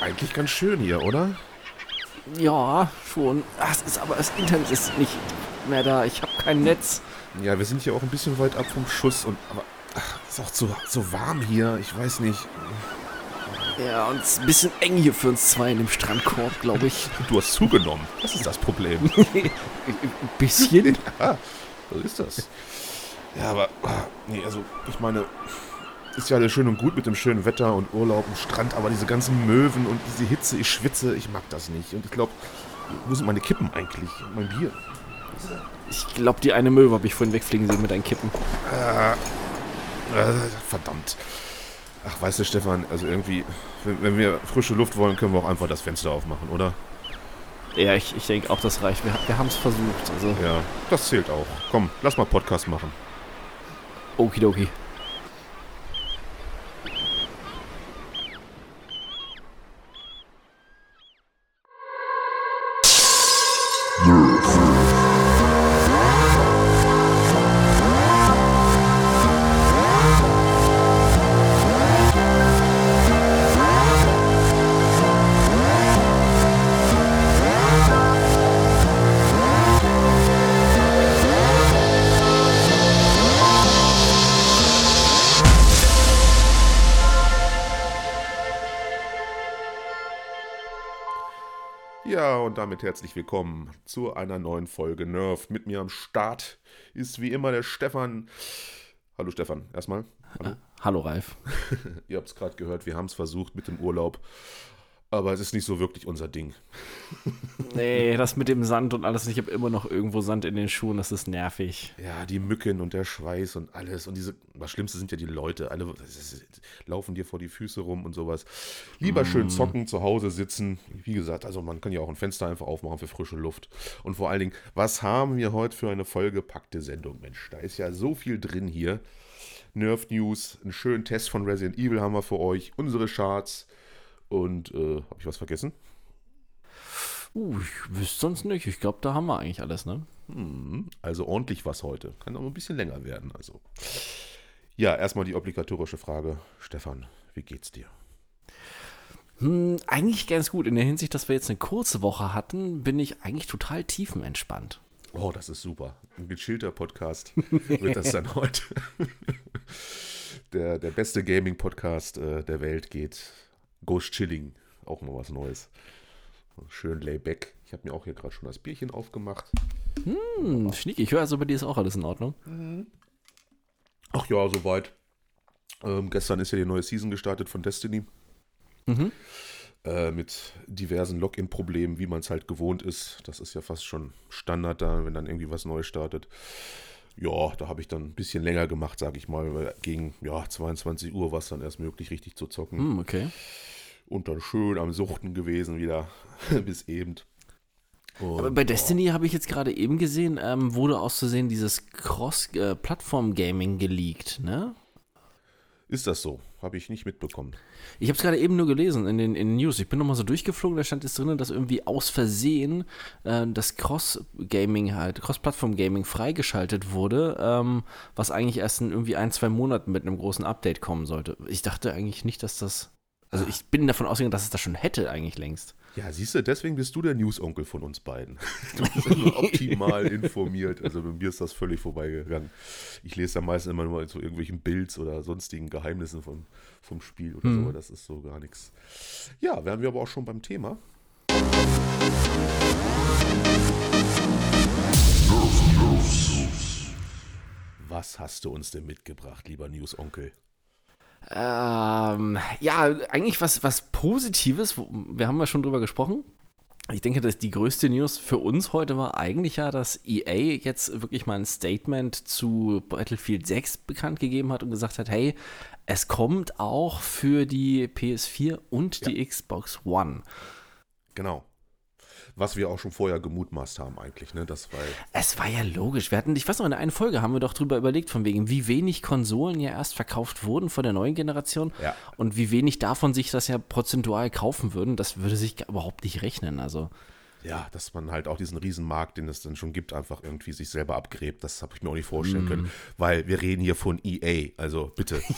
Eigentlich ganz schön hier, oder? Ja, schon. Ach, es ist aber das Internet ist nicht mehr da. Ich habe kein Netz. Ja, wir sind hier auch ein bisschen weit ab vom Schuss und aber ach, ist auch zu, so warm hier. Ich weiß nicht. Ja, und es ist ein bisschen eng hier für uns zwei in dem Strandkorb, glaube ich. Du hast zugenommen. Das ist das Problem. ein bisschen? Ja, so ist das. Ja, aber ah, nee, also ich meine, ist ja alles schön und gut mit dem schönen Wetter und Urlaub am Strand, aber diese ganzen Möwen und diese Hitze, ich schwitze, ich mag das nicht. Und ich glaube, wo sind meine Kippen eigentlich? Mein Bier? Ich glaube, die eine Möwe habe ich vorhin wegfliegen sehen mit deinen Kippen. Äh, äh, verdammt. Ach, weißt du, Stefan, also irgendwie, wenn, wenn wir frische Luft wollen, können wir auch einfach das Fenster aufmachen, oder? Ja, ich, ich denke auch, das reicht. Wir, wir haben es versucht. Also. Ja, das zählt auch. Komm, lass mal Podcast machen. Okidoki. Damit herzlich willkommen zu einer neuen Folge Nerf. Mit mir am Start ist wie immer der Stefan. Hallo Stefan, erstmal. Hallo, Hallo Ralf. Ihr habt es gerade gehört, wir haben es versucht mit dem Urlaub. Aber es ist nicht so wirklich unser Ding. nee, das mit dem Sand und alles. Ich habe immer noch irgendwo Sand in den Schuhen. Das ist nervig. Ja, die Mücken und der Schweiß und alles. Und diese, das Schlimmste sind ja die Leute. Alle ist, laufen dir vor die Füße rum und sowas. Lieber mm. schön zocken, zu Hause sitzen. Wie gesagt, also man kann ja auch ein Fenster einfach aufmachen für frische Luft. Und vor allen Dingen, was haben wir heute für eine vollgepackte Sendung? Mensch, da ist ja so viel drin hier. Nerf News, einen schönen Test von Resident Evil haben wir für euch. Unsere Charts und äh, habe ich was vergessen? Uh, ich wüsste sonst nicht. Ich glaube, da haben wir eigentlich alles, ne? Hm, also ordentlich was heute. Kann auch ein bisschen länger werden. Also. Ja, erstmal die obligatorische Frage. Stefan, wie geht's dir? Hm, eigentlich ganz gut. In der Hinsicht, dass wir jetzt eine kurze Woche hatten, bin ich eigentlich total tiefenentspannt. Oh, das ist super. Ein gechillter Podcast wird das dann heute. der, der beste Gaming-Podcast äh, der Welt geht Ghost Chilling, auch mal was Neues. Schön layback. Ich habe mir auch hier gerade schon das Bierchen aufgemacht. Hm, schnick. Ich höre also bei dir ist auch alles in Ordnung. Mhm. Ach ja, soweit. Ähm, gestern ist ja die neue Season gestartet von Destiny. Mhm. Äh, mit diversen Login-Problemen, wie man es halt gewohnt ist. Das ist ja fast schon Standard da, wenn dann irgendwie was Neues startet. Ja, da habe ich dann ein bisschen länger gemacht, sage ich mal. Weil gegen ja, 22 Uhr war es dann erst möglich, richtig zu zocken. Hm, okay und dann schön am Suchten gewesen wieder bis eben. Und, Aber bei Destiny habe ich jetzt gerade eben gesehen, ähm, wurde auszusehen dieses Cross-Plattform-Gaming äh, geleakt, ne? Ist das so? Habe ich nicht mitbekommen. Ich habe es gerade eben nur gelesen in den, in den News. Ich bin nochmal so durchgeflogen, da stand es drin, dass irgendwie aus Versehen äh, das Cross-Gaming halt, Cross-Plattform-Gaming freigeschaltet wurde, ähm, was eigentlich erst in irgendwie ein, zwei Monaten mit einem großen Update kommen sollte. Ich dachte eigentlich nicht, dass das also ich bin davon ausgegangen, dass es das schon hätte eigentlich längst. Ja, siehst du, deswegen bist du der News-Onkel von uns beiden. Du bist immer optimal informiert. Also bei mir ist das völlig vorbeigegangen. Ich lese da meistens immer nur zu irgendwelchen Builds oder sonstigen Geheimnissen vom, vom Spiel oder hm. so. Das ist so gar nichts. Ja, wären wir aber auch schon beim Thema. Was hast du uns denn mitgebracht, lieber News-Onkel? Ähm, ja, eigentlich was, was Positives. Wir haben ja schon drüber gesprochen. Ich denke, dass die größte News für uns heute war eigentlich ja, dass EA jetzt wirklich mal ein Statement zu Battlefield 6 bekannt gegeben hat und gesagt hat, hey, es kommt auch für die PS4 und ja. die Xbox One. Genau was wir auch schon vorher gemutmaßt haben eigentlich, ne? Das war es war ja logisch. Wir hatten, ich weiß noch, in der einen Folge haben wir doch drüber überlegt, von wegen, wie wenig Konsolen ja erst verkauft wurden von der neuen Generation ja. und wie wenig davon sich das ja prozentual kaufen würden. Das würde sich überhaupt nicht rechnen. Also. ja, dass man halt auch diesen Riesenmarkt, den es dann schon gibt, einfach irgendwie sich selber abgräbt. Das habe ich mir auch nicht vorstellen mm. können, weil wir reden hier von EA, also bitte.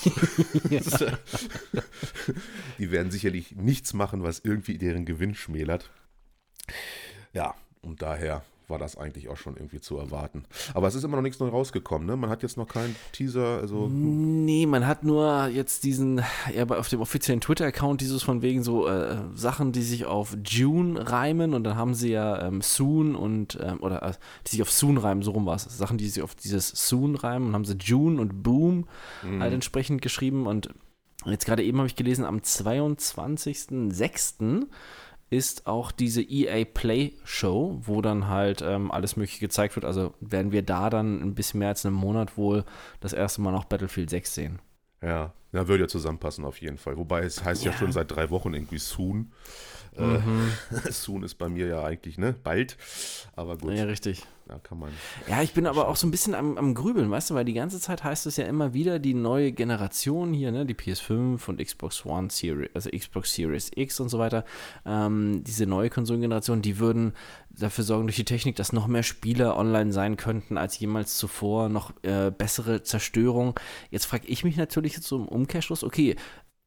Die werden sicherlich nichts machen, was irgendwie deren Gewinn schmälert. Ja, und daher war das eigentlich auch schon irgendwie zu erwarten. Aber es ist immer noch nichts neu rausgekommen, ne? Man hat jetzt noch keinen Teaser, also. Nee, man hat nur jetzt diesen, ja, auf dem offiziellen Twitter-Account dieses von wegen so äh, Sachen, die sich auf June reimen und dann haben sie ja ähm, Soon und, ähm, oder äh, die sich auf Soon reimen, so rum war es. Sachen, die sich auf dieses Soon reimen und haben sie June und Boom mhm. halt entsprechend geschrieben und jetzt gerade eben habe ich gelesen, am 22.06 ist auch diese EA Play Show, wo dann halt ähm, alles Mögliche gezeigt wird. Also werden wir da dann ein bisschen mehr als einen Monat wohl das erste Mal noch Battlefield 6 sehen. Ja, ja, würde ja zusammenpassen auf jeden Fall. Wobei es heißt ja, ja schon seit drei Wochen irgendwie soon. Mhm. Äh, soon ist bei mir ja eigentlich, ne? Bald. Aber gut. Ja, richtig. Da kann man. Ja, ich bin aber auch so ein bisschen am, am Grübeln, weißt du, weil die ganze Zeit heißt es ja immer wieder, die neue Generation hier, ne? Die PS5 und Xbox One Series, also Xbox Series X und so weiter, ähm, diese neue Konsolengeneration, die würden dafür sorgen durch die Technik, dass noch mehr Spieler online sein könnten als jemals zuvor, noch äh, bessere Zerstörung. Jetzt frage ich mich natürlich jetzt so im Umkehrschluss, okay,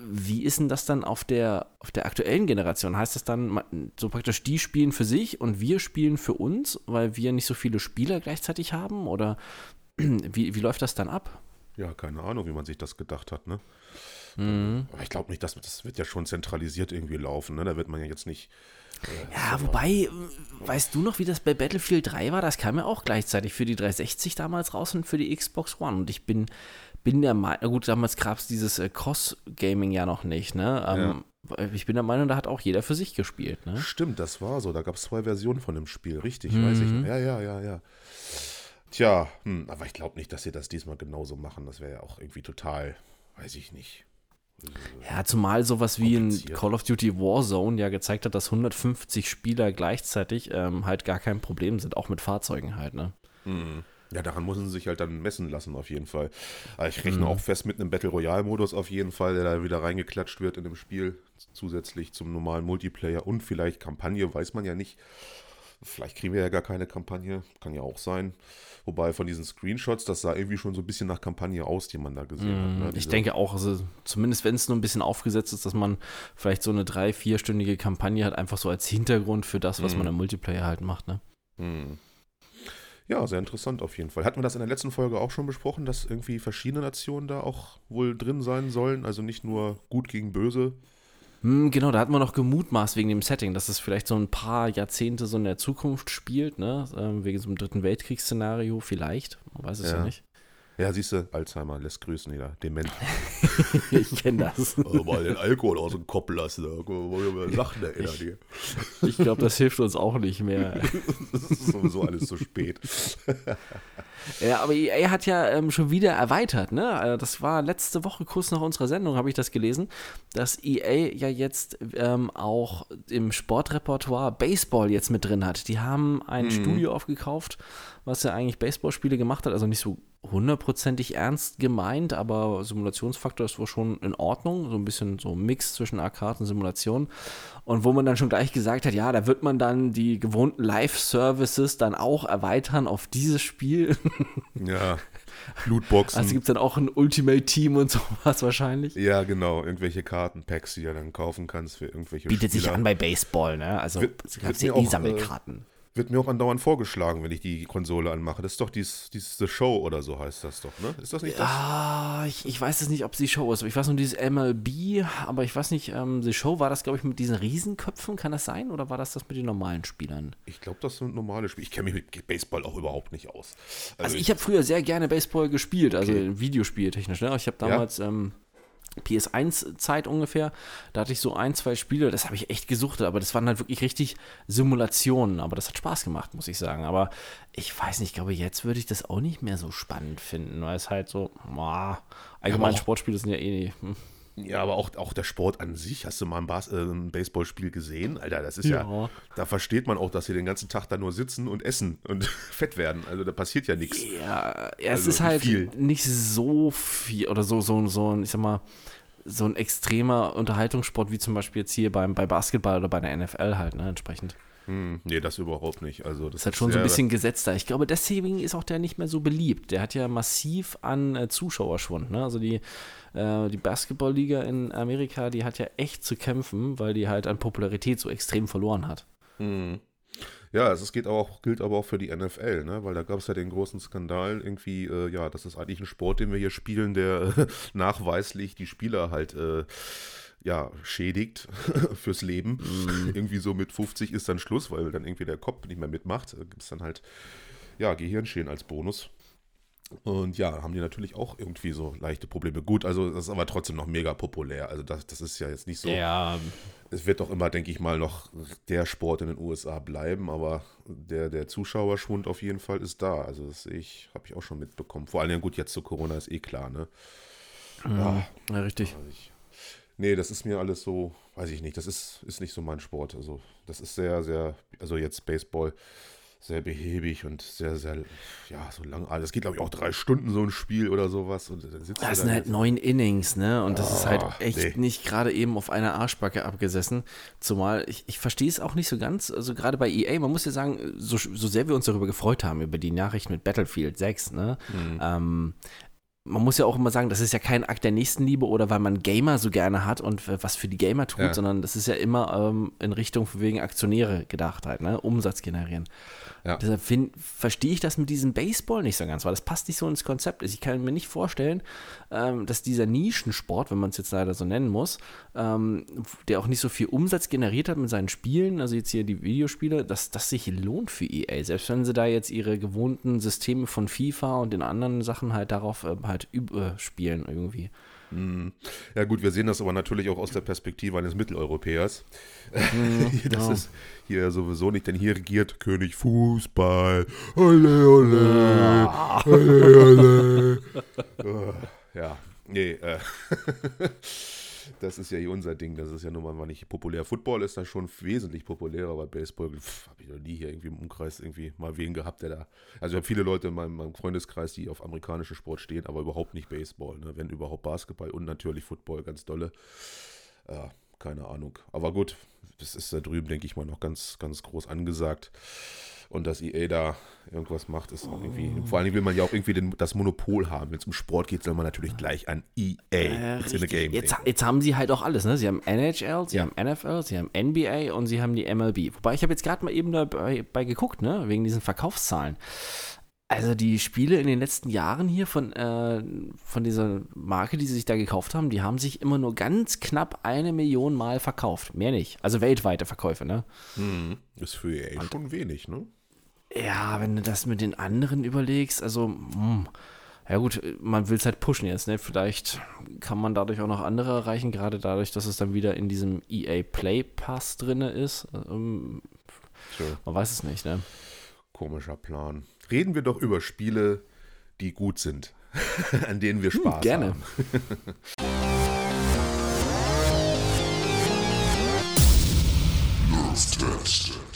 wie ist denn das dann auf der, auf der aktuellen Generation? Heißt das dann so praktisch, die spielen für sich und wir spielen für uns, weil wir nicht so viele Spieler gleichzeitig haben? Oder wie, wie läuft das dann ab? Ja, keine Ahnung, wie man sich das gedacht hat, ne? Mhm. Aber ich glaube nicht, dass das wird ja schon zentralisiert irgendwie laufen, ne? Da wird man ja jetzt nicht. Äh, ja, wobei, äh, weißt du noch, wie das bei Battlefield 3 war? Das kam ja auch gleichzeitig für die 360 damals raus und für die Xbox One. Und ich bin bin der Meinung, gut, damals gab es dieses äh, Cross-Gaming ja noch nicht, ne? Ähm, ja. Ich bin der Meinung, da hat auch jeder für sich gespielt, ne? Stimmt, das war so. Da gab es zwei Versionen von dem Spiel, richtig, mhm. weiß ich. Mhm. Ja, ja, ja, ja. Tja, hm, aber ich glaube nicht, dass sie das diesmal genauso machen. Das wäre ja auch irgendwie total, weiß ich nicht. Ja, zumal sowas wie in Call of Duty Warzone ja gezeigt hat, dass 150 Spieler gleichzeitig ähm, halt gar kein Problem sind, auch mit Fahrzeugen halt, ne? Mhm. Ja, daran müssen sie sich halt dann messen lassen, auf jeden Fall. Aber ich rechne mhm. auch fest mit einem Battle Royale-Modus auf jeden Fall, der da wieder reingeklatscht wird in dem Spiel, zusätzlich zum normalen Multiplayer und vielleicht Kampagne, weiß man ja nicht. Vielleicht kriegen wir ja gar keine Kampagne, kann ja auch sein. Wobei von diesen Screenshots, das sah irgendwie schon so ein bisschen nach Kampagne aus, die man da gesehen mm, hat. Ne? Ich denke auch, also zumindest wenn es nur ein bisschen aufgesetzt ist, dass man vielleicht so eine drei-, vierstündige Kampagne hat, einfach so als Hintergrund für das, was mm. man im Multiplayer halt macht. Ne? Mm. Ja, sehr interessant auf jeden Fall. Hatten wir das in der letzten Folge auch schon besprochen, dass irgendwie verschiedene Nationen da auch wohl drin sein sollen? Also nicht nur gut gegen böse. Hm, genau, da hatten wir noch gemutmaßt wegen dem Setting, dass es vielleicht so ein paar Jahrzehnte so in der Zukunft spielt, ne? Ähm, wegen so einem dritten Weltkriegsszenario, vielleicht. Man weiß es ja, ja nicht. Ja, siehst du, Alzheimer lässt grüßen wieder. Dement. ich kenne das. Also mal den Alkohol aus dem Kopf lassen. Da Sachen erinnern hier. Ich glaube, das hilft uns auch nicht mehr. das ist sowieso alles zu spät. ja, aber EA hat ja ähm, schon wieder erweitert, ne? Also das war letzte Woche kurz nach unserer Sendung, habe ich das gelesen, dass EA ja jetzt ähm, auch im Sportrepertoire Baseball jetzt mit drin hat. Die haben ein mhm. Studio aufgekauft, was ja eigentlich Baseballspiele gemacht hat, also nicht so hundertprozentig ernst gemeint, aber Simulationsfaktor ist wohl schon in Ordnung. So ein bisschen so ein Mix zwischen Arcade und Simulation. Und wo man dann schon gleich gesagt hat, ja, da wird man dann die gewohnten Live-Services dann auch erweitern auf dieses Spiel. Ja. Lootboxen. Also gibt es dann auch ein Ultimate-Team und sowas wahrscheinlich. Ja, genau. Irgendwelche Kartenpacks, die du dann kaufen kannst für irgendwelche Bietet Spieler. sich an bei Baseball, ne? Also wird, es gibt ja E-Sammelkarten wird mir auch andauernd vorgeschlagen, wenn ich die Konsole anmache. Das ist doch dies, dies The Show oder so heißt das doch, ne? Ist das nicht das? Ah, ich, ich weiß es nicht, ob es die Show ist. Ich weiß nur dieses MLB, aber ich weiß nicht, ähm, The Show war das, glaube ich, mit diesen Riesenköpfen, kann das sein? Oder war das das mit den normalen Spielern? Ich glaube, das sind normale Spieler. Ich kenne mich mit Baseball auch überhaupt nicht aus. Also, also ich, ich habe früher sehr gerne Baseball gespielt, also okay. Videospieltechnisch. Ne? Ich habe damals ja? ähm, PS1-Zeit ungefähr. Da hatte ich so ein, zwei Spiele, das habe ich echt gesucht, aber das waren halt wirklich richtig Simulationen. Aber das hat Spaß gemacht, muss ich sagen. Aber ich weiß nicht, ich glaube, jetzt würde ich das auch nicht mehr so spannend finden, weil es halt so, boah, allgemein Sportspiele sind ja eh nicht. Hm. Ja, aber auch, auch der Sport an sich, hast du mal ein, Bas äh, ein Baseballspiel gesehen? Alter, das ist ja. ja, da versteht man auch, dass sie den ganzen Tag da nur sitzen und essen und fett werden. Also da passiert ja nichts. Ja, ja also es ist halt viel. nicht so viel oder so, so, so, ich sag mal, so ein extremer Unterhaltungssport wie zum Beispiel jetzt hier beim, bei Basketball oder bei der NFL halt, ne, entsprechend. Hm, nee, das überhaupt nicht. Also das ist halt schon so ein bisschen gesetzter. Ich glaube, deswegen ist auch der nicht mehr so beliebt. Der hat ja massiv an äh, Zuschauerschwund. Ne? Also die, äh, die Basketballliga in Amerika, die hat ja echt zu kämpfen, weil die halt an Popularität so extrem verloren hat. Hm. Ja, es geht auch, gilt aber auch für die NFL, ne? weil da gab es ja den großen Skandal irgendwie, äh, ja, das ist eigentlich ein Sport, den wir hier spielen, der nachweislich die Spieler halt äh, ja, schädigt fürs Leben. Mhm. irgendwie so mit 50 ist dann Schluss, weil dann irgendwie der Kopf nicht mehr mitmacht. Da gibt es dann halt, ja, Gehirnschäden als Bonus. Und ja, haben die natürlich auch irgendwie so leichte Probleme. Gut, also das ist aber trotzdem noch mega populär. Also das, das ist ja jetzt nicht so. Ja. Es wird doch immer, denke ich mal, noch der Sport in den USA bleiben, aber der, der Zuschauerschwund auf jeden Fall ist da. Also das sehe ich, habe ich auch schon mitbekommen. Vor allem gut, jetzt zu Corona ist eh klar, ne? Mhm. Ja, ja, richtig. Also ich, nee, das ist mir alles so, weiß ich nicht, das ist, ist nicht so mein Sport. Also das ist sehr, sehr, also jetzt Baseball sehr behäbig und sehr, sehr, ja, so lang. Also es geht, glaube ich, auch drei Stunden so ein Spiel oder sowas. Und dann sitzt das sind halt neun Innings, ne? Und das oh, ist halt ah, echt nee. nicht gerade eben auf einer Arschbacke abgesessen. Zumal ich, ich verstehe es auch nicht so ganz. Also gerade bei EA, man muss ja sagen, so, so sehr wir uns darüber gefreut haben, über die Nachricht mit Battlefield 6, ne? Mhm. Ähm, man muss ja auch immer sagen, das ist ja kein Akt der Nächstenliebe oder weil man Gamer so gerne hat und was für die Gamer tut, ja. sondern das ist ja immer ähm, in Richtung wegen Aktionäre gedacht halt, ne? Umsatz generieren. Ja. Deshalb verstehe ich das mit diesem Baseball nicht so ganz, weil das passt nicht so ins Konzept. Ich kann mir nicht vorstellen, ähm, dass dieser Nischensport, wenn man es jetzt leider so nennen muss, ähm, der auch nicht so viel Umsatz generiert hat mit seinen Spielen, also jetzt hier die Videospiele, dass das sich lohnt für EA. Selbst wenn sie da jetzt ihre gewohnten Systeme von FIFA und den anderen Sachen halt darauf äh, halt überspielen irgendwie. Hm. Ja gut, wir sehen das aber natürlich auch aus der Perspektive eines Mitteleuropäers. Mhm, das ja. ist hier sowieso nicht, denn hier regiert König Fußball. Ole, ole, ja. ole, ole. ja, nee. Äh. Das ist ja hier unser Ding. Das ist ja nun mal nicht populär. Football ist da schon wesentlich populärer, aber Baseball habe ich noch nie hier irgendwie im Umkreis irgendwie mal wen gehabt, der da. Also ich habe viele Leute in meinem, meinem, Freundeskreis, die auf amerikanischen Sport stehen, aber überhaupt nicht Baseball. Ne? Wenn überhaupt Basketball und natürlich Football, ganz dolle. Ja, keine Ahnung. Aber gut, das ist da drüben, denke ich mal, noch ganz, ganz groß angesagt und dass EA da irgendwas macht, ist auch irgendwie. Vor allem will man ja auch irgendwie den, das Monopol haben. Wenn es um Sport geht, soll man natürlich gleich an EA. Äh, in the game. Jetzt, jetzt, haben sie halt auch alles, ne? Sie haben NHL, sie ja. haben NFL, sie haben NBA und sie haben die MLB. Wobei ich habe jetzt gerade mal eben dabei geguckt, ne? Wegen diesen Verkaufszahlen. Also die Spiele in den letzten Jahren hier von, äh, von dieser Marke, die sie sich da gekauft haben, die haben sich immer nur ganz knapp eine Million Mal verkauft. Mehr nicht. Also weltweite Verkäufe, ne? Hm, ist für EA Und, schon wenig, ne? Ja, wenn du das mit den anderen überlegst, also, mh, hm, ja gut, man will es halt pushen jetzt, ne? Vielleicht kann man dadurch auch noch andere erreichen, gerade dadurch, dass es dann wieder in diesem EA Play Pass drin ist. Ähm, sure. Man weiß es nicht, ne? Komischer Plan. Reden wir doch über Spiele, die gut sind, an denen wir hm, Spaß hm, gerne. haben. Test.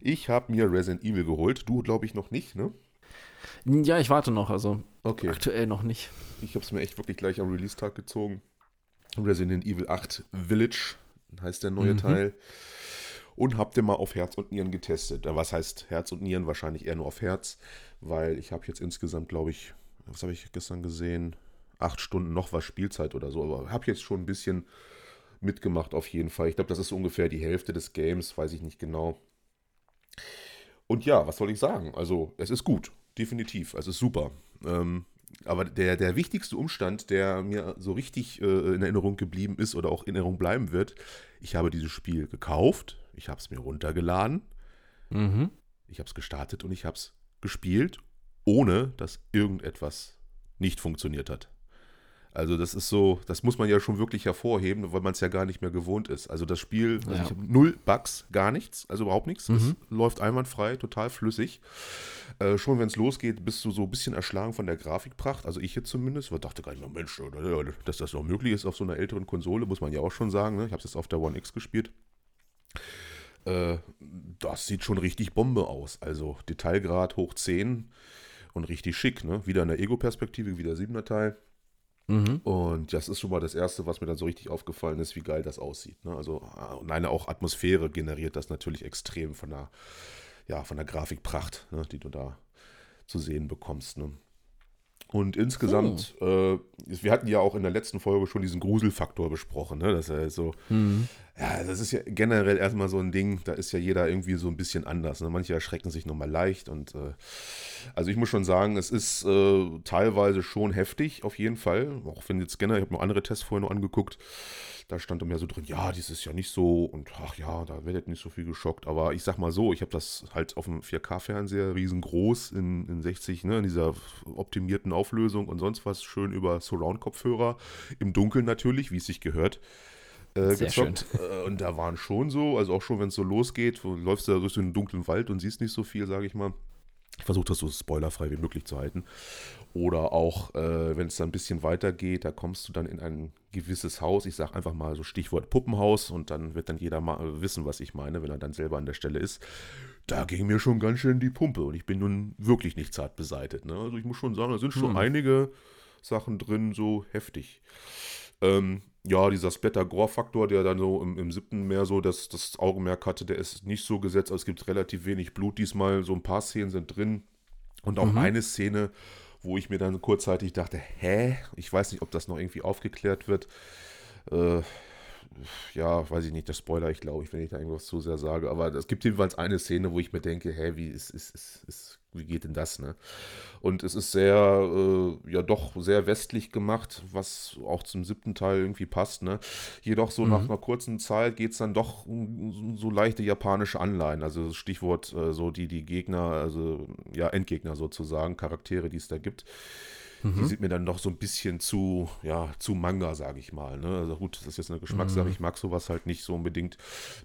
Ich habe mir Resident Evil geholt. Du, glaube ich, noch nicht, ne? Ja, ich warte noch, also okay. aktuell noch nicht. Ich habe es mir echt wirklich gleich am Release-Tag gezogen. Resident Evil 8 Village heißt der neue mhm. Teil. Und habe den mal auf Herz und Nieren getestet. Was heißt Herz und Nieren? Wahrscheinlich eher nur auf Herz, weil ich habe jetzt insgesamt, glaube ich, was habe ich gestern gesehen? Acht Stunden noch was Spielzeit oder so. Aber habe jetzt schon ein bisschen mitgemacht auf jeden Fall. Ich glaube, das ist ungefähr die Hälfte des Games, weiß ich nicht genau. Und ja, was soll ich sagen? Also, es ist gut, definitiv. Es ist super. Ähm, aber der, der wichtigste Umstand, der mir so richtig äh, in Erinnerung geblieben ist oder auch in Erinnerung bleiben wird, ich habe dieses Spiel gekauft, ich habe es mir runtergeladen, mhm. ich habe es gestartet und ich habe es gespielt, ohne dass irgendetwas nicht funktioniert hat. Also das ist so, das muss man ja schon wirklich hervorheben, weil man es ja gar nicht mehr gewohnt ist. Also das Spiel, also ja. ich habe null Bugs, gar nichts, also überhaupt nichts. Mhm. Es läuft einwandfrei, total flüssig. Äh, schon wenn es losgeht, bist du so ein bisschen erschlagen von der Grafikpracht. Also ich jetzt zumindest, weil dachte gar nicht, mehr, Mensch, dass das noch möglich ist auf so einer älteren Konsole, muss man ja auch schon sagen. Ne? Ich habe es jetzt auf der One X gespielt. Äh, das sieht schon richtig Bombe aus. Also Detailgrad hoch 10 und richtig schick. Ne? Wieder in der Ego-Perspektive, wieder 7er Teil. Mhm. Und das ist schon mal das Erste, was mir dann so richtig aufgefallen ist, wie geil das aussieht. Ne? Also, nein, auch Atmosphäre generiert das natürlich extrem von der, ja, von der Grafikpracht, ne, die du da zu sehen bekommst. Ne? Und insgesamt, oh. äh, wir hatten ja auch in der letzten Folge schon diesen Gruselfaktor besprochen, ne? Dass er so, mhm. ja, das ist ja generell erstmal so ein Ding, da ist ja jeder irgendwie so ein bisschen anders. Ne? Manche erschrecken sich nochmal leicht und äh, also ich muss schon sagen, es ist äh, teilweise schon heftig, auf jeden Fall. Auch wenn jetzt generell, ich habe noch andere Tests vorher noch angeguckt, da stand dann ja so drin, ja, dies ist ja nicht so und ach ja, da werdet nicht so viel geschockt. Aber ich sag mal so, ich habe das halt auf dem 4K-Fernseher riesengroß in, in 60, ne, in dieser optimierten Auflösung und sonst was, schön über Surround-Kopfhörer, im Dunkeln natürlich, wie es sich gehört. Äh, gezockt. Äh, und da waren schon so, also auch schon, wenn es so losgeht, läufst du da durch den dunklen Wald und siehst nicht so viel, sage ich mal. Ich versuche das so spoilerfrei wie möglich zu halten. Oder auch, äh, wenn es dann ein bisschen weiter geht, da kommst du dann in ein gewisses Haus. Ich sage einfach mal so Stichwort Puppenhaus und dann wird dann jeder mal wissen, was ich meine, wenn er dann selber an der Stelle ist. Da ging mir schon ganz schön die Pumpe und ich bin nun wirklich nicht zart beseitet. Ne? Also ich muss schon sagen, da sind schon hm. einige Sachen drin, so heftig. Ähm, ja, dieser Splatter-Gore-Faktor, der dann so im, im, siebten mehr so das, das Augenmerk hatte, der ist nicht so gesetzt. Also es gibt relativ wenig Blut diesmal. So ein paar Szenen sind drin. Und auch mhm. eine Szene, wo ich mir dann kurzzeitig dachte, hä? Ich weiß nicht, ob das noch irgendwie aufgeklärt wird. Äh, ja, weiß ich nicht, das Spoiler ich, glaube ich, wenn ich da irgendwas zu sehr sage. Aber es gibt jedenfalls eine Szene, wo ich mir denke, hä, wie ist, ist, ist, ist wie geht denn das, ne? Und es ist sehr, äh, ja doch sehr westlich gemacht, was auch zum siebten Teil irgendwie passt, ne? Jedoch so mhm. nach einer kurzen Zeit geht es dann doch so leichte japanische Anleihen, also Stichwort äh, so die, die Gegner, also ja, Endgegner sozusagen, Charaktere, die es da gibt Mhm. Die sind mir dann doch so ein bisschen zu, ja, zu Manga, sage ich mal. Ne? Also gut, das ist jetzt eine Geschmackssache. Mhm. Ich mag sowas halt nicht so unbedingt.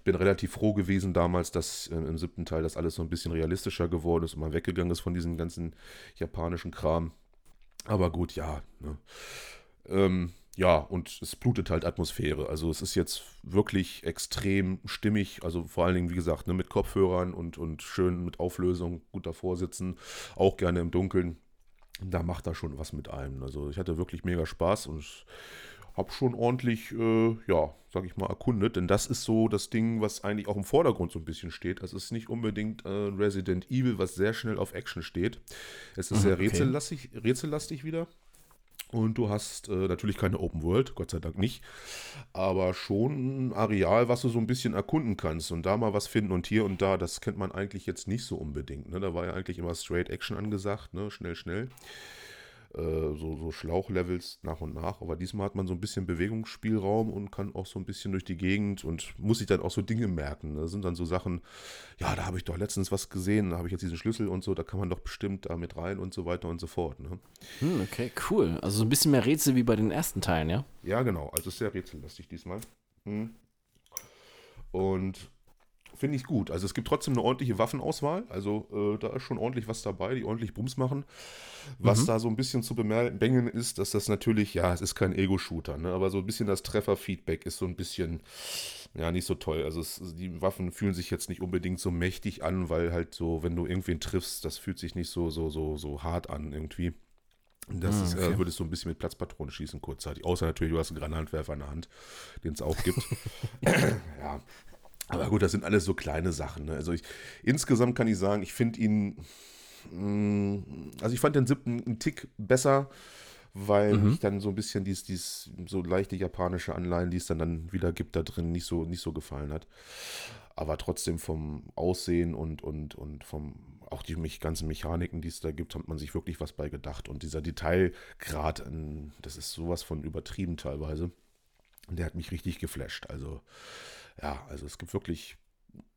Bin relativ froh gewesen damals, dass äh, im siebten Teil das alles so ein bisschen realistischer geworden ist und mal weggegangen ist von diesem ganzen japanischen Kram. Aber gut, ja. Ne? Ähm, ja, und es blutet halt Atmosphäre. Also es ist jetzt wirklich extrem stimmig. Also vor allen Dingen, wie gesagt, ne, mit Kopfhörern und, und schön mit Auflösung gut davor sitzen. Auch gerne im Dunkeln da macht er schon was mit einem. Also ich hatte wirklich mega Spaß und habe schon ordentlich, äh, ja, sag ich mal, erkundet. Denn das ist so das Ding, was eigentlich auch im Vordergrund so ein bisschen steht. Es ist nicht unbedingt äh, Resident Evil, was sehr schnell auf Action steht. Es ist mhm, sehr rätsellastig, rätsellastig wieder. Und du hast äh, natürlich keine Open World, Gott sei Dank nicht, aber schon ein Areal, was du so ein bisschen erkunden kannst und da mal was finden und hier und da, das kennt man eigentlich jetzt nicht so unbedingt. Ne? Da war ja eigentlich immer Straight Action angesagt, ne? schnell, schnell. Äh, so, so Schlauchlevels nach und nach. Aber diesmal hat man so ein bisschen Bewegungsspielraum und kann auch so ein bisschen durch die Gegend und muss sich dann auch so Dinge merken. Da sind dann so Sachen, ja, da habe ich doch letztens was gesehen, da habe ich jetzt diesen Schlüssel und so, da kann man doch bestimmt da mit rein und so weiter und so fort. Ne? Hm, okay, cool. Also so ein bisschen mehr Rätsel wie bei den ersten Teilen, ja? Ja, genau. Also sehr rätsellastig diesmal. Hm. Und finde ich gut. Also es gibt trotzdem eine ordentliche Waffenauswahl. Also äh, da ist schon ordentlich was dabei, die ordentlich Bums machen. Was mhm. da so ein bisschen zu bemängeln ist, dass das natürlich, ja, es ist kein Ego-Shooter, ne? aber so ein bisschen das Trefferfeedback ist so ein bisschen, ja, nicht so toll. Also es, die Waffen fühlen sich jetzt nicht unbedingt so mächtig an, weil halt so, wenn du irgendwen triffst, das fühlt sich nicht so, so, so, so hart an irgendwie. Das ah, ist, äh, würdest du ein bisschen mit Platzpatronen schießen kurzzeitig. Außer natürlich, du hast einen Granatwerfer in der Hand, den es auch gibt. ja, aber gut, das sind alles so kleine Sachen. Ne? Also ich, insgesamt kann ich sagen, ich finde ihn, mh, mm, also ich fand den siebten einen Tick besser, weil mhm. ich dann so ein bisschen dies, dies so leichte japanische Anleihen, die es dann, dann wieder gibt, da drin nicht so, nicht so gefallen hat. Aber trotzdem vom Aussehen und, und, und vom, auch die mich, ganzen Mechaniken, die es da gibt, hat man sich wirklich was bei gedacht. Und dieser Detailgrad, das ist sowas von übertrieben teilweise. Der hat mich richtig geflasht. Also ja, also es gibt wirklich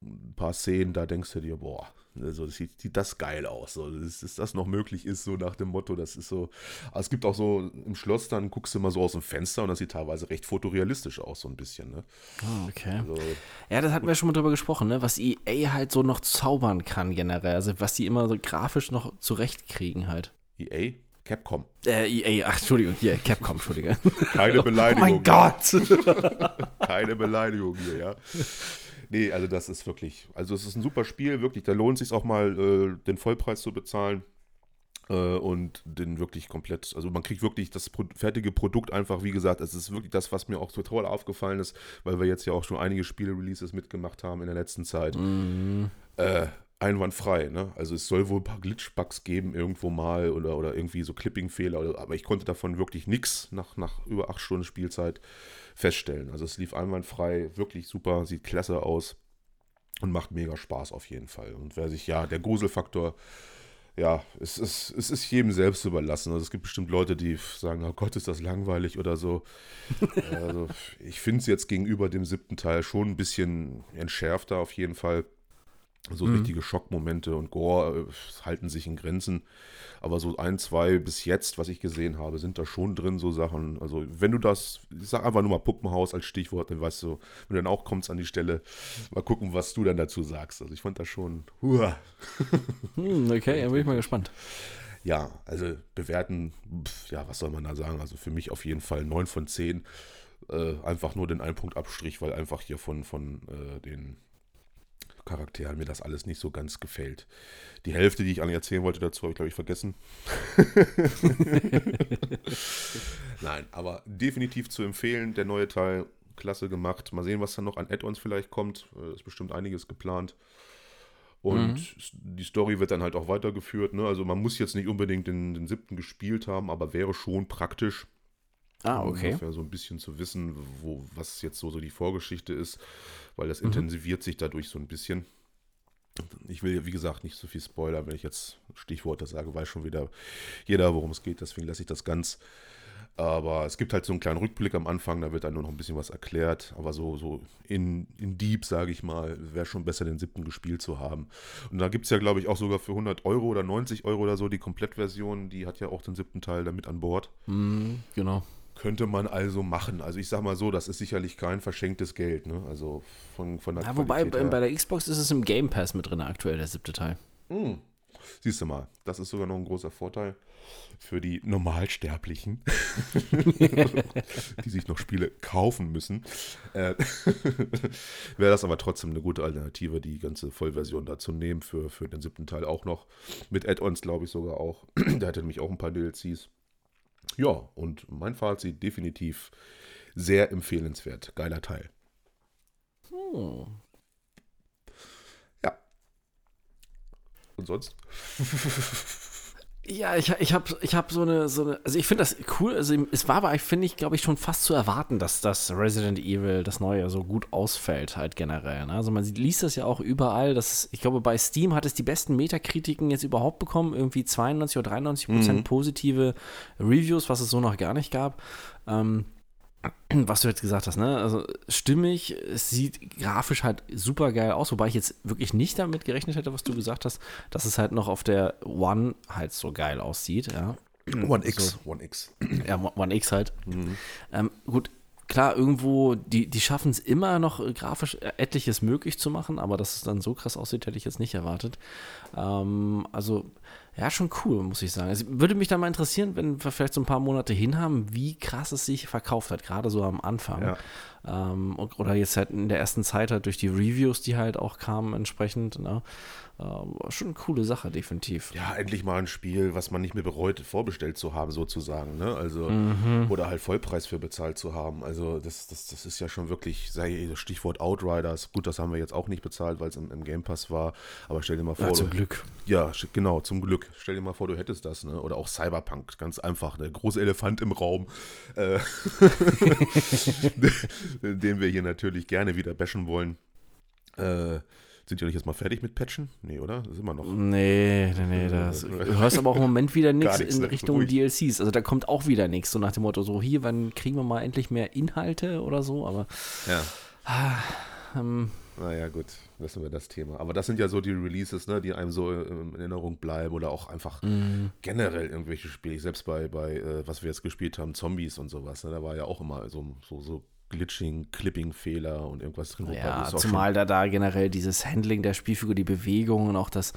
ein paar Szenen, da denkst du dir, boah, also das sieht, sieht das geil aus. So, dass, dass das noch möglich ist, so nach dem Motto, das ist so. Aber es gibt auch so im Schloss, dann guckst du mal so aus dem Fenster und das sieht teilweise recht fotorealistisch aus, so ein bisschen. Ne? Oh, okay. Also, ja, das hatten wir schon mal drüber gesprochen, ne? was EA halt so noch zaubern kann generell. Also was die immer so grafisch noch zurechtkriegen halt. EA? Capcom. Äh, EA, ach, Entschuldigung, hier, Capcom, Entschuldige. Keine Beleidigung. Oh mein Gott! Keine Beleidigung hier, ja. Nee, also das ist wirklich, also es ist ein super Spiel, wirklich, da lohnt es sich auch mal, äh, den Vollpreis zu bezahlen. äh, und den wirklich komplett, also man kriegt wirklich das Pro fertige Produkt einfach, wie gesagt, es ist wirklich das, was mir auch total aufgefallen ist, weil wir jetzt ja auch schon einige Spiele-Releases mitgemacht haben in der letzten Zeit. Mhm. Äh, einwandfrei, ne? Also es soll wohl ein paar Glitch-Bugs geben irgendwo mal oder, oder irgendwie so Clipping-Fehler, aber ich konnte davon wirklich nichts nach, nach über acht Stunden Spielzeit feststellen. Also es lief einwandfrei, wirklich super, sieht klasse aus und macht mega Spaß auf jeden Fall. Und wer sich, ja, der Gruselfaktor ja, es ist, es ist jedem selbst überlassen. Also es gibt bestimmt Leute, die sagen, oh Gott, ist das langweilig oder so. also ich finde es jetzt gegenüber dem siebten Teil schon ein bisschen entschärfter auf jeden Fall. So mhm. richtige Schockmomente und Gore äh, halten sich in Grenzen. Aber so ein, zwei bis jetzt, was ich gesehen habe, sind da schon drin so Sachen. Also wenn du das, ich sag einfach nur mal Puppenhaus als Stichwort, dann weißt du, wenn du dann auch kommst an die Stelle, mal gucken, was du dann dazu sagst. Also ich fand das schon, huah. Hm, okay, dann bin ich mal gespannt. Ja, also bewerten, pf, ja, was soll man da sagen? Also für mich auf jeden Fall 9 von 10. Äh, einfach nur den einen Punkt Abstrich, weil einfach hier von, von äh, den Charakteren mir das alles nicht so ganz gefällt. Die Hälfte, die ich eigentlich erzählen wollte dazu, habe ich, glaube ich, vergessen. Nein, aber definitiv zu empfehlen, der neue Teil, klasse gemacht. Mal sehen, was dann noch an Add-ons vielleicht kommt. Äh, ist bestimmt einiges geplant. Und mhm. die Story wird dann halt auch weitergeführt. Ne? Also man muss jetzt nicht unbedingt den, den siebten gespielt haben, aber wäre schon praktisch. Ah, okay. Ungefähr so ein bisschen zu wissen, wo, was jetzt so, so die Vorgeschichte ist weil das mhm. intensiviert sich dadurch so ein bisschen. Ich will, wie gesagt, nicht so viel Spoiler, wenn ich jetzt Stichworte sage, weiß schon wieder jeder, worum es geht, deswegen lasse ich das ganz. Aber es gibt halt so einen kleinen Rückblick am Anfang, da wird dann nur noch ein bisschen was erklärt. Aber so, so in, in Deep, sage ich mal, wäre schon besser, den siebten gespielt zu haben. Und da gibt es ja, glaube ich, auch sogar für 100 Euro oder 90 Euro oder so die Komplettversion. Die hat ja auch den siebten Teil damit an Bord. Mhm, genau. Könnte man also machen. Also ich sag mal so, das ist sicherlich kein verschenktes Geld. Ne? Also von, von der ja, Wobei bei, bei der Xbox ist es im Game Pass mit drin aktuell, der siebte Teil. Hm. Siehst du mal, das ist sogar noch ein großer Vorteil für die Normalsterblichen, die sich noch Spiele kaufen müssen. Äh, Wäre das aber trotzdem eine gute Alternative, die ganze Vollversion da zu nehmen für, für den siebten Teil auch noch. Mit Add-ons glaube ich sogar auch. Der hatte nämlich auch ein paar DLCs. Ja, und mein Fazit definitiv sehr empfehlenswert. Geiler Teil. Hm. Ja. Und sonst? Ja, ich, ich habe ich hab so eine, so eine, also ich finde das cool, also es war aber, finde ich, glaube ich, schon fast zu erwarten, dass das Resident Evil, das neue, so gut ausfällt halt generell. Ne? Also man liest das ja auch überall, dass, ich glaube, bei Steam hat es die besten Metakritiken jetzt überhaupt bekommen, irgendwie 92 oder 93 Prozent mhm. positive Reviews, was es so noch gar nicht gab. Ähm, was du jetzt gesagt hast, ne? Also stimmig, es sieht grafisch halt super geil aus, wobei ich jetzt wirklich nicht damit gerechnet hätte, was du gesagt hast, dass es halt noch auf der One halt so geil aussieht, ja. One X, so. One X. Ja, One X halt. Mhm. Ähm, gut, klar, irgendwo, die, die schaffen es immer noch grafisch etliches möglich zu machen, aber dass es dann so krass aussieht, hätte ich jetzt nicht erwartet. Ähm, also ja, schon cool, muss ich sagen. Es würde mich da mal interessieren, wenn wir vielleicht so ein paar Monate hin haben, wie krass es sich verkauft hat, gerade so am Anfang. Ja. Ähm, oder jetzt halt in der ersten Zeit halt durch die Reviews, die halt auch kamen entsprechend. Ne? Äh, schon eine coole Sache, definitiv. Ja, endlich mal ein Spiel, was man nicht mehr bereut, vorbestellt zu haben, sozusagen. Ne? Also, mhm. oder halt Vollpreis für bezahlt zu haben. Also, das, das, das ist ja schon wirklich, sei Stichwort Outriders. Gut, das haben wir jetzt auch nicht bezahlt, weil es im, im, Game Pass war. Aber stell dir mal vor. Ja, zum du, Glück. Ja, genau, zum Glück. Stell dir mal vor, du hättest das. Ne? Oder auch Cyberpunk, ganz einfach. Der große Elefant im Raum. Äh, den wir hier natürlich gerne wieder bashen wollen. Äh, sind die nicht jetzt mal fertig mit Patchen? Nee, oder? Das ist immer noch. Nee, nee, nee. Das, du hörst aber auch im Moment wieder nichts in ne? Richtung ruhig. DLCs. Also da kommt auch wieder nichts. So nach dem Motto, so hier, wann kriegen wir mal endlich mehr Inhalte oder so? Aber. Ja. Ah, ähm, naja, gut, wissen wir das Thema. Aber das sind ja so die Releases, ne, die einem so in Erinnerung bleiben oder auch einfach mm. generell irgendwelche Spiele. Selbst bei, bei äh, was wir jetzt gespielt haben, Zombies und sowas, ne, da war ja auch immer so, so, so Glitching, Clipping-Fehler und irgendwas drin. Ja, zumal da da generell dieses Handling der Spielfigur, die Bewegung und auch das,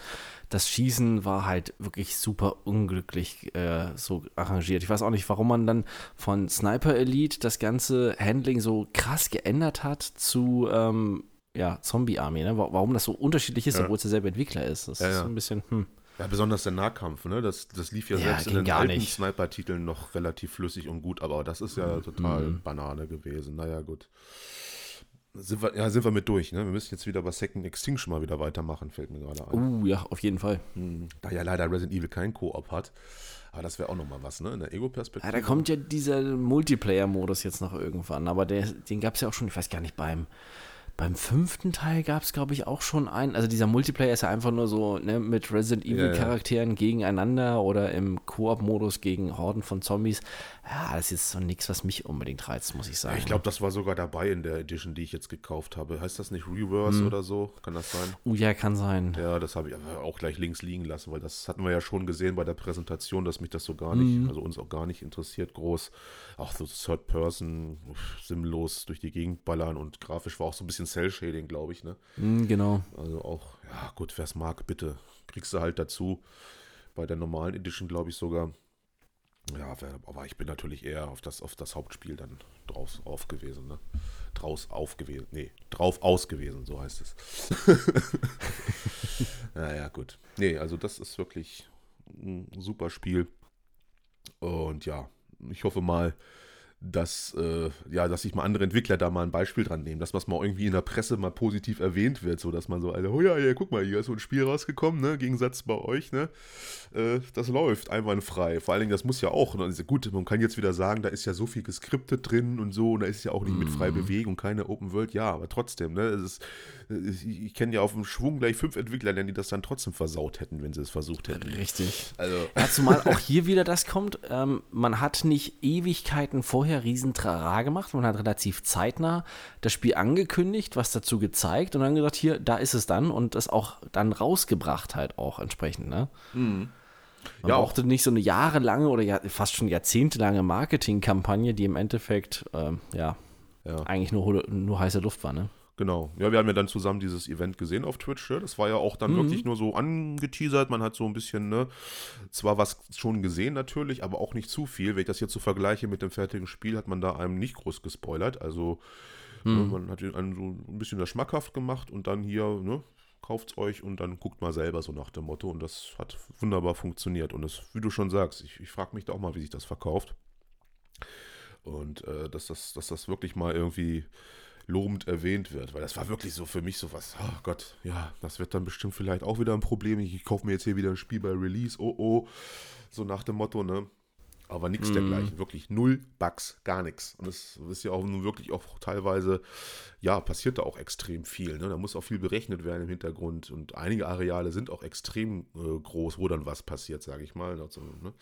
das Schießen war halt wirklich super unglücklich äh, so arrangiert. Ich weiß auch nicht, warum man dann von Sniper Elite das ganze Handling so krass geändert hat zu ähm, ja, Zombie Army, ne? Warum das so unterschiedlich ist, ja. obwohl es derselbe Entwickler ist. Das ja, ist so ein bisschen, hm. Ja, besonders der Nahkampf, ne? Das, das lief ja, Ja, selbst in den alten. Sniper-Titeln noch relativ flüssig und gut, aber das ist ja total Mhm. Banane gewesen. Naja, gut. Sind wir, ja, sind wir mit durch, ne? Wir müssen jetzt wieder bei Second Extinction mal wieder weitermachen, fällt mir gerade ein. Uh, ja, auf jeden Fall. Hm, Da ja leider Resident Evil kein Koop hat. Aber das wäre auch nochmal was, ne? In der Ego-Perspektive. Ja, da kommt ja dieser Multiplayer-Modus jetzt noch irgendwann, aber der, den gab es ja auch schon, ich weiß gar nicht, beim, beim fünften Teil gab es, glaube ich, auch schon einen. Also dieser Multiplayer ist ja einfach nur so ne, mit Resident Ja, ja. Evil-Charakteren gegeneinander oder im Koop-Modus gegen Horden von Zombies. Ja, das ist jetzt so nichts, was mich unbedingt reizt, muss ich sagen. Ich glaube, das war sogar dabei in der Edition, die ich jetzt gekauft habe. Heißt das nicht Reverse Hm. oder so? Kann das sein? Uh, ja, kann sein. Ja, das habe ich auch gleich links liegen lassen, weil das hatten wir ja schon gesehen bei der Präsentation, dass mich das so gar nicht, also uns auch gar nicht interessiert, groß. Auch so Third Person, sinnlos durch die Gegend ballern und grafisch war auch so ein bisschen Cell-Shading, glaube ich, ne? Hm, genau. Also auch, ja gut, wer es mag, bitte. Kriegst du halt dazu. Bei der normalen Edition, glaube ich sogar. Ja, aber ich bin natürlich eher auf das, auf das Hauptspiel dann draus auf gewesen, ne? Draus auf gewesen. Nee, drauf aus gewesen, so heißt es. naja, gut. Nee, also das ist wirklich ein super Spiel. Und ja, ich hoffe mal, dass, äh, ja, dass sich mal andere Entwickler da mal ein Beispiel dran nehmen, dass was mal irgendwie in der Presse mal positiv erwähnt wird, so dass man so alle, oh ja, ja, guck mal, hier ist so ein Spiel rausgekommen, ne, Gegensatz bei euch, ne, äh, das läuft einwandfrei. Vor allen Dingen, das muss ja auch, ne, also gut, man kann jetzt wieder sagen, da ist ja so viel geskriptet drin und so, und da ist ja auch nicht mit frei Bewegung, keine Open World, ja, aber trotzdem, ne, es ist, ich, ich kenne ja auf dem Schwung gleich fünf Entwickler, die das dann trotzdem versaut hätten, wenn sie es versucht hätten. Richtig. Also, Ja, zumal auch hier wieder das kommt, ähm, man hat nicht Ewigkeiten vorher riesen Trara gemacht, man hat relativ zeitnah das Spiel angekündigt, was dazu gezeigt und dann gesagt, hier, da ist es dann und das auch dann rausgebracht halt auch entsprechend, ne? Man Ja, auch- brauchte nicht so eine jahrelange oder ja, fast schon jahrzehntelange Marketingkampagne, die im Endeffekt, ähm, ja, Ja. eigentlich nur, nur heiße Luft war, ne? Genau. Ja, wir haben ja dann zusammen dieses Event gesehen auf Twitch. Ja? Das war ja auch dann wirklich nur so angeteasert. Man hat so ein bisschen, ne, zwar was schon gesehen natürlich, aber auch nicht zu viel. Wenn ich das jetzt so vergleiche mit dem fertigen Spiel, hat man da einem nicht groß gespoilert. Also ne, man hat einen so ein bisschen das schmackhaft gemacht und dann hier, ne, kauft's euch und dann guckt mal selber so nach dem Motto. Und das hat wunderbar funktioniert. Und das, wie du schon sagst, ich, ich frage mich da auch mal, wie sich das verkauft. Und äh, dass, das, dass das wirklich mal irgendwie lobend erwähnt wird, weil das war wirklich so für mich so was, oh Gott, ja, das wird dann bestimmt vielleicht auch wieder ein Problem. Ich, ich kaufe mir jetzt hier wieder ein Spiel bei Release, oh oh, so nach dem Motto, ne? Aber nichts dergleichen, wirklich null Bugs, gar nichts. Und es ist ja auch nun wirklich auch teilweise, ja, passiert da auch extrem viel. Ne? Da muss auch viel berechnet werden im Hintergrund und einige Areale sind auch extrem äh, groß, wo dann was passiert, sage ich mal. Also, ne?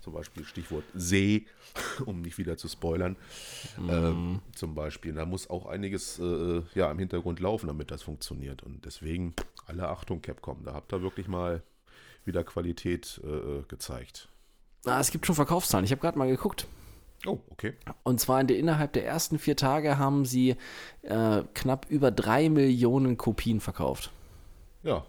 Zum Beispiel Stichwort See, um nicht wieder zu spoilern. Ähm, zum Beispiel. Da muss auch einiges äh, ja, im Hintergrund laufen, damit das funktioniert. Und deswegen alle Achtung, Capcom. Da habt ihr wirklich mal wieder Qualität äh, gezeigt. Ah, es gibt schon Verkaufszahlen. Ich habe gerade mal geguckt. Oh, okay. Und zwar in der, innerhalb der ersten vier Tage haben sie äh, knapp über drei Millionen Kopien verkauft. Ja,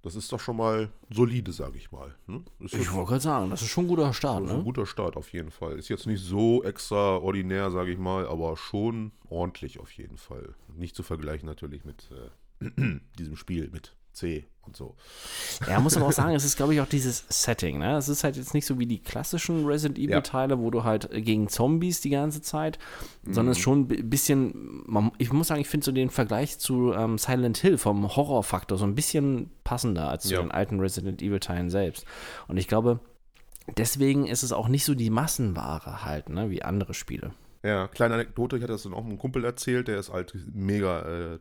das ist doch schon mal solide, sage ich mal. Hm? Ich wollte gerade sagen, das ist schon ein guter Start. ist ein Ne? guter Start auf jeden Fall. Ist jetzt nicht so extraordinär, sage ich mal, aber schon ordentlich auf jeden Fall. Nicht zu vergleichen natürlich mit äh, diesem Spiel, mit C und so. Ja, muss aber auch sagen, es ist, glaube ich, auch dieses Setting. Ne? Es ist halt jetzt nicht so wie die klassischen Resident Evil-Teile, wo du halt gegen Zombies die ganze Zeit, sondern es ist schon ein bisschen, man, ich muss sagen, ich finde so den Vergleich zu ähm, Silent Hill vom Horrorfaktor so ein bisschen passender als zu Ja. den alten Resident Evil-Teilen selbst. Und ich glaube, deswegen ist es auch nicht so die Massenware halt, ne, wie andere Spiele. Ja, kleine Anekdote, ich hatte das dann auch einem Kumpel erzählt, der ist halt mega äh,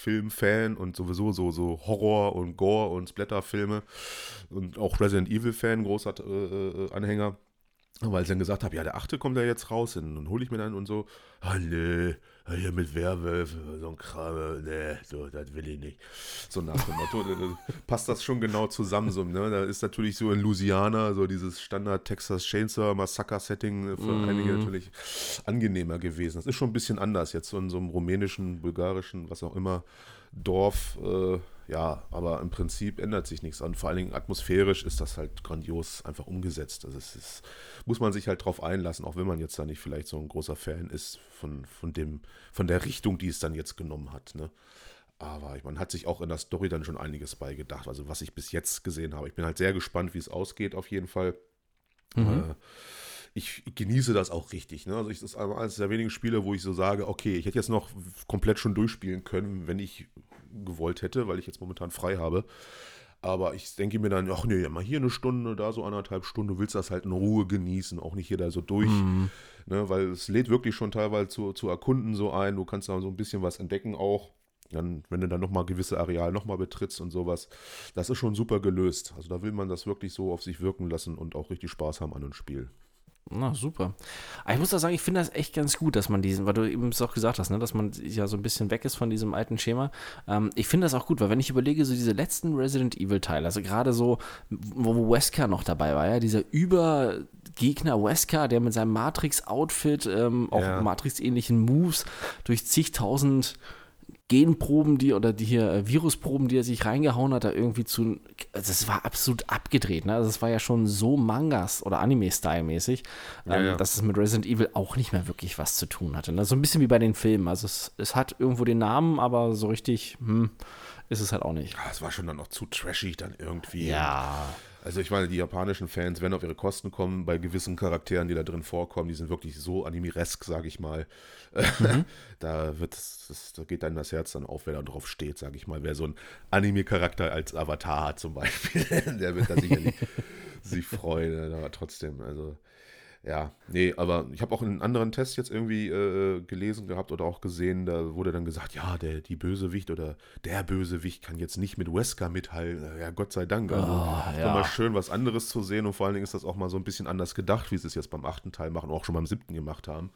Trash-Film-Fan und sowieso so, so Horror- und Gore- und Splatter-Filme und auch Resident Evil-Fan, großer äh, äh, Anhänger. Weil ich dann gesagt habe, ja, der achte kommt ja jetzt raus, und dann hole ich mir dann und so, ah hier mit Werwölfen, so ein Kram, nee, so, das will ich nicht. So nach dem Motto, da passt das schon genau zusammen. So, ne? Da ist natürlich so in Louisiana so dieses Standard Texas Chainsaw Massaker-Setting für einige natürlich angenehmer gewesen. Das ist schon ein bisschen anders jetzt so in so einem rumänischen, bulgarischen, was auch immer, Dorf, äh, ja, aber im Prinzip ändert sich nichts an. Vor allen Dingen atmosphärisch ist das halt grandios einfach umgesetzt. Also es ist, muss man sich halt drauf einlassen, auch wenn man jetzt da nicht vielleicht so ein großer Fan ist von, von dem, von der Richtung, die es dann jetzt genommen hat. Ne? Aber man hat sich auch in der Story dann schon einiges beigedacht, also was ich bis jetzt gesehen habe. Ich bin halt sehr gespannt, wie es ausgeht, auf jeden Fall. Mhm. Äh, ich genieße das auch richtig. Ne? Also ich, das ist eines der wenigen Spiele, wo ich so sage, okay, ich hätte jetzt noch komplett schon durchspielen können, wenn ich gewollt hätte, weil ich jetzt momentan frei habe. Aber ich denke mir dann, ach nee, mal hier eine Stunde, da so anderthalb Stunden, du willst das halt in Ruhe genießen, auch nicht hier da so durch. Mhm. Ne, weil es lädt wirklich schon teilweise zu, zu erkunden so ein, du kannst da so ein bisschen was entdecken auch. Dann, wenn du dann nochmal gewisse Areal nochmal betrittst und sowas, das ist schon super gelöst. Also da will man das wirklich so auf sich wirken lassen und auch richtig Spaß haben an einem Spiel. Na, super. Aber ich muss auch sagen, ich finde das echt ganz gut, dass man diesen, weil du eben es auch gesagt hast, ne, dass man ja so ein bisschen weg ist von diesem alten Schema. Ähm, ich finde das auch gut, weil wenn ich überlege, so diese letzten Resident Evil-Teile, also gerade so, wo Wesker noch dabei war, ja, dieser Übergegner Wesker, der mit seinem Matrix-Outfit, ähm, auch ja. Matrix-ähnlichen Moves durch zigtausend Genproben, die oder die hier äh, Virusproben, die er sich reingehauen hat, da irgendwie zu. Also das war absolut abgedreht, ne? Also es war ja schon so Mangas oder Anime-Style-mäßig, ja, ähm, ja. dass es mit Resident Evil auch nicht mehr wirklich was zu tun hatte. Ne? So ein bisschen wie bei den Filmen. Also es, es hat irgendwo den Namen, aber so richtig, hm, ist es halt auch nicht. Ja, es war schon dann noch zu trashig dann irgendwie. Ja. Also ich meine, die japanischen Fans werden auf ihre Kosten kommen bei gewissen Charakteren, die da drin vorkommen. Die sind wirklich so animiresk, sage ich mal. Mhm. da wird das, da geht dann das Herz dann auf, wer da drauf steht, sage ich mal. Wer so einen Anime-Charakter als Avatar hat zum Beispiel, der wird da sicherlich sich freuen. Aber trotzdem, also ja, nee, aber ich habe auch in einem anderen Test jetzt irgendwie äh, gelesen gehabt oder auch gesehen, da wurde dann gesagt, ja, der, die Bösewicht oder der Bösewicht kann jetzt nicht mit Wesker mithalten. Ja, Gott sei Dank. Also, oh, ja. mal schön, was anderes zu sehen und vor allen Dingen ist das auch mal so ein bisschen anders gedacht, wie sie es jetzt beim achten Teil machen, auch schon beim siebten gemacht haben.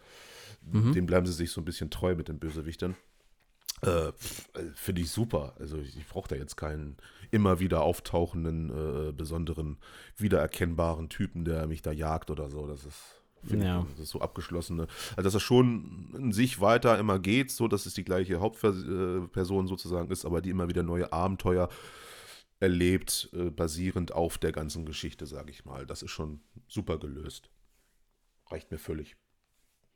Mhm. Dem bleiben sie sich so ein bisschen treu mit den Bösewichtern. Äh, äh, Finde ich super. Also ich, ich brauche da jetzt keinen immer wieder auftauchenden, äh, besonderen, wiedererkennbaren Typen, der mich da jagt oder so. Das ist, ja. ich, das ist so abgeschlossene. Also dass er schon in sich weiter immer geht, so dass es die gleiche Hauptperson sozusagen ist, aber die immer wieder neue Abenteuer erlebt, äh, basierend auf der ganzen Geschichte, sage ich mal. Das ist schon super gelöst. Reicht mir völlig.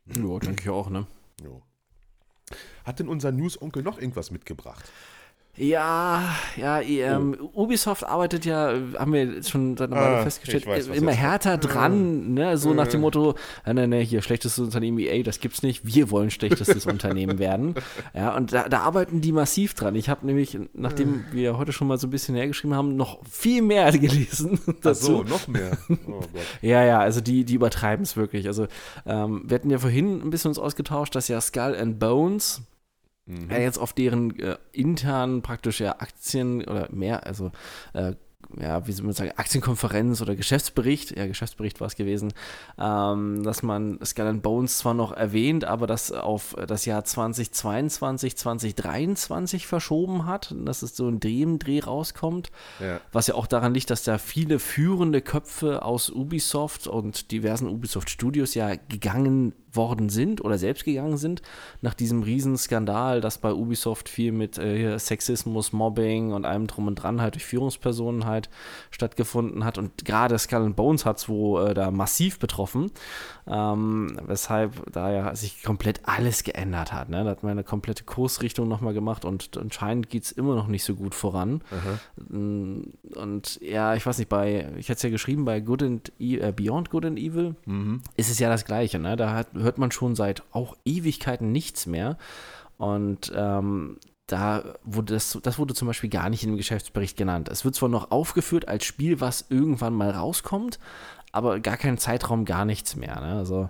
Ja, denke ich auch, ne? Ja. Hat denn unser News-Onkel noch irgendwas mitgebracht? Ja, ja, ähm, oh. Ubisoft arbeitet ja, haben wir jetzt schon seit einer Weile ah, festgestellt, weiß, immer härter kommt. dran, ne? so nach dem Motto, äh, ne, ne, hier, schlechtestes Unternehmen EA, das gibt's nicht, wir wollen schlechtestes Unternehmen werden. Ja, und da, da, arbeiten die massiv dran. Ich habe nämlich, nachdem wir heute schon mal so ein bisschen hergeschrieben haben, noch viel mehr gelesen dazu. Ach so, noch mehr. Oh ja, ja, also die, die übertreiben es wirklich. Also ähm, wir hatten ja vorhin ein bisschen uns ausgetauscht, dass ja Skull and Bones, mhm. jetzt auf deren äh, internen praktisch ja Aktien oder mehr, also äh, ja, wie soll man sagen, Aktienkonferenz oder Geschäftsbericht, ja, Geschäftsbericht war es gewesen, ähm, dass man Skull Bones zwar noch erwähnt, aber das auf das Jahr 2022, 2023 verschoben hat, dass es so ein Dreh im Dreh rauskommt, ja. was ja auch daran liegt, dass da viele führende Köpfe aus Ubisoft und diversen Ubisoft Studios ja gegangen worden sind oder selbst gegangen sind, nach diesem Riesenskandal, das bei Ubisoft viel mit äh, Sexismus, Mobbing und allem drum und dran halt durch Führungspersonen halt stattgefunden hat. Und gerade Skull Bones hat es wo äh, da massiv betroffen, ähm, weshalb da ja sich komplett alles geändert hat. Ne? Da hat man eine komplette Kursrichtung nochmal gemacht und anscheinend geht es immer noch nicht so gut voran. Mhm. Und ja, ich weiß nicht, bei, ich hatte es ja geschrieben, bei Good and e äh, Beyond Good and Evil mhm. ist es ja das Gleiche. Ne? Da hat hört man schon seit auch Ewigkeiten nichts mehr. Und ähm, da wurde das, das wurde zum Beispiel gar nicht in dem Geschäftsbericht genannt. Es wird zwar noch aufgeführt als Spiel, was irgendwann mal rauskommt, aber gar kein Zeitraum, gar nichts mehr. Ne? Also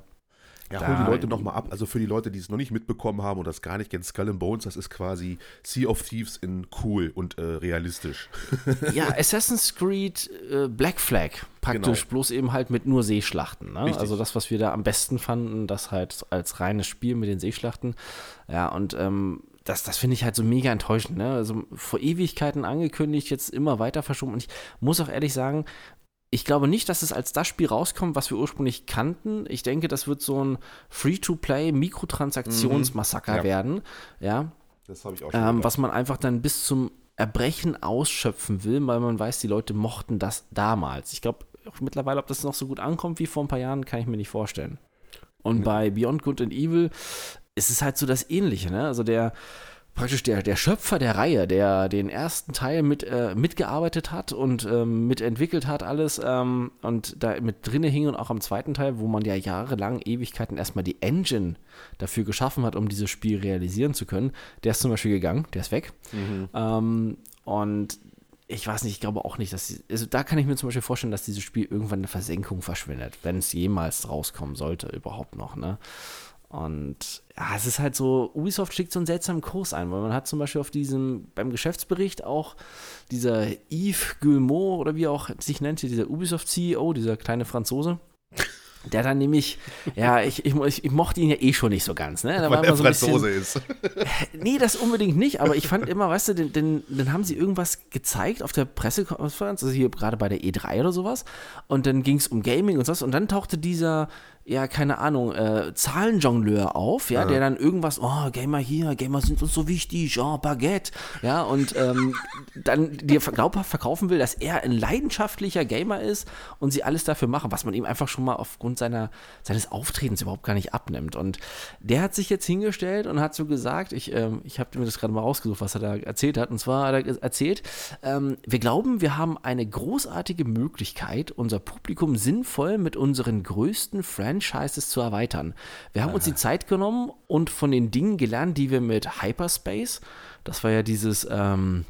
ja, hol die Leute nochmal ab. Also für die Leute, die es noch nicht mitbekommen haben und das gar nicht kennen, Skull and Bones, das ist quasi Sea of Thieves in cool und äh, realistisch. ja, Assassin's Creed äh, Black Flag praktisch, genau. bloß eben halt mit nur Seeschlachten. Ne? Also das, was wir da am besten fanden, das halt als reines Spiel mit den Seeschlachten. Ja, und ähm, das, das finde ich halt so mega enttäuschend. Ne? Also vor Ewigkeiten angekündigt, jetzt immer weiter verschoben. Und ich muss auch ehrlich sagen, ich glaube nicht, dass es als das Spiel rauskommt, was wir ursprünglich kannten. Ich denke, das wird so ein Free-to-Play Mikrotransaktionsmassaker mhm. ja. werden. Ja. Das habe ich auch schon ähm, Was man einfach dann bis zum Erbrechen ausschöpfen will, weil man weiß, die Leute mochten das damals. Ich glaube mittlerweile, ob das noch so gut ankommt wie vor ein paar Jahren, kann ich mir nicht vorstellen. Und mhm. bei Beyond Good and Evil ist es halt so das Ähnliche. Ne? Also der praktisch der, der Schöpfer der Reihe, der den ersten Teil mit, äh, mitgearbeitet hat und ähm, mitentwickelt hat, alles ähm, und da mit drinne hing und auch am zweiten Teil, wo man ja jahrelang, Ewigkeiten erstmal die Engine dafür geschaffen hat, um dieses Spiel realisieren zu können, der ist zum Beispiel gegangen, der ist weg. Ähm, und ich weiß nicht, ich glaube auch nicht, dass sie, also da kann ich mir zum Beispiel vorstellen, dass dieses Spiel irgendwann eine Versenkung verschwindet, wenn es jemals rauskommen sollte, überhaupt noch, ne? Und ja, es ist halt so, Ubisoft schickt so einen seltsamen Kurs ein, weil man hat zum Beispiel auf diesem, beim Geschäftsbericht auch dieser Yves Guillemot oder wie er auch sich nennt, hier dieser Ubisoft-CEO, dieser kleine Franzose. Der dann nämlich, ja, ich, ich, ich, mochte ihn ja eh schon nicht so ganz, ne? Da Weil er so ein bisschen- Franzose ist. Nee, das unbedingt nicht, aber ich fand immer, weißt du, den, den, dann haben sie irgendwas gezeigt auf der Pressekonferenz, also hier gerade bei der E3 oder sowas, und dann ging es um Gaming und sowas, und dann tauchte dieser, ja, keine Ahnung, äh, Zahlenjongleur auf, ja, der dann irgendwas, oh, Gamer hier, Gamer sind uns so wichtig, oh, Baguette, ja, und ähm, dann dir glaubhaft verkaufen will, dass er ein leidenschaftlicher Gamer ist und sie alles dafür machen, was man ihm einfach schon mal aufgrund seiner, seines Auftretens überhaupt gar nicht abnimmt. Und der hat sich jetzt hingestellt und hat so gesagt, ich, ähm, ich habe mir das gerade mal rausgesucht, was er da erzählt hat. Und zwar hat er erzählt, ähm, wir glauben, wir haben eine großartige Möglichkeit, unser Publikum sinnvoll mit unseren größten Franchises zu erweitern. Wir haben uns die Zeit genommen und von den Dingen gelernt, die wir mit Hyperspace, das war ja dieses ähm,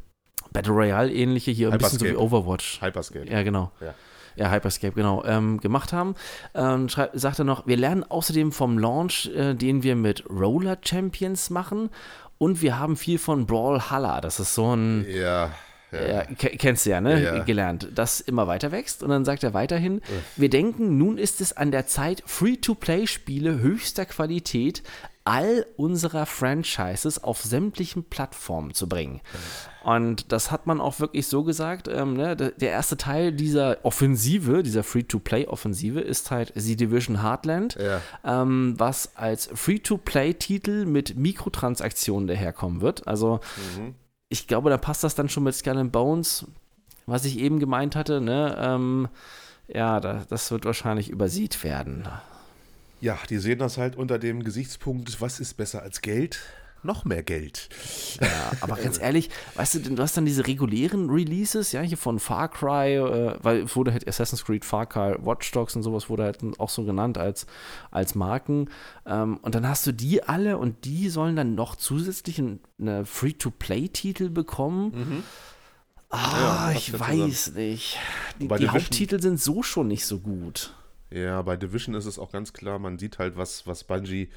Battle Royale ähnliche hier, ein bisschen so wie Hyperscape. Overwatch. Hyperscape. Ja, genau. Ja. Ja, Hyperscape, genau, ähm, gemacht haben. Ähm, schrei- sagt er noch, wir lernen außerdem vom Launch, äh, den wir mit Roller Champions machen. Und wir haben viel von Brawlhalla. Das ist so ein, Ja, ja. ja, ke- kennst du ja, ne? Ja. Gelernt, das immer weiter wächst. Und dann sagt er weiterhin, wir denken, nun ist es an der Zeit, Free-to-Play-Spiele höchster Qualität all unserer Franchises auf sämtlichen Plattformen zu bringen. Und das hat man auch wirklich so gesagt. Ähm, ne? der, erste Teil dieser Offensive, dieser Free-to-Play-Offensive, ist halt The Division Heartland, Ja. ähm, was als Free-to-Play-Titel mit Mikrotransaktionen daherkommen wird. Also ich glaube, da passt das dann schon mit Skull and Bones, was ich eben gemeint hatte. Ne? Ähm, ja, da, das wird wahrscheinlich übersieht werden. Ja, die sehen das halt unter dem Gesichtspunkt, was ist besser als Geld? Noch mehr Geld. Ja, aber ganz ehrlich, weißt du, du hast dann diese regulären Releases, ja, hier von Far Cry, äh, weil es wurde halt Assassin's Creed, Far Cry, Watch Dogs und sowas wurde halt auch so genannt als, als Marken. Ähm, und dann hast du die alle und die sollen dann noch zusätzlich ein- eine Free-to-Play-Titel bekommen. Ah, Ja, ich ja zusammen. weiß nicht. Die, die Haupttitel sind so schon nicht so gut. Ja, bei Division ist es auch ganz klar, man sieht halt, was, was Bungie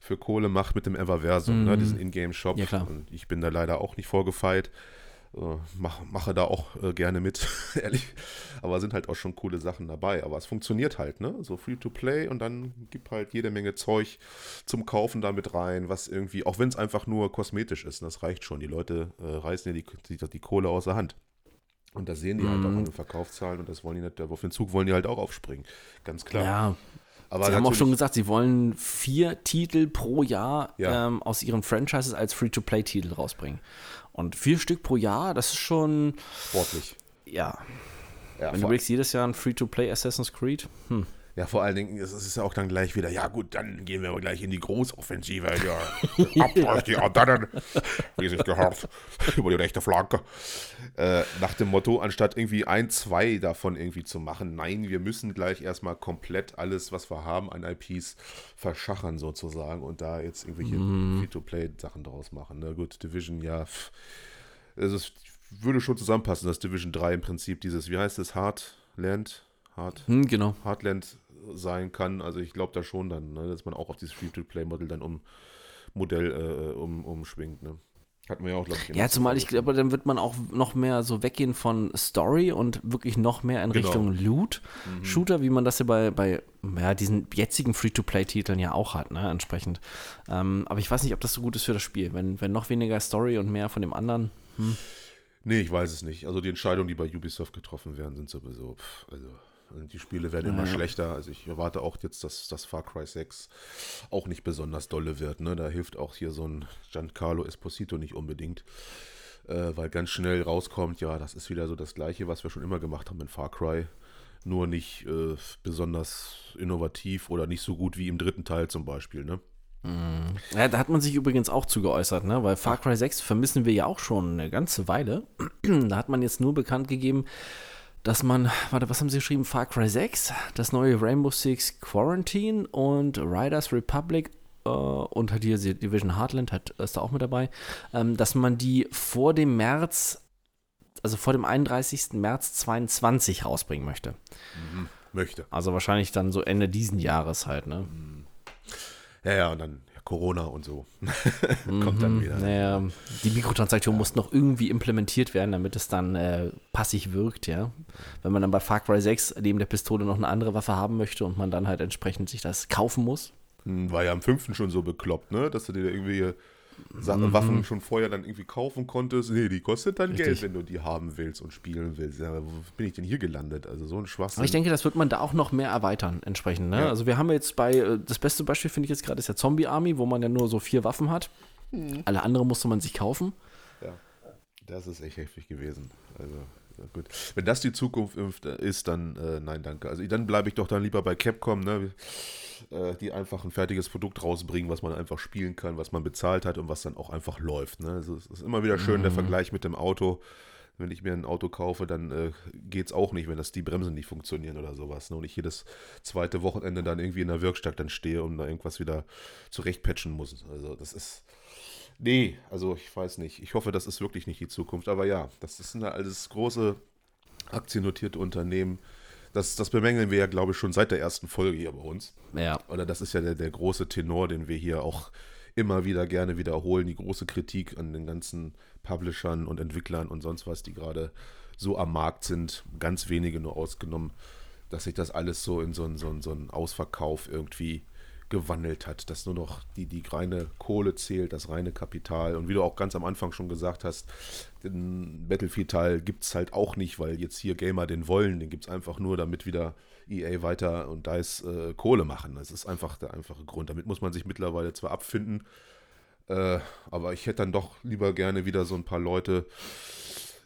für Kohle macht mit dem Everversum, ne, diesen Ingame-Shop. Ja, klar. Und ich bin da leider auch nicht vorgefeilt. Äh, mach, mache da auch äh, gerne mit, ehrlich. Aber sind halt auch schon coole Sachen dabei. Aber es funktioniert halt, ne? So Free-to-Play und dann gibt halt jede Menge Zeug zum Kaufen damit rein, was irgendwie, auch wenn es einfach nur kosmetisch ist, das reicht schon. Die Leute äh, reißen ja die, die, die Kohle aus der Hand. Und das sehen die halt Mhm. auch an den Verkaufszahlen und das wollen die nicht, auf den Zug wollen die halt auch aufspringen. Ganz klar. Ja, Aber sie haben auch schon gesagt, sie wollen vier Titel pro Jahr Ja. ähm, aus ihren Franchises als Free-to-Play-Titel rausbringen. Und vier Stück pro Jahr, das ist schon, sportlich. ja. Ja, Wenn du überlegst, jedes Jahr ein Free-to-Play Assassin's Creed. Hm. Ja, vor allen Dingen, es ist ja auch dann gleich wieder, ja gut, dann gehen wir aber gleich in die Großoffensive. Ja, ab die Ardennen, wie sich gehört, über die rechte Flanke. Äh, nach dem Motto, anstatt irgendwie ein, zwei davon irgendwie zu machen, nein, wir müssen gleich erstmal komplett alles, was wir haben an IPs, verschachern sozusagen und da jetzt irgendwelche Free-to-Play-Sachen draus machen. Na gut, Division, ja, pff. es würde schon zusammenpassen, dass Division 3 im Prinzip dieses, wie heißt es, Heartland, Hard, Hm, genau. Heartland sein kann. Also ich glaube da schon dann, ne, dass man auch auf dieses Free-to-Play-Modell dann um Modell äh, um, umschwingt. Ne? Hatten wir ja auch, glaube ich. Ja, zumal ich glaube, dann wird man auch noch mehr so weggehen von Story und wirklich noch mehr in Genau. Richtung Loot-Shooter, wie man das ja bei, bei ja, diesen jetzigen Free-to-Play-Titeln ja auch hat, ne, entsprechend. Ähm, aber ich weiß nicht, ob das so gut ist für das Spiel. Wenn, wenn noch weniger Story und mehr von dem anderen. Nee, ich weiß es nicht. Also die Entscheidungen, die bei Ubisoft getroffen werden, sind sowieso. Pff, also die Spiele werden immer Ja. schlechter. Also ich erwarte auch jetzt, dass das Far Cry 6 auch nicht besonders dolle wird. Ne? Da hilft auch hier so ein Giancarlo Esposito nicht unbedingt. Äh, weil ganz schnell rauskommt, ja, das ist wieder so das gleiche, was wir schon immer gemacht haben in Far Cry. Nur nicht äh, besonders innovativ oder nicht so gut wie im dritten Teil zum Beispiel. Ne? Mhm. Ja, da hat man sich übrigens auch zu geäußert, ne? weil Far Cry 6 vermissen wir ja auch schon eine ganze Weile. da hat man jetzt nur bekannt gegeben, dass man, warte, was haben sie geschrieben? Far Cry 6, das neue Rainbow Six Quarantine und Riders Republic äh, und halt hier Division Heartland hat, ist da auch mit dabei, ähm, dass man die vor dem März, also vor dem 31. März 22 rausbringen möchte. Mhm. Möchte. Also wahrscheinlich dann so Ende diesen Jahres halt, ne? Ja, ja, und dann Corona und so. Kommt dann wieder. Naja, die Mikrotransaktion muss noch irgendwie implementiert werden, damit es dann äh, passig wirkt, ja. Wenn man dann bei Far Cry 6 neben der Pistole noch eine andere Waffe haben möchte und man dann halt entsprechend sich das kaufen muss. Hm, War ja am 5. schon so bekloppt, ne? Dass du dir irgendwie Sachen, Waffen schon vorher dann irgendwie kaufen konntest. Nee, die kostet dann Richtig. Geld, wenn du die haben willst und spielen willst. Ja, wo bin ich denn hier gelandet? Also so ein Schwachsinn. Aber ich denke, das wird man da auch noch mehr erweitern, entsprechend. Ne? Ja. Also wir haben jetzt bei, äh, das beste Beispiel finde ich jetzt gerade ist der Zombie Army, wo man ja nur so vier Waffen hat. Alle anderen musste man sich kaufen. Ja, das ist echt heftig gewesen. Also, gut. Wenn das die Zukunft ist, dann äh, nein, danke. Also dann bleibe ich doch dann lieber bei Capcom, ne? Äh, die einfach ein fertiges Produkt rausbringen, was man einfach spielen kann, was man bezahlt hat und was dann auch einfach läuft. Ne? Also es ist immer wieder schön der Vergleich mit dem Auto. Wenn ich mir ein Auto kaufe, dann äh, geht es auch nicht, wenn das die Bremsen nicht funktionieren oder sowas. Ne? Und ich jedes zweite Wochenende dann irgendwie in der Werkstatt dann stehe und da irgendwas wieder zurechtpatchen muss. Also das ist. Nee, also ich weiß nicht. Ich hoffe, das ist wirklich nicht die Zukunft. Aber ja, das sind ja alles große aktiennotierte Unternehmen. Das, das bemängeln wir ja, glaube ich, schon seit der ersten Folge hier bei uns. Ja. Oder das ist ja der, der große Tenor, den wir hier auch immer wieder gerne wiederholen. Die große Kritik an den ganzen Publishern und Entwicklern und sonst was, die gerade so am Markt sind. Ganz wenige nur ausgenommen, dass sich das alles so in so einen, so einen, so einen Ausverkauf irgendwie gewandelt hat, dass nur noch die, die reine Kohle zählt, das reine Kapital. Und wie du auch ganz am Anfang schon gesagt hast, den Battlefield-Teil gibt es halt auch nicht, weil jetzt hier Gamer den wollen. Den gibt es einfach nur, damit wieder EA weiter und DICE äh, Kohle machen. Das ist einfach der einfache Grund. Damit muss man sich mittlerweile zwar abfinden, äh, aber ich hätte dann doch lieber gerne wieder so ein paar Leute,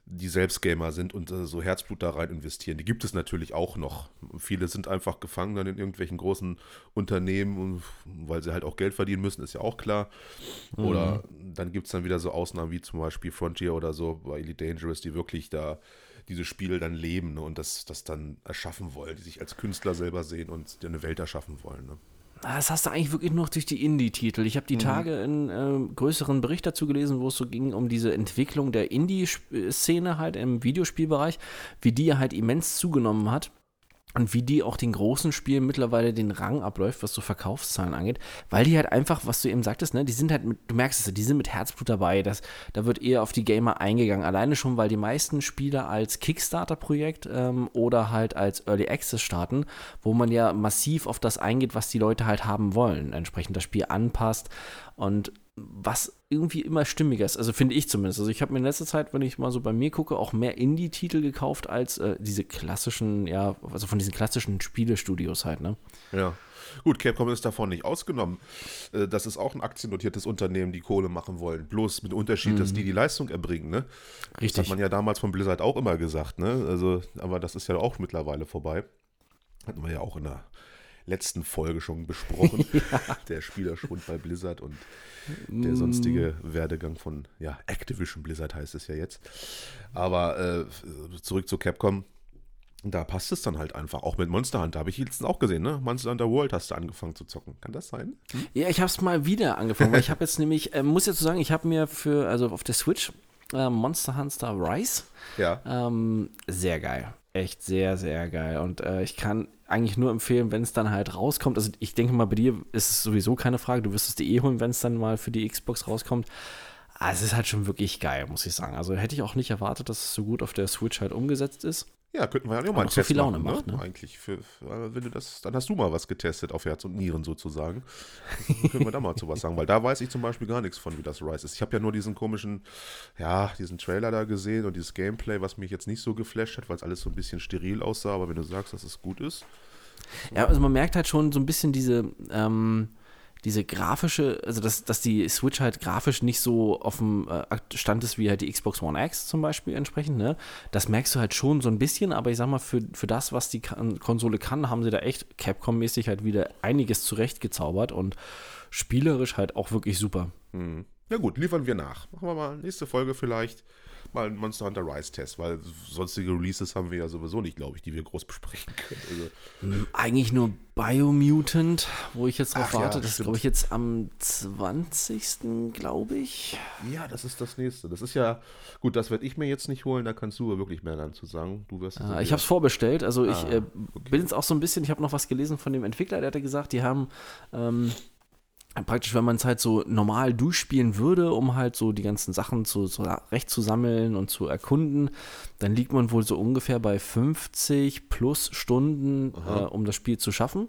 die selbst Gamer sind und äh, so Herzblut da rein investieren. Die gibt es natürlich auch noch. Viele sind einfach gefangen dann in irgendwelchen großen Unternehmen, weil sie halt auch Geld verdienen müssen, ist ja auch klar. Oder dann gibt es dann wieder so Ausnahmen wie zum Beispiel Frontier oder so bei Elite Dangerous, die wirklich da diese Spiele dann leben ne, und das, das dann erschaffen wollen, die sich als Künstler selber sehen und eine Welt erschaffen wollen. Ne? Ah, Das hast du eigentlich wirklich noch durch die Indie-Titel. Ich habe die Tage einen äh, größeren Bericht dazu gelesen, wo es so ging um diese Entwicklung der Indie-Szene halt im Videospielbereich, wie die halt immens zugenommen hat. Und wie die auch den großen Spielen mittlerweile den Rang abläuft, was so Verkaufszahlen angeht, weil die halt einfach, was du eben sagtest, ne, die sind halt mit, du merkst es, die sind mit Herzblut dabei, das, da wird eher auf die Gamer eingegangen. Alleine schon, weil die meisten Spieler als Kickstarter-Projekt ähm, oder halt als Early Access starten, wo man ja massiv auf das eingeht, was die Leute halt haben wollen, entsprechend das Spiel anpasst und was irgendwie immer stimmiger ist. Also finde ich zumindest. Also ich habe mir in letzter Zeit, wenn ich mal so bei mir gucke, auch mehr Indie-Titel gekauft als äh, diese klassischen, ja, also von diesen klassischen Spielestudios halt, ne? Ja. Gut, Capcom ist davon nicht ausgenommen. Äh, Das ist auch ein aktiennotiertes Unternehmen, die Kohle machen wollen. Bloß mit Unterschied, dass die die Leistung erbringen. Ne? Das Richtig. hat man ja damals von Blizzard auch immer gesagt. Ne? Also, aber das ist ja auch mittlerweile vorbei. Hatten wir ja auch in der letzten Folge schon besprochen. Der Spielerschwund bei Blizzard und der sonstige Werdegang von ja, Activision Blizzard heißt es ja jetzt. Aber äh, zurück zu Capcom. Da passt es dann halt einfach. Auch mit Monster Hunter habe ich letztens auch gesehen, ne? Monster Hunter World hast du angefangen zu zocken. Kann das sein? Ja, ich habe es mal wieder angefangen, weil ich habe jetzt nämlich, äh, muss jetzt so sagen, ich habe mir für, also auf der Switch, äh, Monster Hunter Rise, Ja. ähm, sehr geil. Echt sehr, sehr geil. Und äh, ich kann eigentlich nur empfehlen, wenn es dann halt rauskommt. Also ich denke mal, bei dir ist es sowieso keine Frage. Du wirst es dir eh holen, wenn es dann mal für die Xbox rauskommt. Aber es ist halt schon wirklich geil, muss ich sagen. Also hätte ich auch nicht erwartet, dass es so gut auf der Switch halt umgesetzt ist. Ja, könnten wir ja auch mal einen so Test viel Laune machen, macht, ne? Eigentlich, für, für, wenn du das, dann hast du mal was getestet auf Herz und Nieren sozusagen. können wir da mal zu was sagen, weil da weiß ich zum Beispiel gar nichts von, wie das Rise ist. Ich habe ja nur diesen komischen, ja, diesen Trailer da gesehen und dieses Gameplay, was mich jetzt nicht so geflasht hat, weil es alles so ein bisschen steril aussah, aber wenn du sagst, dass es gut ist, Ja, also man merkt halt schon so ein bisschen diese, ähm, diese grafische, also dass, dass die Switch halt grafisch nicht so auf dem äh, Stand ist wie halt die Xbox One X zum Beispiel entsprechend, ne? Das merkst du halt schon so ein bisschen, aber ich sag mal, für, für das, was die Konsole kann, haben sie da echt Capcom-mäßig halt wieder einiges zurechtgezaubert und spielerisch halt auch wirklich super. Mhm. Ja gut, liefern wir nach. Machen wir mal nächste Folge vielleicht mal einen Monster Hunter Rise Test, weil sonstige Releases haben wir ja sowieso nicht, glaube ich, die wir groß besprechen können. Also, Eigentlich nur Biomutant, wo ich jetzt drauf Ach, warte. Ja, das ist, glaube ich, jetzt am 20. glaube ich. Ja, das ist das nächste. Das ist ja, gut, das werde ich mir jetzt nicht holen, da kannst du wirklich mehr dann zu sagen. Du wirst ah, ich habe es vorbestellt, also ah, ich äh, okay. bin jetzt auch so ein bisschen, ich habe noch was gelesen von dem Entwickler, der hat gesagt, die haben ähm, praktisch, wenn man es halt so normal durchspielen würde, um halt so die ganzen Sachen zu, zu recht zu sammeln und zu erkunden, dann liegt man wohl so ungefähr bei 50 plus Stunden, äh, um das Spiel zu schaffen.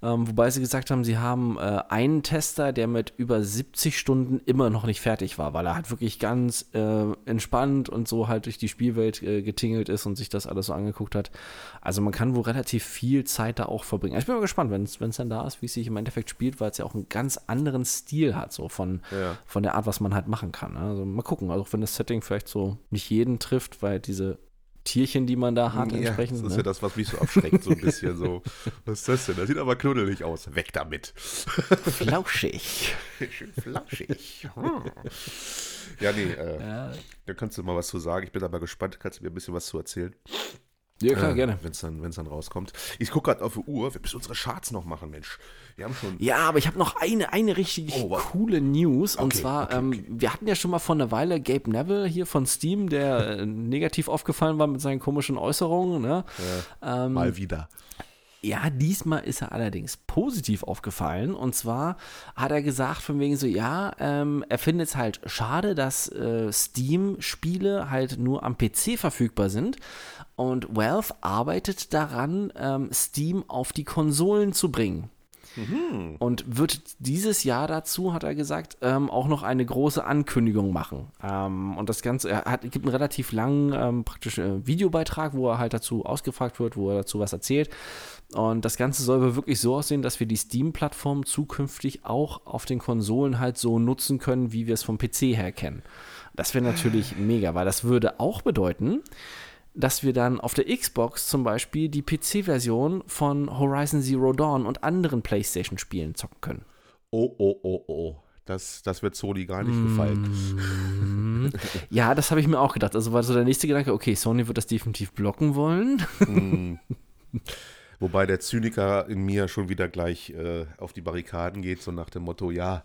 Ähm, wobei sie gesagt haben, sie haben äh, einen Tester, der mit über 70 Stunden immer noch nicht fertig war, weil er halt wirklich ganz äh, entspannt und so halt durch die Spielwelt äh, getingelt ist und sich das alles so angeguckt hat. Also man kann wohl relativ viel Zeit da auch verbringen. Also ich bin mal gespannt, wenn es dann da ist, wie es sich im Endeffekt spielt, weil es ja auch einen ganz anderen Stil hat, so von, ja. von der Art, was man halt machen kann. Also mal gucken, also wenn das Setting vielleicht so nicht jeden trifft, weil diese Tierchen, die man da hat, ja, entsprechend. Das ist ne? ja das, was mich so abschreckt, so ein bisschen so. Was ist das denn? Das sieht aber knuddelig aus. Weg damit. Flauschig. Schön flauschig. Hm. Ja, nee, äh, ja. da kannst du mal was zu sagen. Ich bin aber gespannt. Kannst du mir ein bisschen was zu erzählen? Ja, klar, äh, gerne. Wenn es dann, dann rauskommt. Ich gucke gerade auf die Uhr. Wir müssen unsere Charts noch machen, Mensch. Wir haben schon. Ja, aber ich habe noch eine, eine richtig oh, coole News. Okay, und zwar, okay, okay. Ähm, wir hatten ja schon mal vor einer Weile Gabe Neville hier von Steam, der äh, negativ aufgefallen war mit seinen komischen Äußerungen. Ne? Ja, ähm, mal wieder. Ja, diesmal ist er allerdings positiv aufgefallen. Und zwar hat er gesagt, von wegen so, ja, ähm, er findet es halt schade, dass äh, Steam-Spiele halt nur am PC verfügbar sind. Und Valve arbeitet daran, ähm, Steam auf die Konsolen zu bringen. Mhm. Und wird dieses Jahr dazu, hat er gesagt, ähm, auch noch eine große Ankündigung machen. Ähm, und das Ganze, er hat, gibt einen relativ langen ähm, praktisch äh, Videobeitrag, wo er halt dazu ausgefragt wird, wo er dazu was erzählt. Und das Ganze soll wirklich so aussehen, dass wir die Steam-Plattform zukünftig auch auf den Konsolen halt so nutzen können, wie wir es vom PC her kennen. Das wäre natürlich mega, weil das würde auch bedeuten, dass wir dann auf der Xbox zum Beispiel die PC-Version von Horizon Zero Dawn und anderen PlayStation-Spielen zocken können. Oh, oh, oh, oh. Das, das wird Sony gar nicht gefallen. ja, das habe ich mir auch gedacht. Also war so der nächste Gedanke, okay, Sony wird das definitiv blocken wollen. Mm. Wobei der Zyniker in mir schon wieder gleich äh, auf die Barrikaden geht, so nach dem Motto, ja,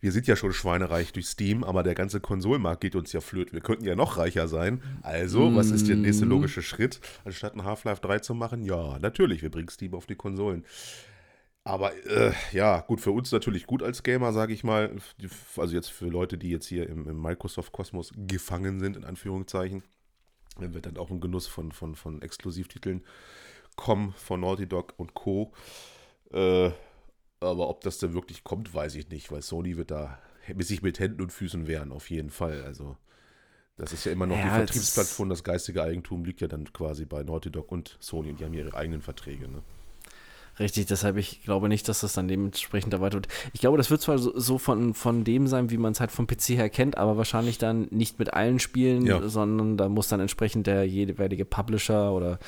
wir sind ja schon schweinereich durch Steam, aber der ganze Konsolmarkt geht uns ja flöten. Wir könnten ja noch reicher sein. Also, was ist der nächste mhm. logische Schritt? Anstatt ein Half-Life 3 zu machen? Ja, natürlich, wir bringen Steam auf die Konsolen. Aber äh, ja, gut, für uns natürlich gut als Gamer, sage ich mal. Also jetzt für Leute, die jetzt hier im, im Microsoft-Kosmos gefangen sind, in Anführungszeichen. Wenn wir dann auch einen Genuss von, von, von Exklusivtiteln kommen, von Naughty Dog und Co. Äh, aber ob das denn wirklich kommt, weiß ich nicht, weil Sony wird da sich mit Händen und Füßen wehren, auf jeden Fall. Also, das ist ja immer noch ja, die Vertriebsplattform, das geistige Eigentum liegt ja dann quasi bei Naughty Dog und Sony und die haben ihre eigenen Verträge. Ne? Richtig, deshalb ich glaube nicht, dass das dann dementsprechend erweitert wird. Ich glaube, das wird zwar so, so von, von dem sein, wie man es halt vom PC her kennt, aber wahrscheinlich dann nicht mit allen Spielen, ja. sondern da muss dann entsprechend der jeweilige Publisher oder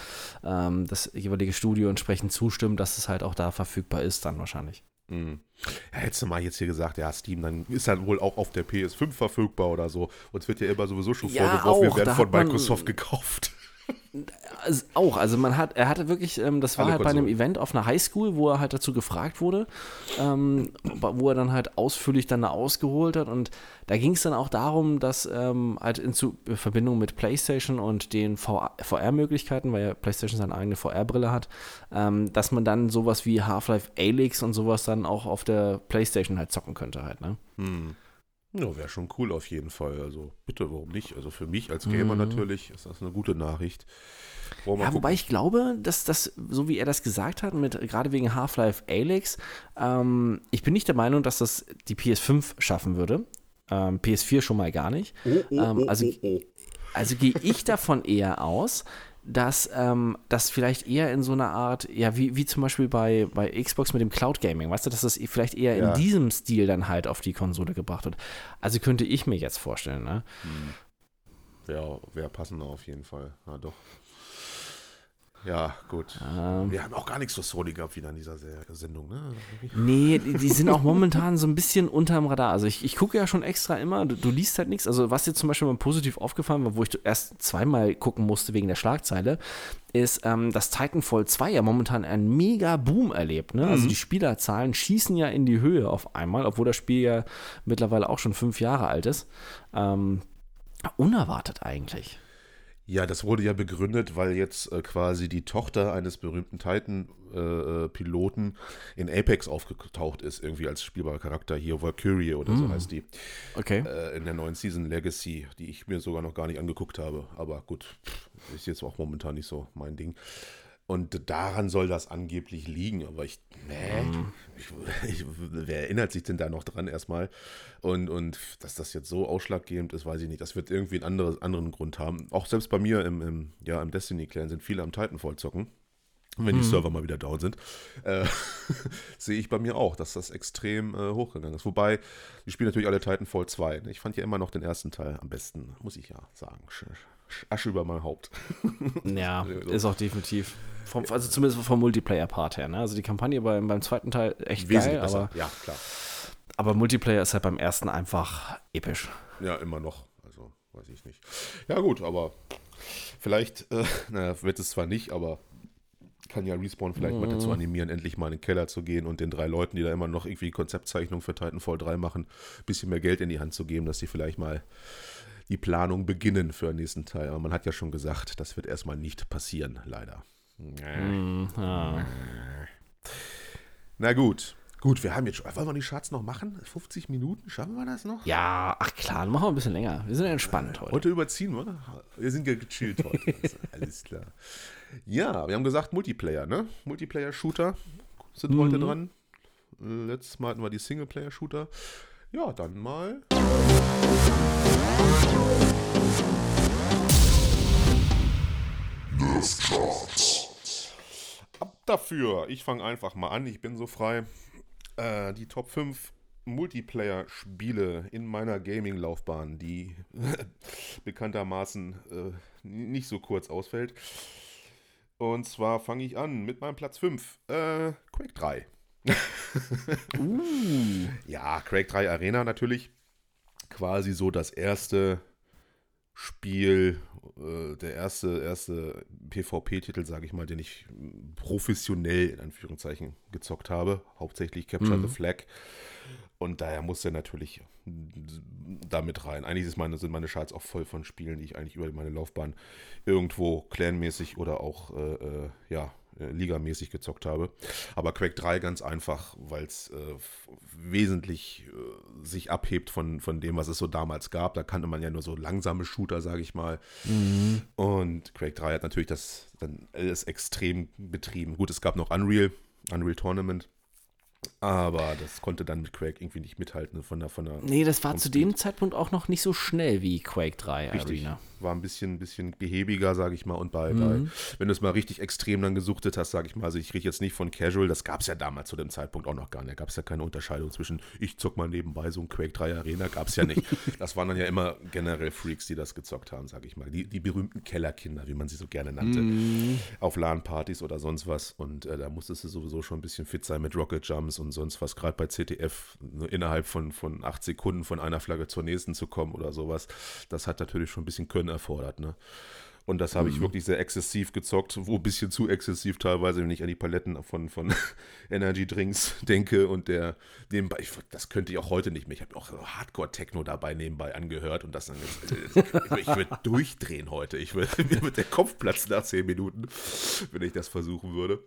ähm, das jeweilige Studio entsprechend zustimmen, dass es halt auch da verfügbar ist, dann wahrscheinlich. Mhm. Ja, hättest du mal jetzt hier gesagt, ja, Steam, dann ist dann wohl auch auf der PS5 verfügbar oder so. Uns wird ja immer sowieso schon ja, vorgeworfen, wir werden von Microsoft gekauft. Also auch, also man hat, er hatte wirklich, ähm, das war Alle halt bei einem Event auf einer Highschool, wo er halt dazu gefragt wurde, ähm, wo er dann halt ausführlich dann da ausgeholt hat und da ging es dann auch darum, dass ähm, halt in Verbindung mit PlayStation und den VR-Möglichkeiten, weil ja PlayStation seine eigene VR-Brille hat, ähm, dass man dann sowas wie Half-Life Alyx und sowas dann auch auf der PlayStation halt zocken könnte halt, ne? Hm. Ja, wäre schon cool auf jeden Fall. Also bitte, warum nicht? Also für mich als Gamer mhm. natürlich ist das eine gute Nachricht. Ja, wobei ich glaube, dass das, so wie er das gesagt hat, mit gerade wegen Half-Life Alyx, ähm, ich bin nicht der Meinung, dass das die PS5 schaffen würde. Ähm, PS4 schon mal gar nicht. Oh, oh, ähm, also, oh, oh, oh. also gehe ich davon eher aus, dass ähm, das vielleicht eher in so einer Art, ja, wie, wie zum Beispiel bei, bei Xbox mit dem Cloud Gaming, weißt du, dass das vielleicht eher Ja. in diesem Stil dann halt auf die Konsole gebracht wird. Also könnte ich mir jetzt vorstellen, ne? Wäre wär passender auf jeden Fall. Ja, doch. Ja, gut. Ähm, Wir haben auch gar nichts für Sony gehabt wieder in dieser Se- Sendung, ne? Nee, die, die sind auch momentan so ein bisschen unterm Radar. Also ich, ich gucke ja schon extra immer, du, du liest halt nichts. Also was dir zum Beispiel mal positiv aufgefallen war, wo ich erst zweimal gucken musste wegen der Schlagzeile, ist, ähm, dass Titanfall 2 ja momentan einen mega Boom erlebt. Ne? Also die Spielerzahlen schießen ja in die Höhe auf einmal, obwohl das Spiel ja mittlerweile auch schon fünf Jahre alt ist. Ähm, unerwartet eigentlich. Ja, das wurde ja begründet, weil jetzt äh, quasi die Tochter eines berühmten Titan-Piloten in Apex aufgetaucht ist, irgendwie als spielbarer Charakter hier, Valkyrie oder so heißt die, Okay. äh, in der neuen Season Legacy, die ich mir sogar noch gar nicht angeguckt habe. Aber gut, ist jetzt auch momentan nicht so mein Ding. Und daran soll das angeblich liegen, aber ich, nee, ich, ich, wer erinnert sich denn da noch dran erstmal? Und, und dass das jetzt so ausschlaggebend ist, weiß ich nicht. Das wird irgendwie einen anderes, anderen Grund haben. Auch selbst bei mir im, im, ja, im Destiny-Clan sind viele am Titanfall zocken. Wenn die Server mal wieder down sind, äh, sehe ich bei mir auch, dass das extrem äh, hochgegangen ist. Wobei, die spielen natürlich alle Titanfall 2. ne? Ich fand ja immer noch den ersten Teil am besten, muss ich ja sagen. Sch Sch Asche über mein Haupt. Ja, ist auch definitiv. Vom, also zumindest vom Multiplayer-Part her. Ne? Also die Kampagne beim, beim zweiten Teil echt geil, aber, Ja, klar. aber Multiplayer ist halt beim ersten einfach episch. Ja, immer noch. Also, weiß ich nicht. Ja, gut, aber vielleicht, äh, naja, wird es zwar nicht, aber kann ja Respawn vielleicht mal dazu animieren, endlich mal in den Keller zu gehen und den drei Leuten, die da immer noch irgendwie Konzeptzeichnung für Titanfall 3 machen, ein bisschen mehr Geld in die Hand zu geben, dass sie vielleicht mal die Planung beginnen für den nächsten Teil. Aber man hat ja schon gesagt, das wird erstmal nicht passieren, leider. Mhm, ja. Na gut. Gut, wir haben jetzt schon. Wollen wir die Charts noch machen? 50 Minuten? Schaffen wir das noch? ja, ach klar, machen wir ein bisschen länger. Wir sind entspannt heute. Heute überziehen wir. Wir sind ja gechillt heute. Also, alles klar. Ja, wir haben gesagt Multiplayer, ne? Multiplayer-Shooter sind heute dran. Äh, Letztes Mal hatten wir die Singleplayer-Shooter. Ja, dann mal. Ab dafür. Ich fange einfach mal an. Ich bin so frei. Äh, die Top 5 Multiplayer-Spiele in meiner Gaming-Laufbahn, die bekanntermaßen äh, nicht so kurz ausfällt. Und zwar fange ich an mit meinem Platz 5. Äh, Quake 3. Ja, Quake 3 Arena natürlich. Quasi so das erste Spiel, äh, der erste, erste PvP-Titel, sage ich mal, den ich professionell in Anführungszeichen gezockt habe. Hauptsächlich Capture the Flag. Und daher muss er natürlich damit rein. Eigentlich meine, sind meine Charts auch voll von Spielen, die ich eigentlich über meine Laufbahn irgendwo clanmäßig oder auch äh, äh, ja, äh, ligamäßig gezockt habe. Aber Quake 3 ganz einfach, weil es äh, wesentlich äh, sich abhebt von, von dem, was es so damals gab. Da kannte man ja nur so langsame Shooter, sage ich mal. Und Quake 3 hat natürlich das dann alles extrem betrieben. Gut, es gab noch Unreal, Unreal Tournament. Aber das konnte dann mit Quake irgendwie nicht mithalten von der von der Nee, das war zu dem Zeitpunkt auch noch nicht so schnell wie Quake 3 Richtig. Arena. War ein bisschen, bisschen behäbiger, sage ich mal. Und bei, Mhm. bei, wenn du es mal richtig extrem dann gesuchtet hast, sage ich mal, also ich rede jetzt nicht von Casual, das gab es ja damals zu dem Zeitpunkt auch noch gar nicht. Da gab es ja keine Unterscheidung zwischen, ich zock mal nebenbei so ein Quake 3 Arena, gab es ja nicht. das waren dann ja immer generell Freaks, die das gezockt haben, sage ich mal. Die, die berühmten Kellerkinder, wie man sie so gerne nannte. Mhm. Auf LAN-Partys oder sonst was. Und äh, da musstest du sowieso schon ein bisschen fit sein mit Rocket Jumps und sonst was, gerade bei CTF, nur innerhalb von, von acht Sekunden von einer Flagge zur nächsten zu kommen oder sowas. Das hat natürlich schon ein bisschen Können erfordert, ne? Und das habe ich wirklich sehr exzessiv gezockt, wo ein bisschen zu exzessiv teilweise, wenn ich an die Paletten von, von Energy Drinks denke und der nebenbei, ich, das könnte ich auch heute nicht mehr. Ich habe auch Hardcore-Techno dabei nebenbei angehört und das dann jetzt, äh, ich würde durchdrehen heute. Ich würde, mir wird der Kopf platzen nach zehn Minuten, wenn ich das versuchen würde.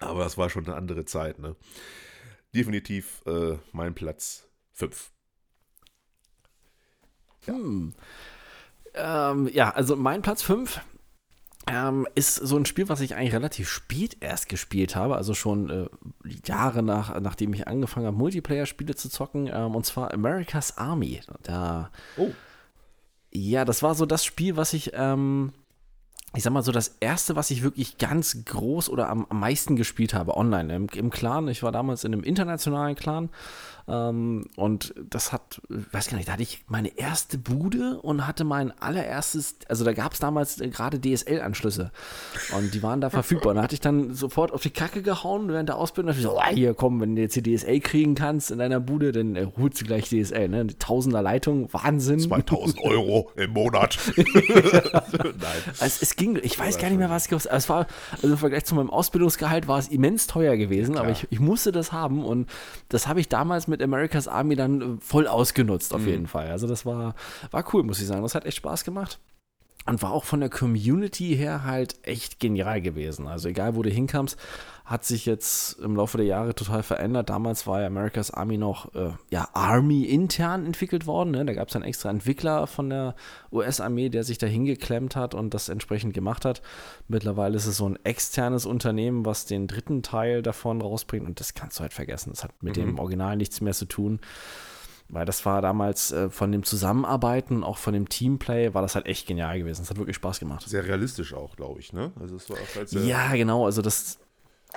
Aber das war schon eine andere Zeit, ne? Definitiv äh, mein Platz 5. Ähm, ja, also mein Platz 5 ähm, ist so ein Spiel, was ich eigentlich relativ spät erst gespielt habe, also schon äh, Jahre nach, nachdem ich angefangen habe, Multiplayer-Spiele zu zocken, ähm, und zwar America's Army. Da, Oh. ja, das war so das Spiel, was ich ähm, ich sag mal so, das erste, was ich wirklich ganz groß oder am, am meisten gespielt habe, online, im, im Clan. Ich war damals in einem internationalen Clan ähm, und das hat, weiß gar nicht, da hatte ich meine erste Bude und hatte mein allererstes, also da gab es damals äh, gerade DSL-Anschlüsse und die waren da verfügbar. Und da hatte ich dann sofort auf die Kacke gehauen während der Ausbildung. Da ich so, oh, hier komm, wenn du jetzt die DSL kriegen kannst in deiner Bude, dann äh, holst du gleich DSL. Ne? Tausender Leitung, Wahnsinn. 2000 Euro im Monat. Nein. Also es ging, ich weiß gar nicht mehr, was es kostet. Es war, also im Vergleich zu meinem Ausbildungsgehalt war es immens teuer gewesen, ja, aber ich, ich musste das haben und das habe ich damals mit America's Army dann äh, voll ausgenutzt, auf mhm. jeden Fall. Also das war, war cool, muss ich sagen. Das hat echt Spaß gemacht. Und war auch von der Community her halt echt genial gewesen. Also egal, wo du hinkamst, hat sich jetzt im Laufe der Jahre total verändert. Damals war ja America's Army noch äh, ja, Army intern entwickelt worden. Ne? Da gab es einen extra Entwickler von der US-Armee, der sich da hingeklemmt hat und das entsprechend gemacht hat. Mittlerweile ist es so ein externes Unternehmen, was den dritten Teil davon rausbringt und das kannst du halt vergessen. Das hat mit mhm. dem Original nichts mehr zu tun. Weil das war damals äh, von dem Zusammenarbeiten, auch von dem Teamplay, war das halt echt genial gewesen. Es hat wirklich Spaß gemacht. Sehr realistisch auch, glaube ich, ne? Also es war auch halt ja, genau. Also das,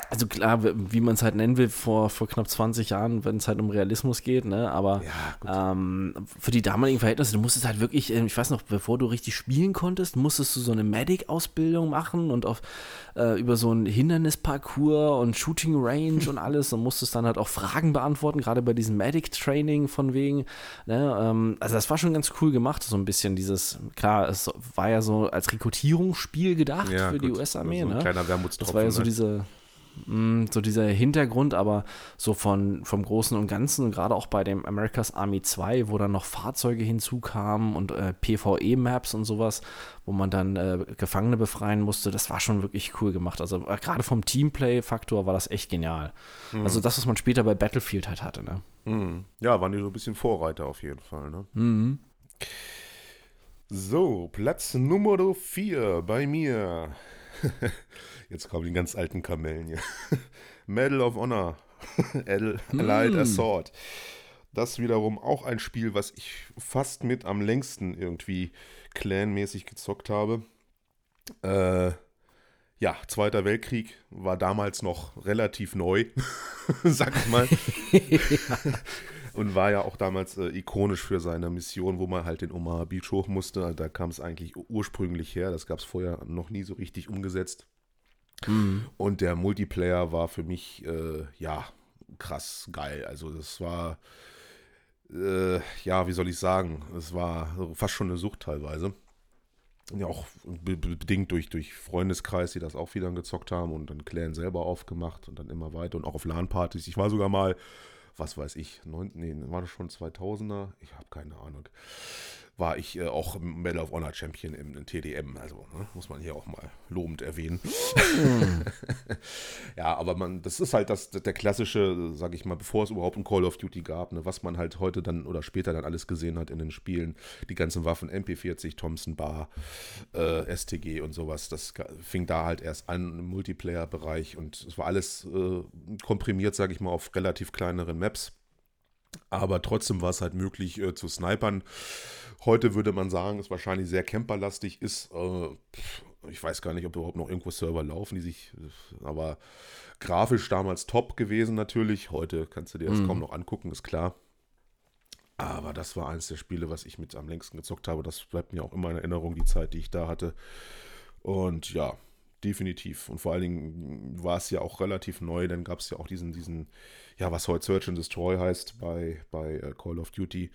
also klar, wie man es halt nennen will, vor, vor knapp 20 Jahren, wenn es halt um Realismus geht, ne? Aber ja, ähm, für die damaligen Verhältnisse, du musstest halt wirklich, ähm, ich weiß noch, bevor du richtig spielen konntest, musstest du so eine Medic-Ausbildung machen und auf äh, über so ein Hindernisparcours und Shooting Range und alles und musstest dann halt auch Fragen beantworten, gerade bei diesem Medic-Training von wegen. Ne? Ähm, also das war schon ganz cool gemacht, so ein bisschen dieses, klar, es war ja so als Rekrutierungsspiel gedacht ja, für gut. die US-Armee. Also ne? kleiner Das war ja so halt. diese so dieser Hintergrund, aber so von, vom Großen und Ganzen, gerade auch bei dem America's Army 2, wo dann noch Fahrzeuge hinzukamen und äh, PvE-Maps und sowas, wo man dann äh, Gefangene befreien musste, das war schon wirklich cool gemacht. Also äh, gerade vom Teamplay-Faktor war das echt genial. Mhm. Also das, was man später bei Battlefield halt hatte, ne? Mhm. Ja, waren die so ein bisschen Vorreiter auf jeden Fall, ne? Mhm. So, Platz Nummer 4 bei mir. Jetzt kommen die ganz alten Kamellen hier. Medal of Honor. Allied mm. Assault. Das wiederum auch ein Spiel, was ich fast mit am längsten irgendwie clanmäßig gezockt habe. Äh, ja, Zweiter Weltkrieg war damals noch relativ neu, sag ich mal. Und war ja auch damals äh, ikonisch für seine Mission, wo man halt den Omaha Beach hoch musste. Da kam es eigentlich ursprünglich her. Das gab es vorher noch nie so richtig umgesetzt. Mhm. Und der Multiplayer war für mich, äh, ja, krass geil. Also das war, äh, ja, wie soll ich sagen, es war fast schon eine Sucht teilweise. Ja, auch bedingt durch, durch Freundeskreis, die das auch wieder gezockt haben und dann Clan selber aufgemacht und dann immer weiter und auch auf LAN-Partys. Ich war sogar mal, was weiß ich, neun, nee, war das schon 2000er? Ich habe keine Ahnung war ich äh, auch Medal of Honor Champion im, im TDM. Also ne, muss man hier auch mal lobend erwähnen. Ja, aber man, das ist halt das, der klassische, sag ich mal, bevor es überhaupt ein Call of Duty gab, ne, was man halt heute dann oder später dann alles gesehen hat in den Spielen. Die ganzen Waffen, MP40, Thompson Bar, äh, STG und sowas. Das fing da halt erst an im Multiplayer-Bereich und es war alles äh, komprimiert, sag ich mal, auf relativ kleineren Maps. Aber trotzdem war es halt möglich äh, zu snipern. Heute würde man sagen, ist wahrscheinlich sehr camperlastig, ist, äh, ich weiß gar nicht, ob überhaupt noch irgendwo Server laufen, die sich, aber grafisch damals top gewesen natürlich. Heute kannst du dir das mhm. kaum noch angucken, ist klar. Aber das war eines der Spiele, was ich mit am längsten gezockt habe. Das bleibt mir auch immer in Erinnerung, die Zeit, die ich da hatte. Und ja, definitiv. Und vor allen Dingen war es ja auch relativ neu, dann gab es ja auch diesen, diesen, ja, was heute Search and Destroy heißt bei, bei äh, Call of Duty,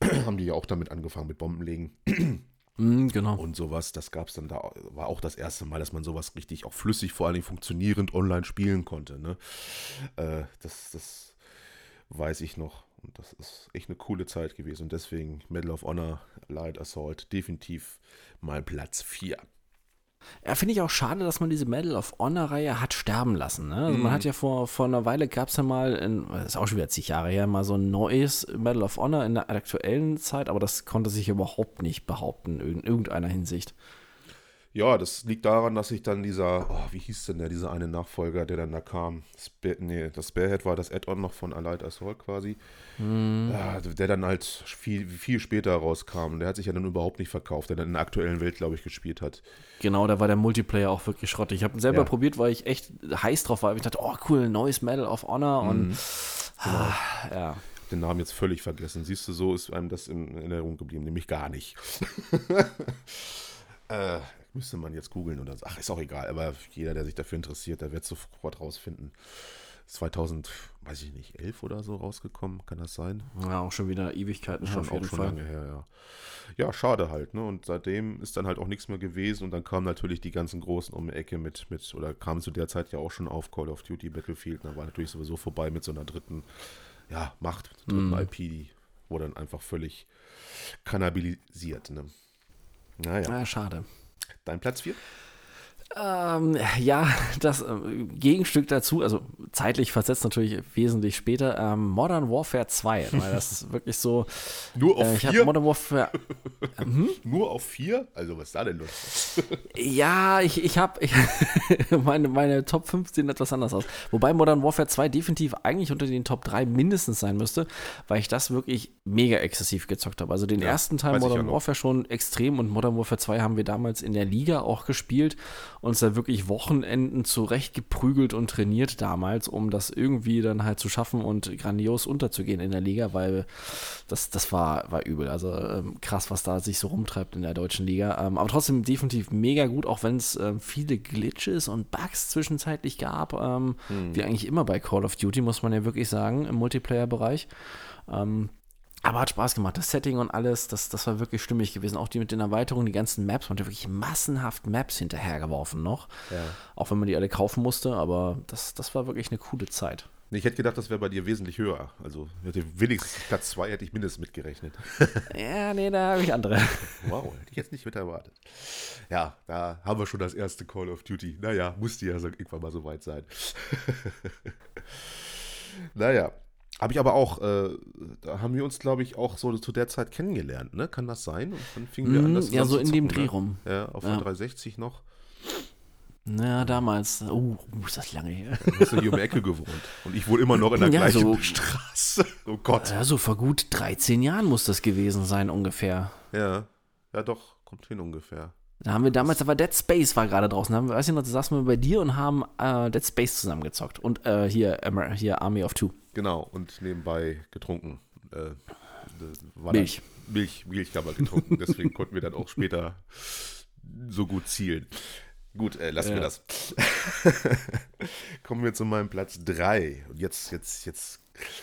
haben die ja auch damit angefangen mit Bombenlegen. mm, genau. Und sowas, das gab es dann da, war auch das erste Mal, dass man sowas richtig auch flüssig, vor allen Dingen funktionierend online spielen konnte. Ne? Äh, das, das weiß ich noch. Und das ist echt eine coole Zeit gewesen. Und deswegen Medal of Honor, Light Assault, definitiv mein Platz 4. Ja, finde ich auch schade, dass man diese Medal of Honor-Reihe hat sterben lassen. Ne? Also mhm. Man hat ja vor, vor einer Weile gab es ja mal, in, das ist auch schon wieder zig Jahre her, mal so ein neues Medal of Honor in der aktuellen Zeit, aber das konnte sich überhaupt nicht behaupten in irgendeiner Hinsicht. Ja, das liegt daran, dass sich dann dieser, oh, wie hieß denn der, dieser eine Nachfolger, der dann da kam? Spa nee, das Sparehead war das Add-on noch von Allied Assault quasi. Mm. Ja, der dann halt viel, viel später rauskam. Der hat sich ja dann überhaupt nicht verkauft, der dann in der aktuellen Welt, glaube ich, gespielt hat. Genau, da war der Multiplayer auch wirklich schrottig. Ich habe ihn selber ja. probiert, weil ich echt heiß drauf war. Ich dachte, oh cool, neues Medal of Honor und mm. genau. ah, ja den Namen jetzt völlig vergessen. Siehst du, so ist einem das in Erinnerung geblieben, nämlich gar nicht. äh, Müsste man jetzt googeln oder so. Ach, ist auch egal. Aber jeder, der sich dafür interessiert, der wird sofort rausfinden. 2000, weiß ich nicht, 11 oder so rausgekommen, kann das sein? Ja, auch schon wieder Ewigkeiten schon, auf jeden auch schon Fall. lange her, ja. Ja, schade halt, ne? Und seitdem ist dann halt auch nichts mehr gewesen und dann kamen natürlich die ganzen Großen um die Ecke mit, mit oder kamen zu der Zeit ja auch schon auf Call of Duty Battlefield. Da war natürlich sowieso vorbei mit so einer dritten, ja, Macht, dritten mm. IP, die wurde dann einfach völlig kannibalisiert, ne? Naja. Ja, schade. Dein Platz 4? Ähm, ja, das äh, Gegenstück dazu, also zeitlich versetzt natürlich wesentlich später, ähm, Modern Warfare 2, weil das ist wirklich so. Nur auf 4? Äh, Modern Warfare. Hm? Nur auf 4? Also, was ist da denn los? ja, ich, ich habe meine, meine Top 5 sehen etwas anders aus. Wobei Modern Warfare 2 definitiv eigentlich unter den Top 3 mindestens sein müsste, weil ich das wirklich mega exzessiv gezockt habe. Also den ja, ersten Teil Modern Warfare schon extrem und Modern Warfare 2 haben wir damals in der Liga auch gespielt uns da wirklich Wochenenden zurechtgeprügelt und trainiert damals, um das irgendwie dann halt zu schaffen und grandios unterzugehen in der Liga, weil das, das war, war übel. Also ähm, krass, was da sich so rumtreibt in der deutschen Liga. Ähm, aber trotzdem definitiv mega gut, auch wenn es ähm, viele Glitches und Bugs zwischenzeitlich gab, hm. wie eigentlich immer bei Call of Duty, muss man ja wirklich sagen, im Multiplayer-Bereich. Ähm, aber hat Spaß gemacht. Das Setting und alles, das, das war wirklich stimmig gewesen. Auch die mit den Erweiterungen, die ganzen Maps. Man hat wirklich massenhaft Maps hinterhergeworfen noch. Ja. Auch wenn man die alle kaufen musste. Aber das, das war wirklich eine coole Zeit. Ich hätte gedacht, das wäre bei dir wesentlich höher. Also hätte wenigstens Platz 2 hätte ich mindestens mitgerechnet. ja, nee, da habe ich andere. Wow, hätte ich jetzt nicht mit erwartet. Ja, da haben wir schon das erste Call of Duty. Naja, musste ja irgendwann mal so weit sein. naja, habe ich aber auch, äh, da haben wir uns, glaube ich, auch so zu der Zeit kennengelernt, ne? Kann das sein? Und dann fingen wir an, das Ja, so in dem Dreh ne? rum. Ja, auf ja. der 360 noch. Naja, damals. Oh, ist das lange her. Du hast ja hier um die Ecke gewohnt. Und ich wohne immer noch in der ja, gleichen so, Straße. Oh Gott. Ja, so vor gut 13 Jahren muss das gewesen sein, ungefähr. Ja, ja doch, kommt hin ungefähr. Da haben wir damals, aber Dead Space war gerade draußen. Da haben wir, weiß ich noch, da saßen wir bei dir und haben äh, Dead Space zusammengezockt. Und äh, hier, hier Army of Two. Genau, und nebenbei getrunken. Äh, Milch. Milch. Milch haben wir getrunken, deswegen konnten wir dann auch später so gut zielen. Gut, äh, lassen ja. wir das. Kommen wir zu meinem Platz 3. Und jetzt, jetzt, jetzt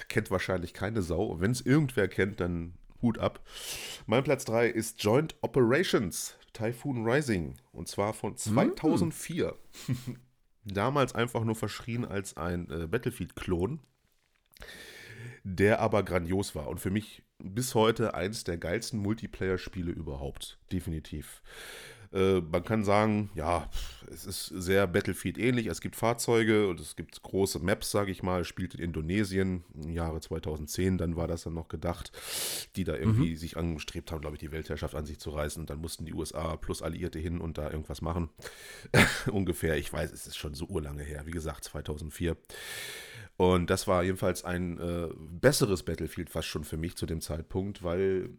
kennt wahrscheinlich keine Sau. Und wenn es irgendwer kennt, dann Hut ab. Mein Platz 3 ist Joint Operations Typhoon Rising. Und zwar von 2004. Mm. Damals einfach nur verschrien als ein äh, Battlefield-Klon der aber grandios war und für mich bis heute eins der geilsten Multiplayer-Spiele überhaupt. Definitiv. Äh, man kann sagen, ja, es ist sehr Battlefield ähnlich. Es gibt Fahrzeuge und es gibt große Maps, sage ich mal. Spielt in Indonesien im Jahre 2010, dann war das dann noch gedacht, die da irgendwie mhm. sich angestrebt haben, glaube ich, die Weltherrschaft an sich zu reißen. Und dann mussten die USA plus Alliierte hin und da irgendwas machen. Ungefähr, ich weiß, es ist schon so urlange her. Wie gesagt, 2004. Und das war jedenfalls ein äh, besseres Battlefield fast schon für mich zu dem Zeitpunkt, weil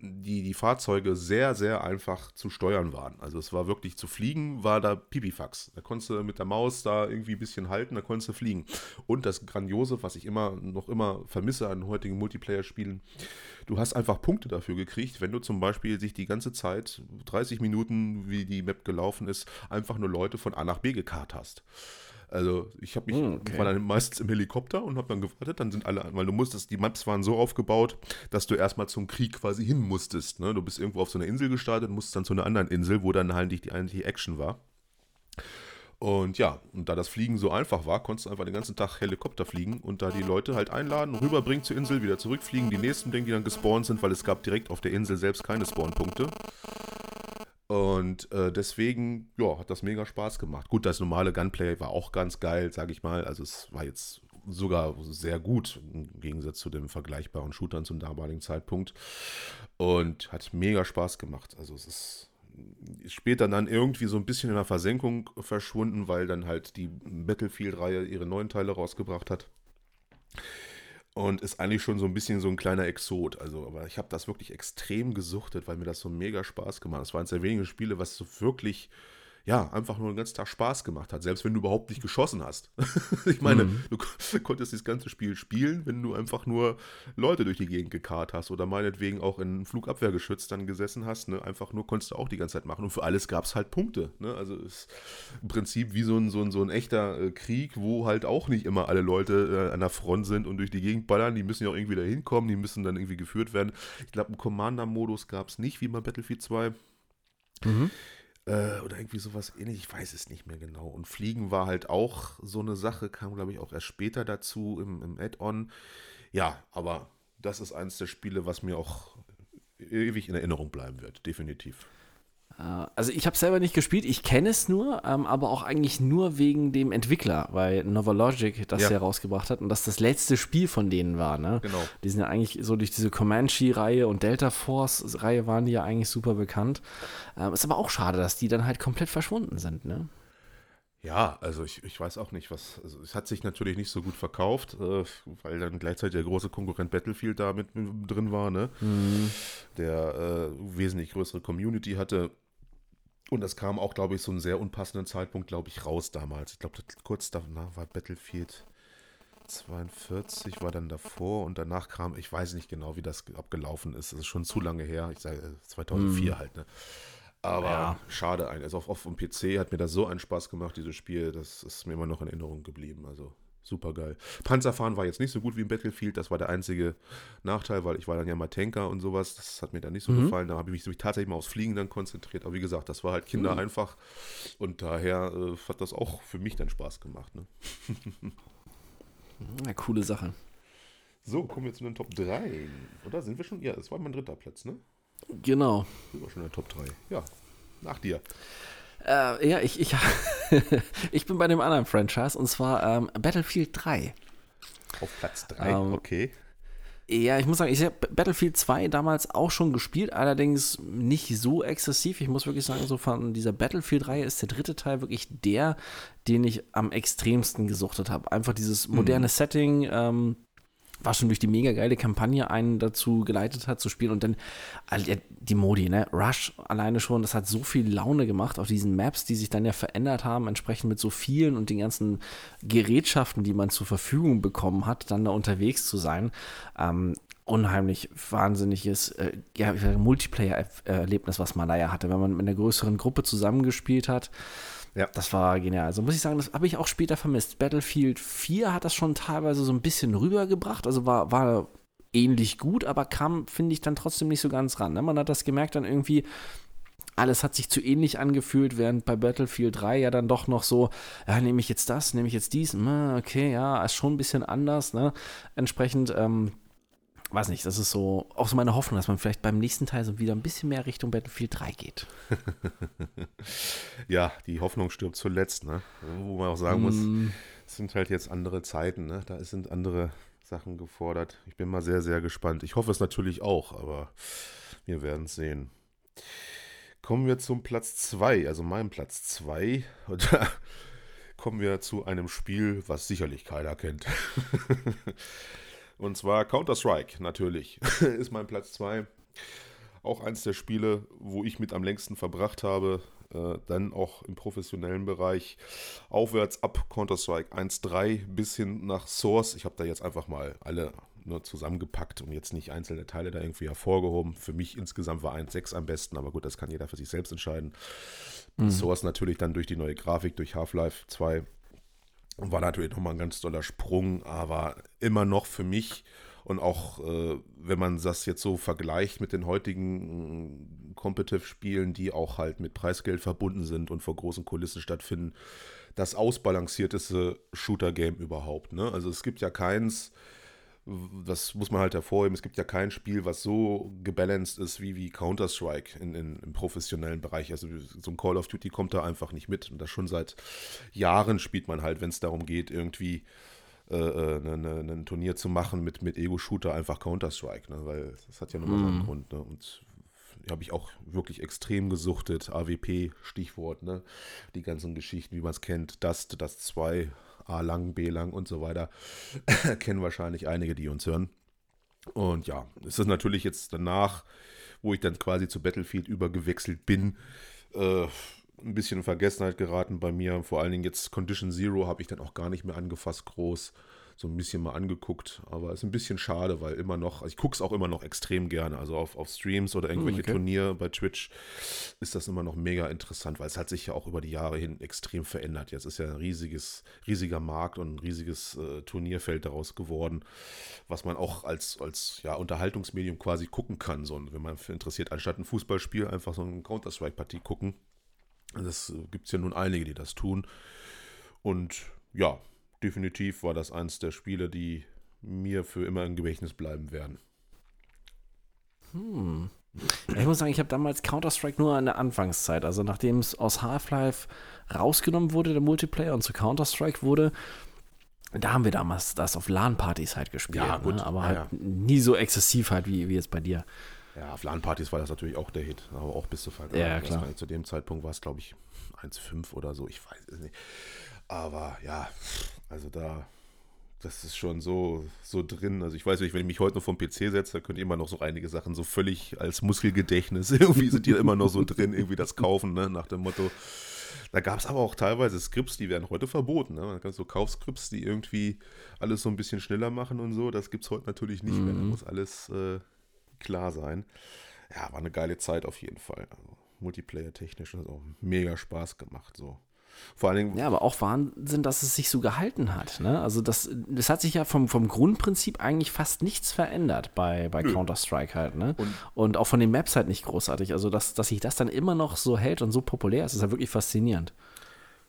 die, die Fahrzeuge sehr, sehr einfach zu steuern waren. Also es war wirklich zu fliegen, war da Pipifax. Da konntest du mit der Maus da irgendwie ein bisschen halten, da konntest du fliegen. Und das Grandiose, was ich immer noch immer vermisse an heutigen Multiplayer-Spielen, du hast einfach Punkte dafür gekriegt, wenn du zum Beispiel sich die ganze Zeit, 30 Minuten, wie die Map gelaufen ist, einfach nur Leute von A nach B gekarrt hast. Also ich habe mich, hm, okay. war dann meistens im Helikopter und habe dann gewartet, dann sind alle, weil du musstest, die Maps waren so aufgebaut, dass du erstmal zum Krieg quasi hin musstest. Ne? Du bist irgendwo auf so einer Insel gestartet und musst dann zu einer anderen Insel, wo dann halt die eigentliche Action war. Und ja, und da das Fliegen so einfach war, konntest du einfach den ganzen Tag Helikopter fliegen und da die Leute halt einladen, rüberbringen zur Insel, wieder zurückfliegen, die nächsten Dinge, die dann gespawnt sind, weil es gab direkt auf der Insel selbst keine Spawnpunkte. Und äh, deswegen, ja, hat das mega Spaß gemacht. Gut, das normale Gunplay war auch ganz geil, sage ich mal. Also es war jetzt sogar sehr gut im Gegensatz zu den vergleichbaren Shootern zum damaligen Zeitpunkt. Und hat mega Spaß gemacht. Also es ist ist später dann irgendwie so ein bisschen in der Versenkung verschwunden, weil dann halt die Battlefield-Reihe ihre neuen Teile rausgebracht hat. Und ist eigentlich schon so ein bisschen so ein kleiner Exot. Also, aber ich habe das wirklich extrem gesuchtet, weil mir das so mega Spaß gemacht hat. Es eines der wenigen Spiele, was so wirklich ja, einfach nur den ganzen Tag Spaß gemacht hat, selbst wenn du überhaupt nicht geschossen hast. ich meine, mhm. du konntest das ganze Spiel spielen, wenn du einfach nur Leute durch die Gegend gekarrt hast oder meinetwegen auch in Flugabwehrgeschütz dann gesessen hast. Ne? Einfach nur konntest du auch die ganze Zeit machen und für alles gab es halt Punkte. Ne? Also ist im Prinzip wie so ein, so ein, so ein echter äh, Krieg, wo halt auch nicht immer alle Leute äh, an der Front sind und durch die Gegend ballern. Die müssen ja auch irgendwie da hinkommen, die müssen dann irgendwie geführt werden. Ich glaube, einen Commander-Modus gab es nicht, wie bei Battlefield 2. Mhm. Äh, oder irgendwie sowas ähnlich, ich weiß es nicht mehr genau. Und Fliegen war halt auch so eine Sache, kam glaube ich auch erst später dazu im, im Add-on. Ja, aber das ist eines der Spiele, was mir auch ewig in Erinnerung bleiben wird, definitiv. Äh, also ich habe selber nicht gespielt, ich kenne es nur, ähm, aber auch eigentlich nur wegen dem Entwickler, weil Novalogic das ja. ja rausgebracht hat und das das letzte Spiel von denen war. Ne? Genau. Die sind ja eigentlich so durch diese Comanche-Reihe und Delta Force-Reihe waren die ja eigentlich super bekannt. Ähm, ist aber auch schade, dass die dann halt komplett verschwunden sind. Ne? Ja, also ich, ich weiß auch nicht, was. Also es hat sich natürlich nicht so gut verkauft, äh, weil dann gleichzeitig der große Konkurrent Battlefield da mit, mit drin war, ne? Mhm. Der äh, wesentlich größere Community hatte. Und das kam auch, glaube ich, so einen sehr unpassenden Zeitpunkt, glaube ich, raus damals. Ich glaube, kurz danach war Battlefield 42, war dann davor und danach kam, ich weiß nicht genau, wie das abgelaufen ist. Das ist schon zu lange her. Ich sage 2004 mm. halt, ne? Aber ja. schade eigentlich. Also auf, auf dem PC hat mir das so einen Spaß gemacht, dieses Spiel. Das ist mir immer noch in Erinnerung geblieben. Also super geil. Panzerfahren war jetzt nicht so gut wie im Battlefield, das war der einzige Nachteil, weil ich war dann ja mal Tanker und sowas, das hat mir dann nicht so mhm. gefallen, da habe ich mich tatsächlich mal aufs Fliegen dann konzentriert, aber wie gesagt, das war halt Kinder mhm. einfach und daher äh, hat das auch für mich dann Spaß gemacht. Ne? ja, coole Sache. So, kommen wir zu den Top 3, oder? Sind wir schon? Ja, das war mein dritter Platz, ne? Genau. Sind wir schon in der Top 3. Ja, nach dir. Äh, ja, ich, ich, ich bin bei dem anderen Franchise und zwar ähm, Battlefield 3. Auf Platz 3, ähm, okay. Ja, ich muss sagen, ich habe Battlefield 2 damals auch schon gespielt, allerdings nicht so exzessiv. Ich muss wirklich sagen, so von dieser Battlefield-Reihe ist der dritte Teil wirklich der, den ich am extremsten gesuchtet habe. Einfach dieses moderne mhm. Setting, ähm, was schon durch die mega geile Kampagne einen dazu geleitet hat zu spielen und dann die Modi, ne? Rush alleine schon, das hat so viel Laune gemacht auf diesen Maps, die sich dann ja verändert haben, entsprechend mit so vielen und den ganzen Gerätschaften, die man zur Verfügung bekommen hat, dann da unterwegs zu sein. Ähm, unheimlich wahnsinniges äh, ja, Multiplayer-Erlebnis, was man da ja hatte, wenn man mit einer größeren Gruppe zusammengespielt hat. Ja. Das war genial. Also muss ich sagen, das habe ich auch später vermisst. Battlefield 4 hat das schon teilweise so ein bisschen rübergebracht. Also war, war ähnlich gut, aber kam, finde ich, dann trotzdem nicht so ganz ran. Ne? Man hat das gemerkt dann irgendwie, alles hat sich zu ähnlich angefühlt, während bei Battlefield 3 ja dann doch noch so, ja, nehme ich jetzt das, nehme ich jetzt dies, hm, okay, ja, ist schon ein bisschen anders, ne? Entsprechend, ähm, weiß nicht, das ist so auch so meine Hoffnung, dass man vielleicht beim nächsten Teil so wieder ein bisschen mehr Richtung Battlefield 3 geht. ja, die Hoffnung stirbt zuletzt, ne? Wo man auch sagen mm. muss, es sind halt jetzt andere Zeiten, ne? Da sind andere Sachen gefordert. Ich bin mal sehr, sehr gespannt. Ich hoffe es natürlich auch, aber wir werden es sehen. Kommen wir zum Platz 2, also meinem Platz 2. Und da kommen wir zu einem Spiel, was sicherlich keiner kennt. Und zwar Counter-Strike, natürlich. ist mein Platz 2. Auch eins der Spiele, wo ich mit am längsten verbracht habe. Äh, dann auch im professionellen Bereich. Aufwärts ab Counter-Strike 1.3 bis hin nach Source. Ich habe da jetzt einfach mal alle nur zusammengepackt und jetzt nicht einzelne Teile da irgendwie hervorgehoben. Für mich insgesamt war 1.6 am besten, aber gut, das kann jeder für sich selbst entscheiden. Mhm. Source natürlich dann durch die neue Grafik, durch Half-Life 2 war natürlich nochmal ein ganz toller Sprung, aber immer noch für mich und auch äh, wenn man das jetzt so vergleicht mit den heutigen äh, Competitive-Spielen, die auch halt mit Preisgeld verbunden sind und vor großen Kulissen stattfinden, das ausbalancierteste Shooter-Game überhaupt. Ne? Also es gibt ja keins, das muss man halt hervorheben, es gibt ja kein Spiel, was so gebalanced ist wie, wie Counter-Strike in, in, im professionellen Bereich. Also so ein Call of Duty kommt da einfach nicht mit. Und das schon seit Jahren spielt man halt, wenn es darum geht, irgendwie äh, äh ne, ne, ein Turnier zu machen mit, mit Ego-Shooter, einfach Counter-Strike. Ne? Weil das hat ja nochmal mm. seinen mhm. Grund. Ne? Und habe ich auch wirklich extrem gesuchtet. AWP, Stichwort, ne? Die ganzen Geschichten, wie man es kennt. Dust, Dust 2, A lang, B lang und so weiter. Kennen wahrscheinlich einige, die uns hören. Und ja, es ist natürlich jetzt danach, wo ich dann quasi zu Battlefield übergewechselt bin, äh, ein bisschen in Vergessenheit geraten bei mir. Vor allen Dingen jetzt Condition Zero habe ich dann auch gar nicht mehr angefasst, groß so ein bisschen mal angeguckt. Aber es ist ein bisschen schade, weil immer noch, also ich gucke es auch immer noch extrem gerne. Also auf, auf Streams oder irgendwelche hm, okay. Turniere bei Twitch ist das immer noch mega interessant, weil es hat sich ja auch über die Jahre hin extrem verändert. Jetzt ist ja ein riesiges, riesiger Markt und ein riesiges äh, Turnierfeld daraus geworden, was man auch als, als ja, Unterhaltungsmedium quasi gucken kann. So, wenn man interessiert, anstatt ein Fußballspiel einfach so eine Counter-Strike-Partie gucken. Das äh, gibt es ja nun einige, die das tun. Und ja, definitiv war das eins der Spiele, die mir für immer im Gedächtnis bleiben werden. Hm. Ja, ich muss sagen, ich habe damals Counter-Strike nur in der Anfangszeit, also nachdem es aus Half-Life rausgenommen wurde, der Multiplayer, und zu Counter-Strike wurde, da haben wir damals das auf LAN-Partys halt gespielt. Ja, gut. Ne? Aber halt ja. nie so exzessiv halt wie, wie jetzt bei dir. Ja, auf LAN-Partys war das natürlich auch der Hit, aber auch bis zu Fall. Ja, klar. Zu dem Zeitpunkt war es, glaube ich, 1,5 oder so, ich weiß es nicht. Aber ja, also da, das ist schon so, so drin. Also ich weiß nicht, wenn ich mich heute noch vom PC setze, da könnt ihr immer noch so einige Sachen so völlig als Muskelgedächtnis, irgendwie sind die immer noch so drin, irgendwie das kaufen, ne, nach dem Motto. Da gab es aber auch teilweise Skripts, die werden heute verboten. Ne? Man kann so Kaufskripts, die irgendwie alles so ein bisschen schneller machen und so. Das gibt es heute natürlich nicht mhm. mehr. Da mhm. muss alles äh, klar sein. Ja, war eine geile Zeit auf jeden Fall. Also, Multiplayer-technisch hat auch mega Spaß gemacht. So. Vor allen Dingen. Ja, aber auch Wahnsinn, dass es sich so gehalten hat. Ne? Also das, das hat sich ja vom, vom Grundprinzip eigentlich fast nichts verändert bei, bei Counter-Strike halt. Ne? Und, und, auch von den Maps halt nicht großartig. Also dass, dass sich das dann immer noch so hält und so populär ist, ist ja wirklich faszinierend.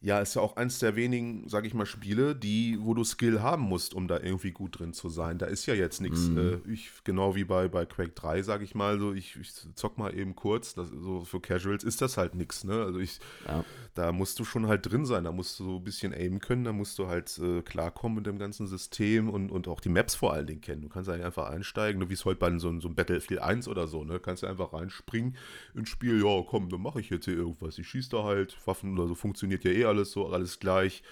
Ja, ist ja auch eins der wenigen, sag ich mal, Spiele, die, wo du Skill haben musst, um da irgendwie gut drin zu sein. Da ist ja jetzt nichts, mhm. äh, ich, genau wie bei, bei Quake 3, sag ich mal, so, ich, ich zock mal eben kurz, das, so für Casuals ist das halt nichts, ne? Also ich, ja. da musst du schon halt drin sein, da musst du so ein bisschen aimen können, da musst du halt äh, klarkommen mit dem ganzen System und, und auch die Maps vor allen Dingen kennen. Du kannst eigentlich einfach einsteigen, wie es heute bei so, so einem Battlefield 1 oder so, ne? Kannst du einfach reinspringen ins Spiel, ja, komm, dann mache ich jetzt hier irgendwas. Ich schieße da halt, Waffen oder so funktioniert ja eh alles alles so, alles gleich.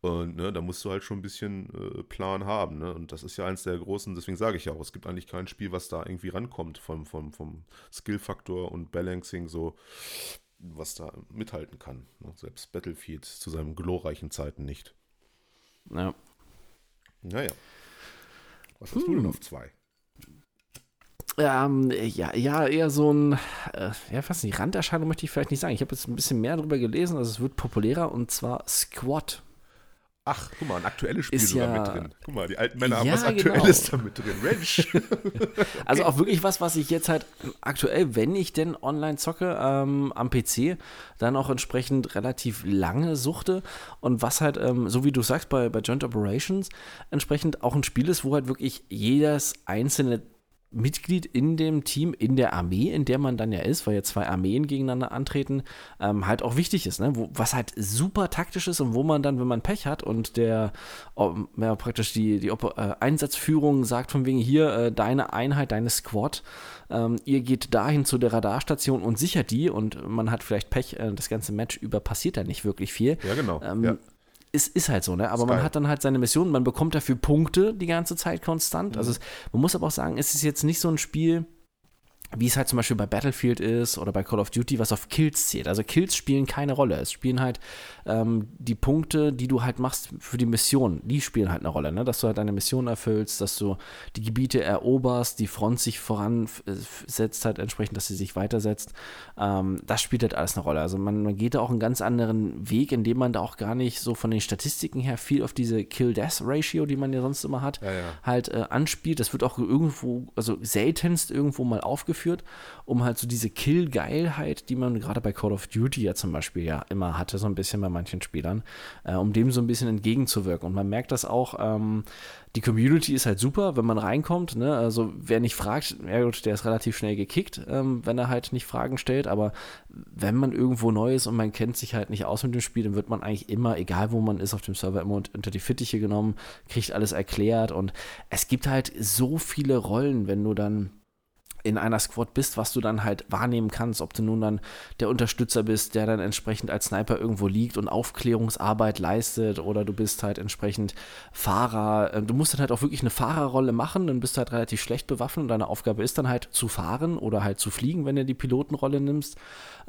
Und ne, da musst du halt schon ein bisschen äh, Plan haben. Ne? Und das ist ja eins der großen, deswegen sage ich ja auch, es gibt eigentlich kein Spiel, was da irgendwie rankommt vom, vom, vom Skill-Faktor und Balancing, so was da mithalten kann. Ne? Selbst Battlefield zu seinen glorreichen Zeiten nicht. Ja. Naja. Was hast hm. du denn auf zwei? Ähm, ja, ja, eher so ein, äh, ja, fast nicht, Randerscheinung möchte ich vielleicht nicht sagen. Ich habe jetzt ein bisschen mehr darüber gelesen, also es wird populärer und zwar Squad. Ach, guck mal, ein aktuelles Spiel ist sogar ja, mit drin. Guck mal, die alten Männer haben was Aktuelles genau. da mit drin. Mensch. okay. Also auch wirklich was, was ich jetzt halt aktuell, wenn ich denn online zocke, ähm, am PC, dann auch entsprechend relativ lange suchte. Und was halt, ähm, so wie du sagst, bei, bei Joint Operations, entsprechend auch ein Spiel ist, wo halt wirklich jedes einzelne Mitglied in dem Team, in der Armee, in der man dann ja ist, weil ja zwei Armeen gegeneinander antreten, ähm, halt auch wichtig ist, ne? Wo, was halt super taktisch ist und wo man dann, wenn man Pech hat und der um, ja, praktisch die, die äh, Einsatzführung sagt von wegen hier, äh, deine Einheit, deine Squad, ähm, ihr geht dahin zu der Radarstation und sichert die und man hat vielleicht Pech, äh, das ganze Match über passiert da nicht wirklich viel. Ja, genau. Ähm, ja ist, ist halt so, ne? Aber man hat dann halt seine Mission, man bekommt dafür Punkte die ganze Zeit konstant. Also mhm. Also es, man muss aber auch sagen, es ist jetzt nicht so ein Spiel, wie es halt zum Beispiel bei Battlefield ist oder bei Call of Duty, was auf Kills zählt. Also Kills spielen keine Rolle. Es spielen halt ähm, die Punkte, die du halt machst für die Mission, die spielen halt eine Rolle. Ne? Dass du halt deine Mission erfüllst, dass du die Gebiete eroberst, die Front sich voransetzt halt entsprechend, dass sie sich weitersetzt. Ähm, das spielt halt alles eine Rolle. Also man, man, geht da auch einen ganz anderen Weg, indem man da auch gar nicht so von den Statistiken her viel auf diese Kill-Death-Ratio, die man ja sonst immer hat, ja, ja. halt äh, anspielt. Das wird auch irgendwo, also seltenst irgendwo mal aufgeführt eingeführt, um halt so diese Kill-Geilheit, die man gerade bei Call of Duty ja zum Beispiel ja immer hatte, so ein bisschen bei manchen Spielern, äh, um dem so ein bisschen entgegenzuwirken. Und man merkt das auch, ähm, die Community ist halt super, wenn man reinkommt. Ne? Also wer nicht fragt, ja gut, der ist relativ schnell gekickt, ähm, wenn er halt nicht Fragen stellt. Aber wenn man irgendwo neu ist und man kennt sich halt nicht aus mit dem Spiel, dann wird man eigentlich immer, egal wo man ist auf dem Server, immer unter die Fittiche genommen, kriegt alles erklärt. Und es gibt halt so viele Rollen, wenn du dann in einer Squad bist, was du dann halt wahrnehmen kannst, ob du nun dann der Unterstützer bist, der dann entsprechend als Sniper irgendwo liegt und Aufklärungsarbeit leistet oder du bist halt entsprechend Fahrer. Ähm, du musst dann halt auch wirklich eine Fahrerrolle machen, dann bist du halt relativ schlecht bewaffnet und deine Aufgabe ist dann halt zu fahren oder halt zu fliegen, wenn du die Pilotenrolle nimmst.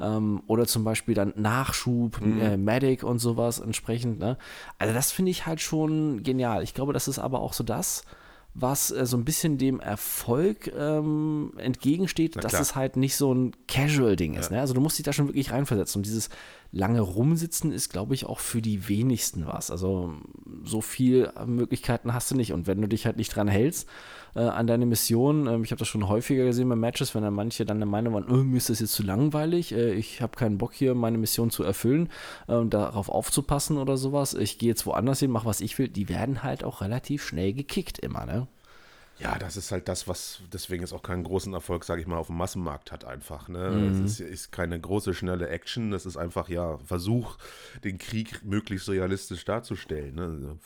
Ähm, oder zum Beispiel dann Nachschub, mhm. äh, Medic und sowas entsprechend. Ne? Also das finde ich halt schon genial. Ich glaube, das ist aber auch so das, was äh, so ein bisschen dem Erfolg ähm, entgegensteht, dass es halt nicht so ein Casual-Ding ist. Ja. Ne? Also du musst dich da schon wirklich reinversetzen. Und dieses lange Rumsitzen ist, glaube ich, auch für die wenigsten was. Also so viel Möglichkeiten hast du nicht. Und wenn du dich halt nicht dran hältst äh, an deine Mission, äh, ich habe das schon häufiger gesehen bei Matches, wenn dann manche dann der Meinung waren, oh, mir ist das jetzt zu langweilig, äh, ich habe keinen Bock hier meine Mission zu erfüllen und äh, darauf aufzupassen oder sowas. Ich gehe jetzt woanders hin, mache was ich will. Die werden halt auch relativ schnell gekickt immer, ne? Ja, das ist halt das, was deswegen es auch keinen großen Erfolg, sage ich mal, auf dem Massenmarkt hat einfach. Ne? Mhm. Es ist, ist, keine große, schnelle Action, das ist einfach, ja, Versuch, den Krieg möglichst realistisch darzustellen. Ne?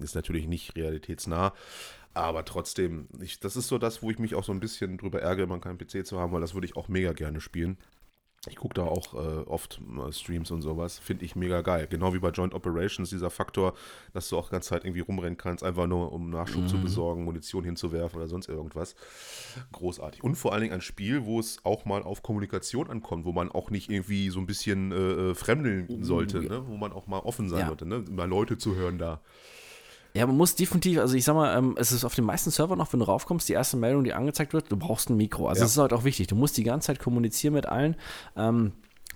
Ist natürlich nicht realitätsnah, aber trotzdem, ich, das ist so das, wo ich mich auch so ein bisschen drüber ärgere, man keinen PC zu haben, weil das würde ich auch mega gerne spielen. Ich gucke da auch äh, oft äh, Streams und sowas. Finde ich mega geil. Genau wie bei Joint Operations, dieser Faktor, dass du auch ganz Zeit irgendwie rumrennen kannst, einfach nur um Nachschub mhm. zu besorgen, Munition hinzuwerfen oder sonst irgendwas. Großartig. Und vor allen Dingen ein Spiel, wo es auch mal auf Kommunikation ankommt, wo man auch nicht irgendwie so ein bisschen äh, äh fremdeln sollte, mhm. ne? wo man auch mal offen sein ja. sollte, ne? mal Leute zu hören da. Ja, man muss definitiv, also ich sag mal, ähm, es ist auf den meisten Servern noch, wenn du raufkommst, die erste Meldung, die angezeigt wird, du brauchst ein Mikro. Also ja. das ist halt auch wichtig. Du musst die ganze Zeit kommunizieren mit allen. Ähm,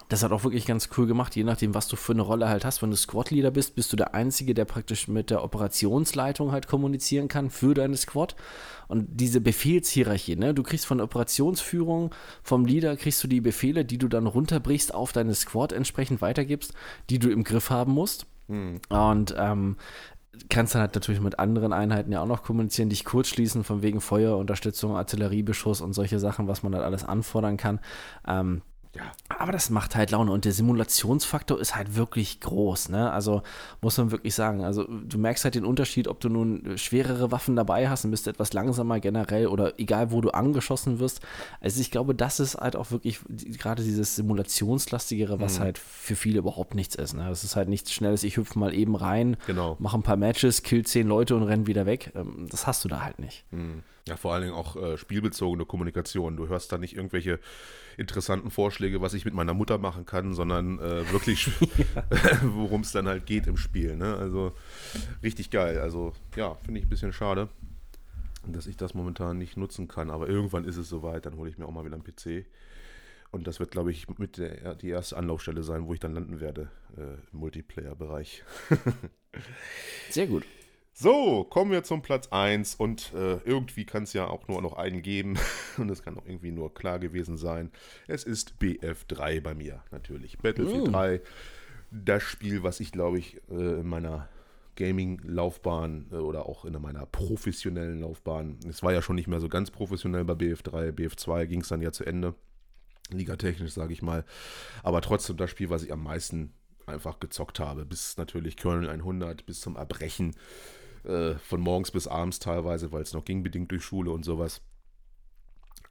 das hat auch wirklich ganz cool gemacht, je nachdem, was du für eine Rolle halt hast. Wenn du Squad-Leader bist, bist du der Einzige, der praktisch mit der Operationsleitung halt kommunizieren kann für deine Squad. Und diese Befehlshierarchie, ne? du kriegst von der Operationsführung, vom Leader kriegst du die Befehle, die du dann runterbrichst, auf deine Squad entsprechend weitergibst, die du im Griff haben musst. Hm. Und ähm, kannst dann halt natürlich mit anderen Einheiten ja auch noch kommunizieren, dich kurz schließen, von wegen Feuerunterstützung, Artilleriebeschuss und solche Sachen, was man halt alles anfordern kann. Ähm, ja. Aber das macht halt Laune und der Simulationsfaktor ist halt wirklich groß, ne? Also muss man wirklich sagen. Also du merkst halt den Unterschied, ob du nun schwerere Waffen dabei hast und bist etwas langsamer generell oder egal wo du angeschossen wirst. Also ich glaube, das ist halt auch wirklich gerade dieses Simulationslastigere, was mhm. halt für viele überhaupt nichts ist. Ne? Das ist halt nichts Schnelles, ich hüpfe mal eben rein, genau. mache ein paar Matches, kill zehn Leute und renn wieder weg. Ähm, das hast du da halt nicht. Mhm. Ja, vor allen Dingen auch äh, spielbezogene Kommunikation. Du hörst da nicht irgendwelche interessanten Vorschläge, was ich mit meiner Mutter machen kann, sondern äh, wirklich, worum es dann halt geht im Spiel. Ne? Also richtig geil. Also ja, finde ich ein bisschen schade, dass ich das momentan nicht nutzen kann. Aber irgendwann ist es soweit, dann hole ich mir auch mal wieder einen PC. Und das wird, glaube ich, mit der die erste Anlaufstelle sein, wo ich dann landen werde äh, im Multiplayer-Bereich. Sehr gut. So, kommen wir zum Platz 1 und äh, irgendwie kann es ja auch nur noch einen geben und es kann auch irgendwie nur klar gewesen sein. Es ist BF3 bei mir natürlich. Battlefield mm. 3, das Spiel, was ich glaube ich äh, in meiner Gaming-Laufbahn äh, oder auch in meiner professionellen Laufbahn, es war ja schon nicht mehr so ganz professionell bei BF3, BF2 ging es dann ja zu Ende, ligatechnisch sage ich mal, aber trotzdem das Spiel, was ich am meisten einfach gezockt habe, bis natürlich Kernel 100, bis zum Erbrechen äh, von morgens bis abends teilweise, weil es noch ging, bedingt durch Schule und sowas.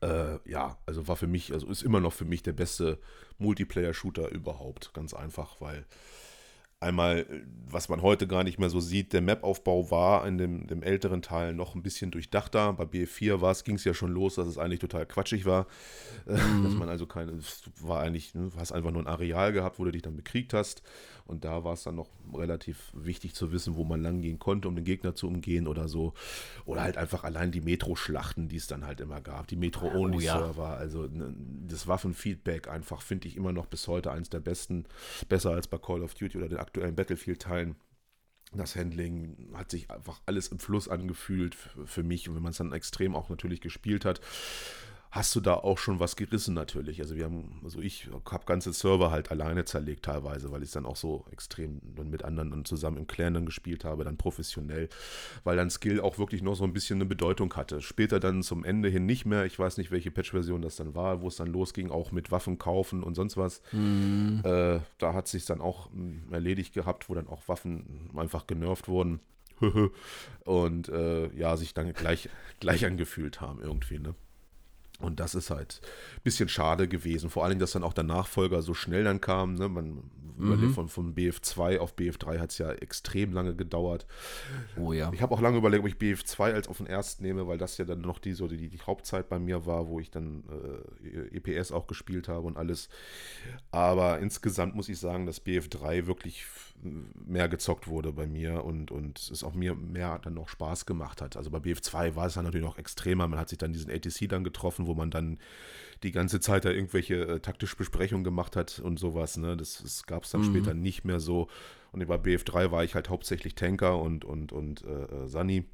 Äh, ja, also war für mich, also ist immer noch für mich der beste Multiplayer-Shooter überhaupt. Ganz einfach, weil einmal, was man heute gar nicht mehr so sieht, der Map-Aufbau war in dem, dem, älteren Teil noch ein bisschen durchdachter. Bei BF4 ging es ja schon los, dass es eigentlich total quatschig war. Mhm. Dass man also keine, war eigentlich, ne, du hast einfach nur ein Areal gehabt, wo du dich dann bekriegt hast. Und da war es dann noch relativ wichtig zu wissen, wo man lang gehen konnte, um den Gegner zu umgehen oder so. Oder halt einfach allein die Metro-Schlachten, die es dann halt immer gab. Die Metro-Only-Server. Oh. Also das Waffenfeedback einfach finde ich immer noch bis heute eins der besten. Besser als bei Call of Duty oder den aktuellen Battlefield-Teilen. Das Handling hat sich einfach alles im Fluss angefühlt für mich. Und wenn man es dann extrem auch natürlich gespielt hat, hast du da auch schon was gerissen natürlich. Also wir haben, also ich habe ganze Server halt alleine zerlegt teilweise, weil ich es dann auch so extrem dann mit anderen dann zusammen im Clan dann gespielt habe, dann professionell, weil dann Skill auch wirklich noch so ein bisschen eine Bedeutung hatte. Später dann zum Ende hin nicht mehr. Ich weiß nicht, welche Patch-Version das dann war, wo es dann losging, auch mit Waffen kaufen und sonst was. Mhm. Äh, da hat sich dann auch hm, erledigt gehabt, wo dann auch Waffen einfach genervt wurden. und äh, ja, sich dann gleich, gleich angefühlt haben irgendwie, ne? Und das ist halt ein bisschen schade gewesen. Vor allem, dass dann auch der Nachfolger so schnell dann kam. Ne? Man mhm. von, von BF2 auf BF3 hat es ja extrem lange gedauert. Oh ja. Ich habe auch lange überlegt, ob ich BF2 als auf den ersten nehme, weil das ja dann noch die, so die, die Hauptzeit bei mir war, wo ich dann äh, EPS auch gespielt habe und alles. Aber insgesamt muss ich sagen, dass BF3 wirklich mehr gezockt wurde bei mir und, und es auch mir mehr dann noch Spaß gemacht hat. Also bei BF2 war es dann natürlich noch extremer. Man hat sich dann diesen ATC dann getroffen, wo man dann die ganze Zeit da irgendwelche äh, taktische Besprechungen gemacht hat und sowas. Ne? Das, das gab es dann mhm. später nicht mehr so. Und bei BF3 war ich halt hauptsächlich Tanker und, und, und äh, äh Sunny.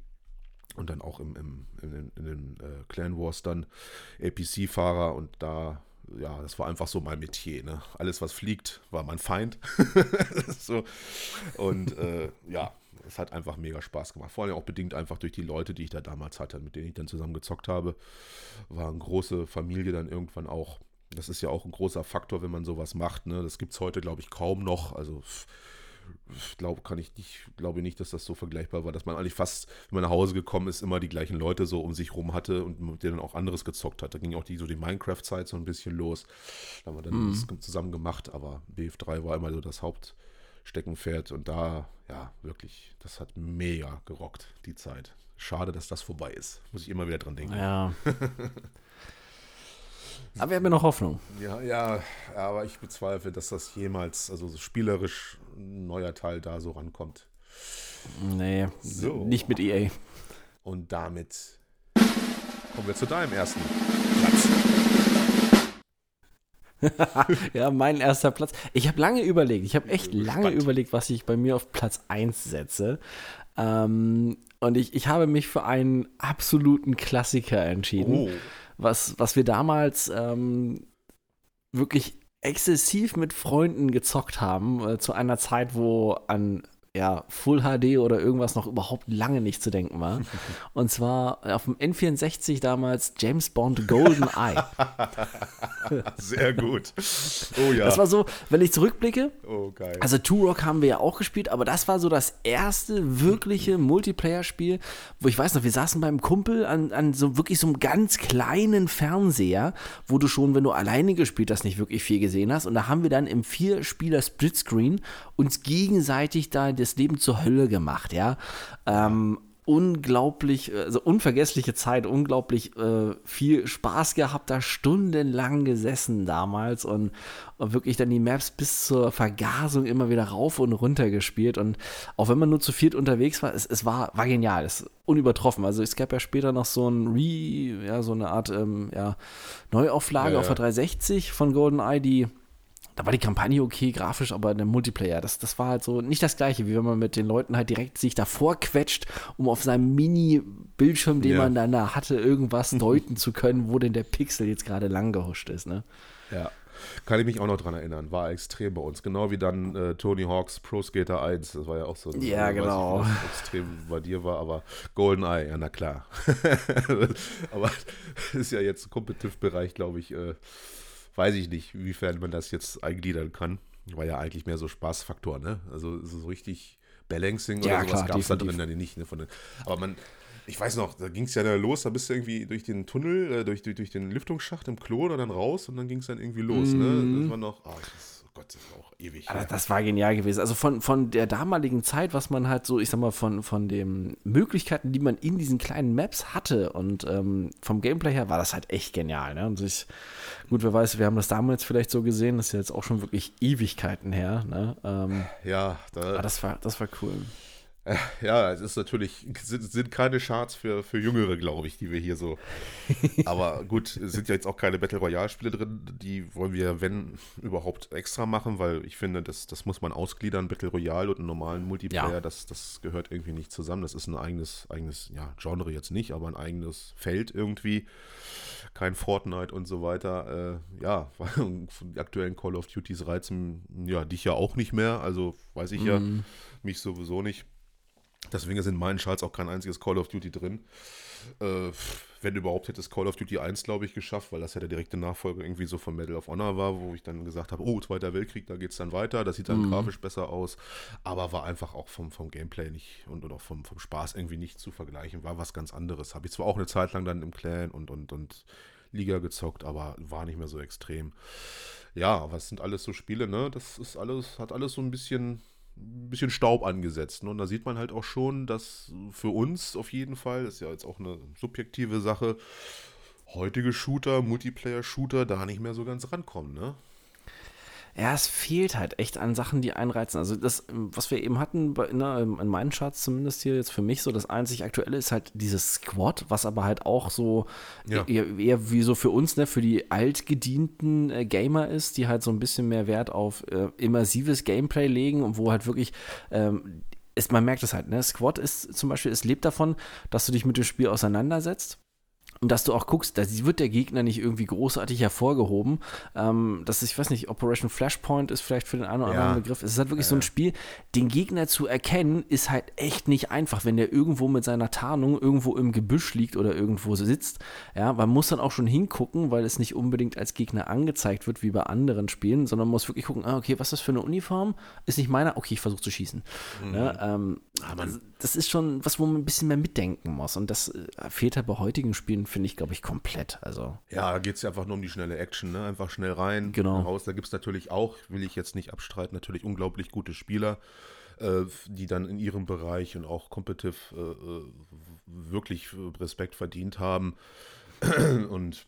Und dann auch im, im, in den, in den äh, Clan Wars dann APC-Fahrer und da ja, das war einfach so mein Metier. Ne? Alles, was fliegt, war mein Feind. so. Und äh, ja, es hat einfach mega Spaß gemacht. Vor allem auch bedingt einfach durch die Leute, die ich da damals hatte, mit denen ich dann zusammen gezockt habe. War eine große Familie dann irgendwann auch. Das ist ja auch ein großer Faktor, wenn man sowas macht. Ne? Das gibt es heute, glaube ich, kaum noch. Also ich glaube, kann ich nicht, glaube nicht, dass das so vergleichbar war, dass man eigentlich fast, wenn man nach Hause gekommen ist, immer die gleichen Leute so um sich rum hatte und mit denen auch anderes gezockt hat. Da ging auch die so die Minecraft-Zeit so ein bisschen los. Da haben wir dann das zusammen gemacht, aber BF3 war immer so das Hauptsteckenpferd und da, ja, wirklich, das hat mega gerockt, die Zeit. Schade, dass das vorbei ist. Muss ich immer wieder dran denken. Ja. Aber wir haben ja noch Hoffnung. Ja, ja, aber ich bezweifle, dass das jemals, also spielerisch ein neuer Teil da so rankommt. Nee, so. nicht mit EA. Und damit kommen wir zu deinem ersten. ja, mein erster Platz. Ich habe lange überlegt, ich habe echt lange überlegt, was ich bei mir auf Platz 1 setze. Ähm, und ich, ich habe mich für einen absoluten Klassiker entschieden. Oh was, was wir damals ähm, wirklich exzessiv mit Freunden gezockt haben, äh, zu einer Zeit, wo an ja, Full HD oder irgendwas noch überhaupt lange nicht zu denken war. Und zwar auf dem N64 damals James Bond Golden Eye. Sehr gut. Oh ja. Das war so, wenn ich zurückblicke. Oh geil. Also Turok haben wir ja auch gespielt, aber das war so das erste wirkliche Multiplayer-Spiel, wo ich weiß noch, wir saßen beim Kumpel an, an so wirklich so einem ganz kleinen Fernseher, wo du schon, wenn du alleine gespielt hast, nicht wirklich viel gesehen hast. Und da haben wir dann im Vier-Spieler-Splitscreen uns gegenseitig da das Leben zur Hölle gemacht, ja. Ähm, unglaublich, also unvergessliche Zeit, unglaublich äh, viel Spaß gehabt, da stundenlang gesessen damals und, und, wirklich dann die Maps bis zur Vergasung immer wieder rauf und runter gespielt und auch wenn man nur zu viert unterwegs war, es, es war, war genial, es ist unübertroffen. Also es gab ja später noch so ein Re, ja, so eine Art ähm, ja, Neuauflage ja, ja. auf der 360 von GoldenEye, die da war die Kampagne okay, grafisch, aber der Multiplayer, das, das war halt so nicht das gleiche, wie wenn man mit den Leuten halt direkt sich davor quetscht, um auf seinem Mini-Bildschirm, den ja. man dann da hatte, irgendwas deuten zu können, wo denn der Pixel jetzt gerade lang gehuscht ist, ne? Ja. Kann ich mich auch noch dran erinnern. War extrem bei uns. Genau wie dann äh, Tony Hawks Pro Skater 1. Das war ja auch so. Ja, genau. Nicht, extrem bei dir war, aber GoldenEye, ja, na klar. aber ist ja jetzt Competitive-Bereich, glaube ich, äh, weiß ich nicht, inwiefern man das jetzt eingliedern kann. War ja eigentlich mehr so Spaßfaktor, ne? Also so richtig Balancing oder ja, sowas gab es da drin dann nicht. Ne? Den, aber man, ich weiß noch, da ging es ja dann los, da bist du irgendwie durch den Tunnel, äh, durch, durch, durch den Lüftungsschacht im Klo oder dann raus und dann ging es dann irgendwie los, mm. ne? Mhm. Das war noch, oh, das Gott, das war auch ewig. Aber das war genial gewesen. Also von, von der damaligen Zeit, was man halt so, ich sag mal, von, von den Möglichkeiten, die man in diesen kleinen Maps hatte und ähm, vom Gameplay her war das halt echt genial. Ne? Und ich, gut, wer weiß, wir haben das damals vielleicht so gesehen, das ist ja jetzt auch schon wirklich Ewigkeiten her. Ne? Ähm, ja, da, aber das war, das war cool. Ja, es ist natürlich, sind, sind keine Charts für, für Jüngere, glaube ich, die wir hier so. Aber gut, es sind ja jetzt auch keine Battle Royale-Spiele drin. Die wollen wir, wenn überhaupt, extra machen, weil ich finde, das, das muss man ausgliedern. Battle Royale und einen normalen Multiplayer, ja. das, das gehört irgendwie nicht zusammen. Das ist ein eigenes, eigenes, ja, Genre jetzt nicht, aber ein eigenes Feld irgendwie. Kein Fortnite und so weiter. Äh, ja, die aktuellen Call of Duties reizen ja dich ja auch nicht mehr. Also weiß ich mm. ja mhm. mich sowieso nicht. Deswegen sind in meinen Charts auch kein einziges Call of Duty drin. Äh, wenn überhaupt, hätte es Call of Duty 1, glaube ich, geschafft, weil das ja der direkte Nachfolger irgendwie so von Medal of Honor war, wo ich dann gesagt habe, oh, Zweiter Weltkrieg, da geht es dann weiter, das sieht dann mhm. grafisch besser aus, aber war einfach auch vom, vom Gameplay nicht und, und auch vom, vom Spaß irgendwie nicht zu vergleichen, war was ganz anderes. Habe ich zwar auch eine Zeit lang dann im Clan und, und, und Liga gezockt, aber war nicht mehr so extrem. Ja, was sind alles so Spiele, ne? Das ist alles, hat alles so ein bisschen, ein bisschen Staub angesetzt. Ne? Und da sieht man halt auch schon, dass für uns auf jeden Fall, das ist ja jetzt auch eine subjektive Sache, heutige Shooter, Multiplayer-Shooter da nicht mehr so ganz rankommen, ne? Ja, es fehlt halt echt an Sachen, die einreizen. Also das, was wir eben hatten, bei, ne, in meinen Charts zumindest hier jetzt für mich so, das einzig Aktuelle ist halt dieses Squad, was aber halt auch so Ja. eher, eher wie so für uns, ne, für die altgedienten äh, Gamer ist, die halt so ein bisschen mehr Wert auf äh, immersives Gameplay legen und wo halt wirklich ähm, ist, man merkt es halt, ne? Squad ist zum Beispiel, es lebt davon, dass du dich mit dem Spiel auseinandersetzt und dass du auch guckst, da wird der Gegner nicht irgendwie großartig hervorgehoben. Ähm, das ist, ich weiß nicht, Operation Flashpoint ist vielleicht für den einen oder Ja. anderen Begriff. Es ist halt wirklich so ein Spiel, den Gegner zu erkennen, ist halt echt nicht einfach, wenn der irgendwo mit seiner Tarnung irgendwo im Gebüsch liegt oder irgendwo sitzt. Ja, man muss dann auch schon hingucken, weil es nicht unbedingt als Gegner angezeigt wird, wie bei anderen Spielen, sondern man muss wirklich gucken, ah, okay, was ist das für eine Uniform? Ist nicht meiner? Okay, ich versuche zu schießen. Ja, ähm, das, das ist schon was, wo man ein bisschen mehr mitdenken muss. Und das äh, fehlt halt bei heutigen Spielen, finde ich, glaube ich, komplett. Also, Ja, da geht es ja einfach nur um die schnelle Action, ne? Einfach schnell rein, Genau. raus. Da gibt es natürlich auch, will ich jetzt nicht abstreiten, natürlich unglaublich gute Spieler, äh, die dann in ihrem Bereich und auch competitive äh, äh, wirklich äh, Respekt verdient haben. und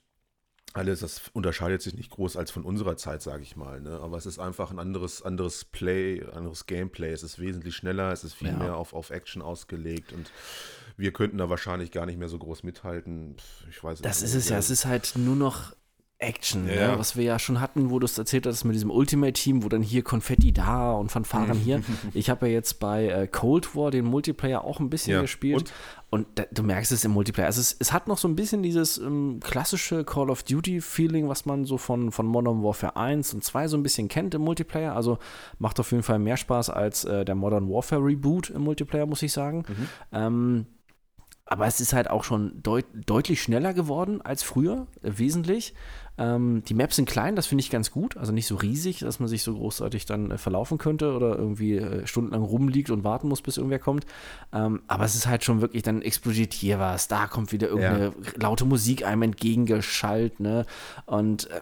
alles, das unterscheidet sich nicht groß als von unserer Zeit, sage ich mal. Ne? Aber es ist einfach ein anderes, anderes Play, anderes Gameplay. Es ist wesentlich schneller, es ist viel Ja. mehr auf, auf Action ausgelegt und wir könnten da wahrscheinlich gar nicht mehr so groß mithalten. Ich weiß das nicht. ist es ja. Es ist halt nur noch Action, Ja, ne? ja. was wir ja schon hatten, wo du es erzählt hast mit diesem Ultimate-Team, wo dann hier Konfetti da und Fanfaren hier. Ich habe ja jetzt bei äh, Cold War den Multiplayer auch ein bisschen Ja, gespielt. und? Und da, du merkst es im Multiplayer. Also es, es hat noch so ein bisschen dieses ähm, klassische Call of Duty-Feeling, was man so von, von Modern Warfare 1 und 2 so ein bisschen kennt im Multiplayer. Also macht auf jeden Fall mehr Spaß als äh, der Modern Warfare Reboot im Multiplayer, muss ich sagen. Ähm, aber es ist halt auch schon deut deutlich schneller geworden als früher, äh, wesentlich. Ähm, die Maps sind klein, das finde ich ganz gut. Also nicht so riesig, dass man sich so großartig dann äh, verlaufen könnte oder irgendwie äh, stundenlang rumliegt und warten muss, bis irgendwer kommt. Ähm, aber es ist halt schon wirklich, dann explodiert hier was, da kommt wieder irgendeine laute Musik einem entgegengeschallt, ne? Und äh,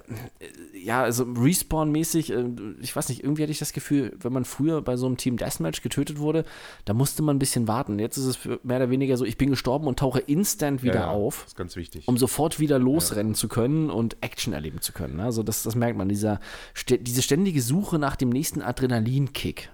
ja, also Respawn-mäßig, äh, ich weiß nicht, irgendwie hatte ich das Gefühl, wenn man früher bei so einem Team Deathmatch getötet wurde, da musste man ein bisschen warten. Jetzt ist es mehr oder weniger so, ich bin gestorben und tauche instant wieder Ja, ja, auf Das ist ganz wichtig. um sofort wieder losrennen zu können und Action erleben zu können. ne? Also das, das merkt man, dieser, diese ständige Suche nach dem nächsten Adrenalinkick.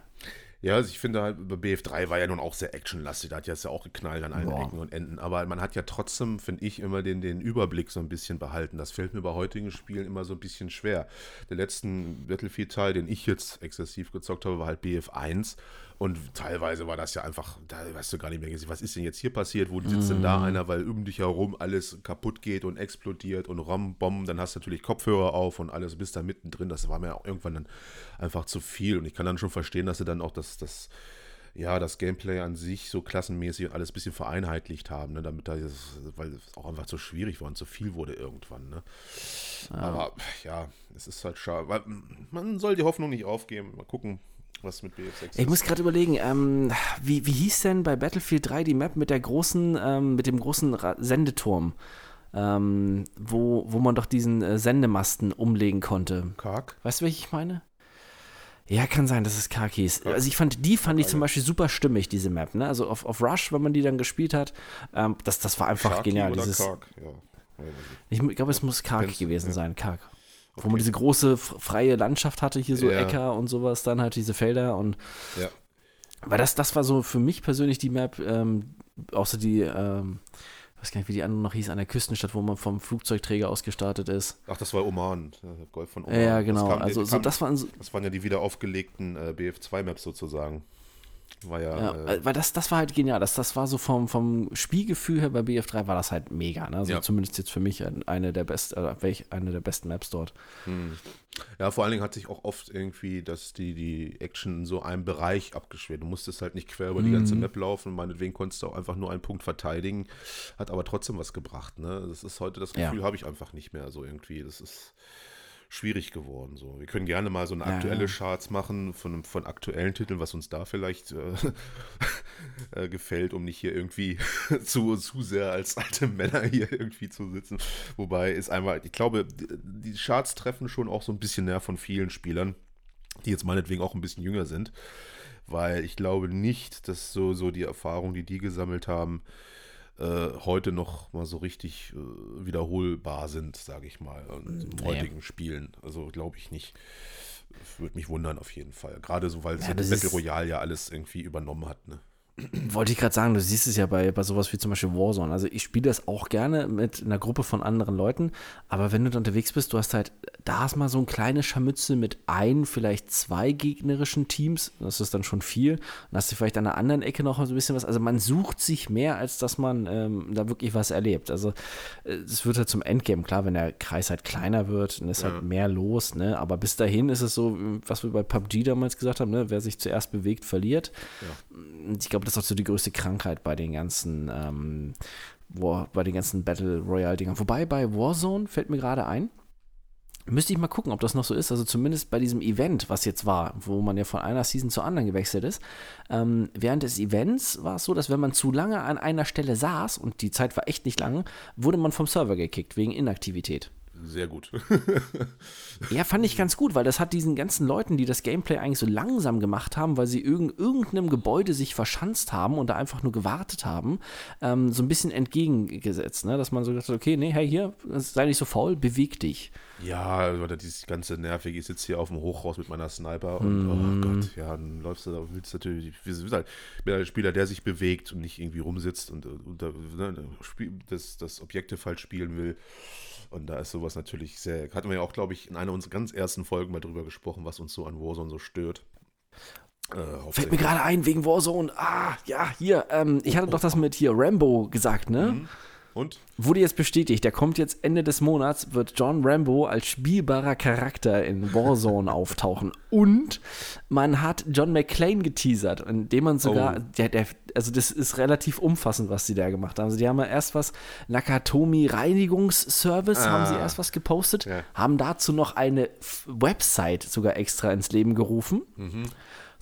Ja, also ich finde halt, bei BF3 war ja nun auch sehr actionlastig. Da hat ja es ja auch geknallt an allen Boah. Ecken und Enden. Aber man hat ja trotzdem, finde ich, immer den, den Überblick so ein bisschen behalten. Das fällt mir bei heutigen Spielen immer so ein bisschen schwer. Der letzten Battlefield-Teil, den ich jetzt exzessiv gezockt habe, war halt BF1. Und teilweise war das ja einfach, da weißt du gar nicht mehr, was ist denn jetzt hier passiert? Wo sitzt denn da einer, weil um dich herum alles kaputt geht und explodiert und Rom-Bomben. Dann hast du natürlich Kopfhörer auf und alles, bist da mittendrin. Das war mir auch irgendwann dann einfach zu viel. Und ich kann dann schon verstehen, dass sie dann auch das, das, ja, das Gameplay an sich so klassenmäßig und alles ein bisschen vereinheitlicht haben, ne? damit da, das, weil es auch einfach zu schwierig war und zu viel wurde irgendwann. Ne? Aber ja, es ist halt schade. Man soll die Hoffnung nicht aufgeben. Mal gucken, was mit BF6 Ich muss gerade überlegen, ähm, wie, wie hieß denn bei Battlefield 3 die Map mit der großen, ähm, mit dem großen Ra Sendeturm? Ähm, wo, wo man doch diesen äh, Sendemasten umlegen konnte. Karg. Weißt du, welche ich meine? Ja, kann sein, dass es Kark hieß. Also ich fand, die fand ich zum Beispiel super stimmig, diese Map. Ne? Also auf, auf Rush, wenn man die dann gespielt hat, ähm, das, das war einfach Sharky genial. Dieses, Karg? Ja. Ich glaube, es muss Kark du, gewesen ja. sein, Kark. Wo man diese große freie Landschaft hatte, hier so Ja. Äcker und sowas, dann halt diese Felder und ja. weil das, das war so für mich persönlich die Map, ähm, außer die, ähm, ich weiß gar nicht, wie die andere noch hieß, an der Küstenstadt, wo man vom Flugzeugträger aus gestartet ist. Ach, das war Oman. Golf von Oman. Ja, Das genau. kam- also so, kam- das waren so, Das waren ja die wieder aufgelegten äh, BF2-Maps sozusagen. War ja, Ja, äh, weil das, das war halt genial. Das, das war so vom, vom Spielgefühl her bei BF3 war das halt mega. Ne? Also Ja. zumindest jetzt für mich ein- eine der, best, äh, welch, eine der besten Maps dort. ja, vor allen Dingen hat sich auch oft irgendwie, dass die, die Action in so einem Bereich abgeschwert. Du musstest halt nicht quer über die ganze Mhm. Map laufen. Meinetwegen konntest du auch einfach nur einen Punkt verteidigen. Hat aber trotzdem was gebracht. Ne? Das ist heute das Ja. Gefühl, habe ich einfach nicht mehr so irgendwie. Das ist schwierig geworden. So. Wir können gerne mal so eine aktuelle ja, ja. Charts machen von, von aktuellen Titeln, was uns da vielleicht äh, äh, gefällt, um nicht hier irgendwie zu, zu sehr als alte Männer hier irgendwie zu sitzen. Wobei ist einmal, ich glaube, die Charts treffen schon auch so ein bisschen näher von vielen Spielern, die jetzt meinetwegen auch ein bisschen jünger sind. Weil ich glaube nicht, dass so, so die Erfahrung, die die gesammelt haben, äh, heute noch mal so richtig äh, wiederholbar sind, sage ich mal, in naja. heutigen Spielen. Also glaube ich nicht. Würde mich wundern auf jeden Fall. Gerade so, weil ja, Battle Royale ja alles irgendwie übernommen hat. Ne? wollte ich gerade sagen, du siehst es ja bei, bei sowas wie zum Beispiel Warzone. Also ich spiele das auch gerne mit einer Gruppe von anderen Leuten, aber wenn du da unterwegs bist, du hast halt, da hast mal so ein kleines Scharmützel mit ein, vielleicht zwei gegnerischen Teams, das ist dann schon viel. Dann hast du vielleicht an der anderen Ecke noch so ein bisschen was. Also man sucht sich mehr, als dass man ähm, da wirklich was erlebt. Also äh, es wird halt zum Endgame, klar, wenn der Kreis halt kleiner wird, dann ist halt ja. halt mehr los, ne? Aber bis dahin ist es so, was wir bei PUBG damals gesagt haben, ne? Wer sich zuerst bewegt, verliert. Ja. Ich glaube, das ist auch so die größte Krankheit bei den ganzen, ähm, War, bei den ganzen Battle Royale-Dingern. Wobei bei Warzone fällt mir gerade ein, Müsste ich mal gucken, ob das noch so ist. Also zumindest bei diesem Event, was jetzt war, wo man ja von einer Season zur anderen gewechselt ist. Ähm, während des Events war es so, dass wenn man zu lange an einer Stelle saß, und die Zeit war echt nicht lang, wurde man vom Server gekickt wegen Inaktivität sehr gut. ja, fand ich ganz gut, weil das hat diesen ganzen Leuten, die das Gameplay eigentlich so langsam gemacht haben, weil sie irg irgendeinem Gebäude sich verschanzt haben und da einfach nur gewartet haben, ähm, so ein bisschen entgegengesetzt, ne? dass man so gesagt hat, okay, nee, hey, hier, sei nicht so faul, beweg dich. Ja, oder dieses ganze nervige, ich sitze hier auf dem Hochhaus mit meiner Sniper und mm. oh mhm. Gott, ja, dann läufst du da, willst natürlich, wir sind halt ein Spieler, der sich bewegt und nicht irgendwie rumsitzt und, und, und ne, das, das Objektiv halt spielen will. Und da ist sowas natürlich sehr. Hatten wir ja auch, glaube ich, in einer unserer ganz ersten Folgen mal drüber gesprochen, was uns so an Warzone so stört. Äh, Fällt mir gerade ein, wegen Warzone. Ah, ja, hier. Ähm, ich hatte doch das mit hier Rambo gesagt, ne? Mhm. Und? Wurde jetzt bestätigt, der kommt jetzt Ende des Monats, wird John Rambo als spielbarer Charakter in Warzone auftauchen. Und man hat John McClane geteasert, indem man sogar, oh. der, der, also das ist relativ umfassend, was sie da gemacht haben. Also die haben ja erst was, Nakatomi Reinigungsservice, ah. haben sie erst was gepostet, ja. haben dazu noch eine Website sogar extra ins Leben gerufen. Mhm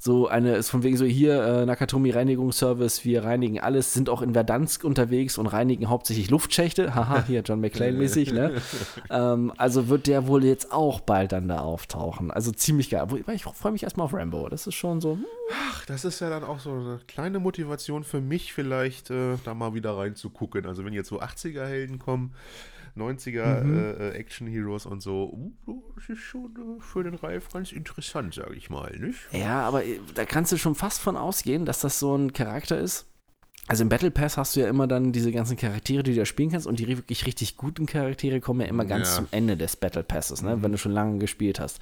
so eine ist von wegen so hier äh, Nakatomi Reinigungsservice, wir reinigen alles, sind auch in Verdansk unterwegs und reinigen hauptsächlich Luftschächte. Haha, hier John McClane mäßig, ne? ähm, also wird der wohl jetzt auch bald dann da auftauchen. Also ziemlich geil. Ich freue mich erstmal auf Rambo. Das ist schon so. Hm. Ach, das ist ja dann auch so eine kleine Motivation für mich, vielleicht äh, da mal wieder reinzugucken. Also wenn jetzt so 80er-Helden kommen. 90er mhm. äh, Action Heroes und so. Uh, das ist schon äh, für den Ralf ganz interessant, sage ich mal, nicht? Ja, aber äh, da kannst du schon fast von ausgehen, dass das so ein Charakter ist. Also im Battle Pass hast du ja immer dann diese ganzen Charaktere, die du da spielen kannst und die wirklich richtig guten Charaktere kommen ja immer ganz ja. zum Ende des Battle Passes, ne? Mhm. wenn du schon lange gespielt hast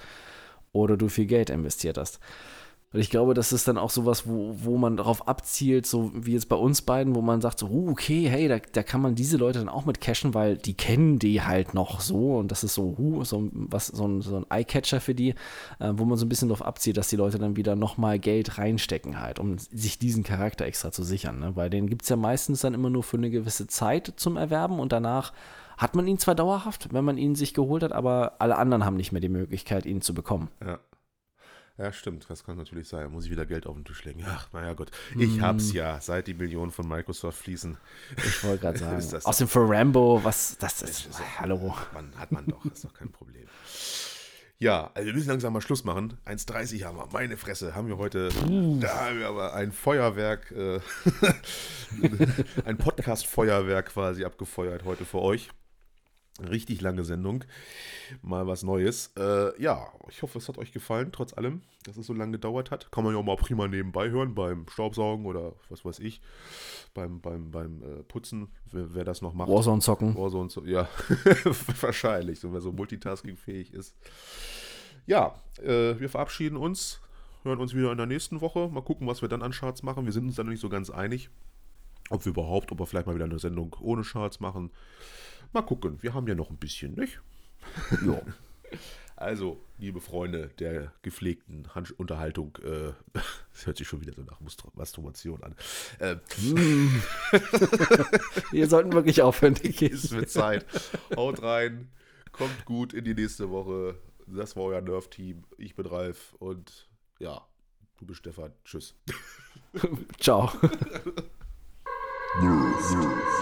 oder du viel Geld investiert hast. Und ich glaube, das ist dann auch sowas, wo, wo man darauf abzielt, so wie jetzt bei uns beiden, wo man sagt, so, uh, okay, hey, da, da kann man diese Leute dann auch mit cashen, weil die kennen die halt noch so und das ist so, uh, so, was, so, ein, so ein Eye-Catcher für die, äh, wo man so ein bisschen darauf abzielt, dass die Leute dann wieder nochmal Geld reinstecken halt, um sich diesen Charakter extra zu sichern. Ne? Weil den gibt es ja meistens dann immer nur für eine gewisse Zeit zum Erwerben und danach hat man ihn zwar dauerhaft, wenn man ihn sich geholt hat, aber alle anderen haben nicht mehr die Möglichkeit, ihn zu bekommen. Ja. Ja, stimmt, das kann natürlich sein. Muss ich wieder Geld auf den Tisch legen. Ach, naja, Gott. Ich hm. hab's ja, seit die Millionen von Microsoft fließen. Ich wollte gerade sagen. Außerdem für Rambo, was das ist. ist hallo. Hat man, hat man doch, ist doch kein Problem. Ja, also wir müssen langsam mal Schluss machen. 1,30 haben wir. Meine Fresse, haben wir heute. Uh. Da haben wir aber ein Feuerwerk, äh, ein Podcast-Feuerwerk quasi abgefeuert heute für euch. Richtig lange Sendung. Mal was Neues. Äh, ja, ich hoffe, es hat euch gefallen, trotz allem, dass es so lange gedauert hat. Kann man ja auch mal prima nebenbei hören, beim Staubsaugen oder was weiß ich, beim, beim, beim äh, Putzen, wer, wer, das noch macht. Warzone zocken. Warzone zocken, ja, wahrscheinlich, so, wer so multitaskingfähig ist. Ja, äh, wir verabschieden uns, hören uns wieder in der nächsten Woche. Mal gucken, was wir dann an Charts machen. Wir sind uns da noch nicht so ganz einig, ob wir überhaupt, ob wir vielleicht mal wieder eine Sendung ohne Charts machen. Mal gucken, wir haben ja noch ein bisschen, nicht? ja. Also, liebe Freunde der gepflegten Hand Unterhaltung, äh, das hört sich schon wieder so nach Masturbation an. Äh, Wir sollten wirklich aufhören. es wird Zeit. Haut rein, kommt gut in die nächste Woche. Das war euer Nerf-Team. Ich bin Ralf und ja, du bist Stefan. Tschüss. Ciao. Nerf.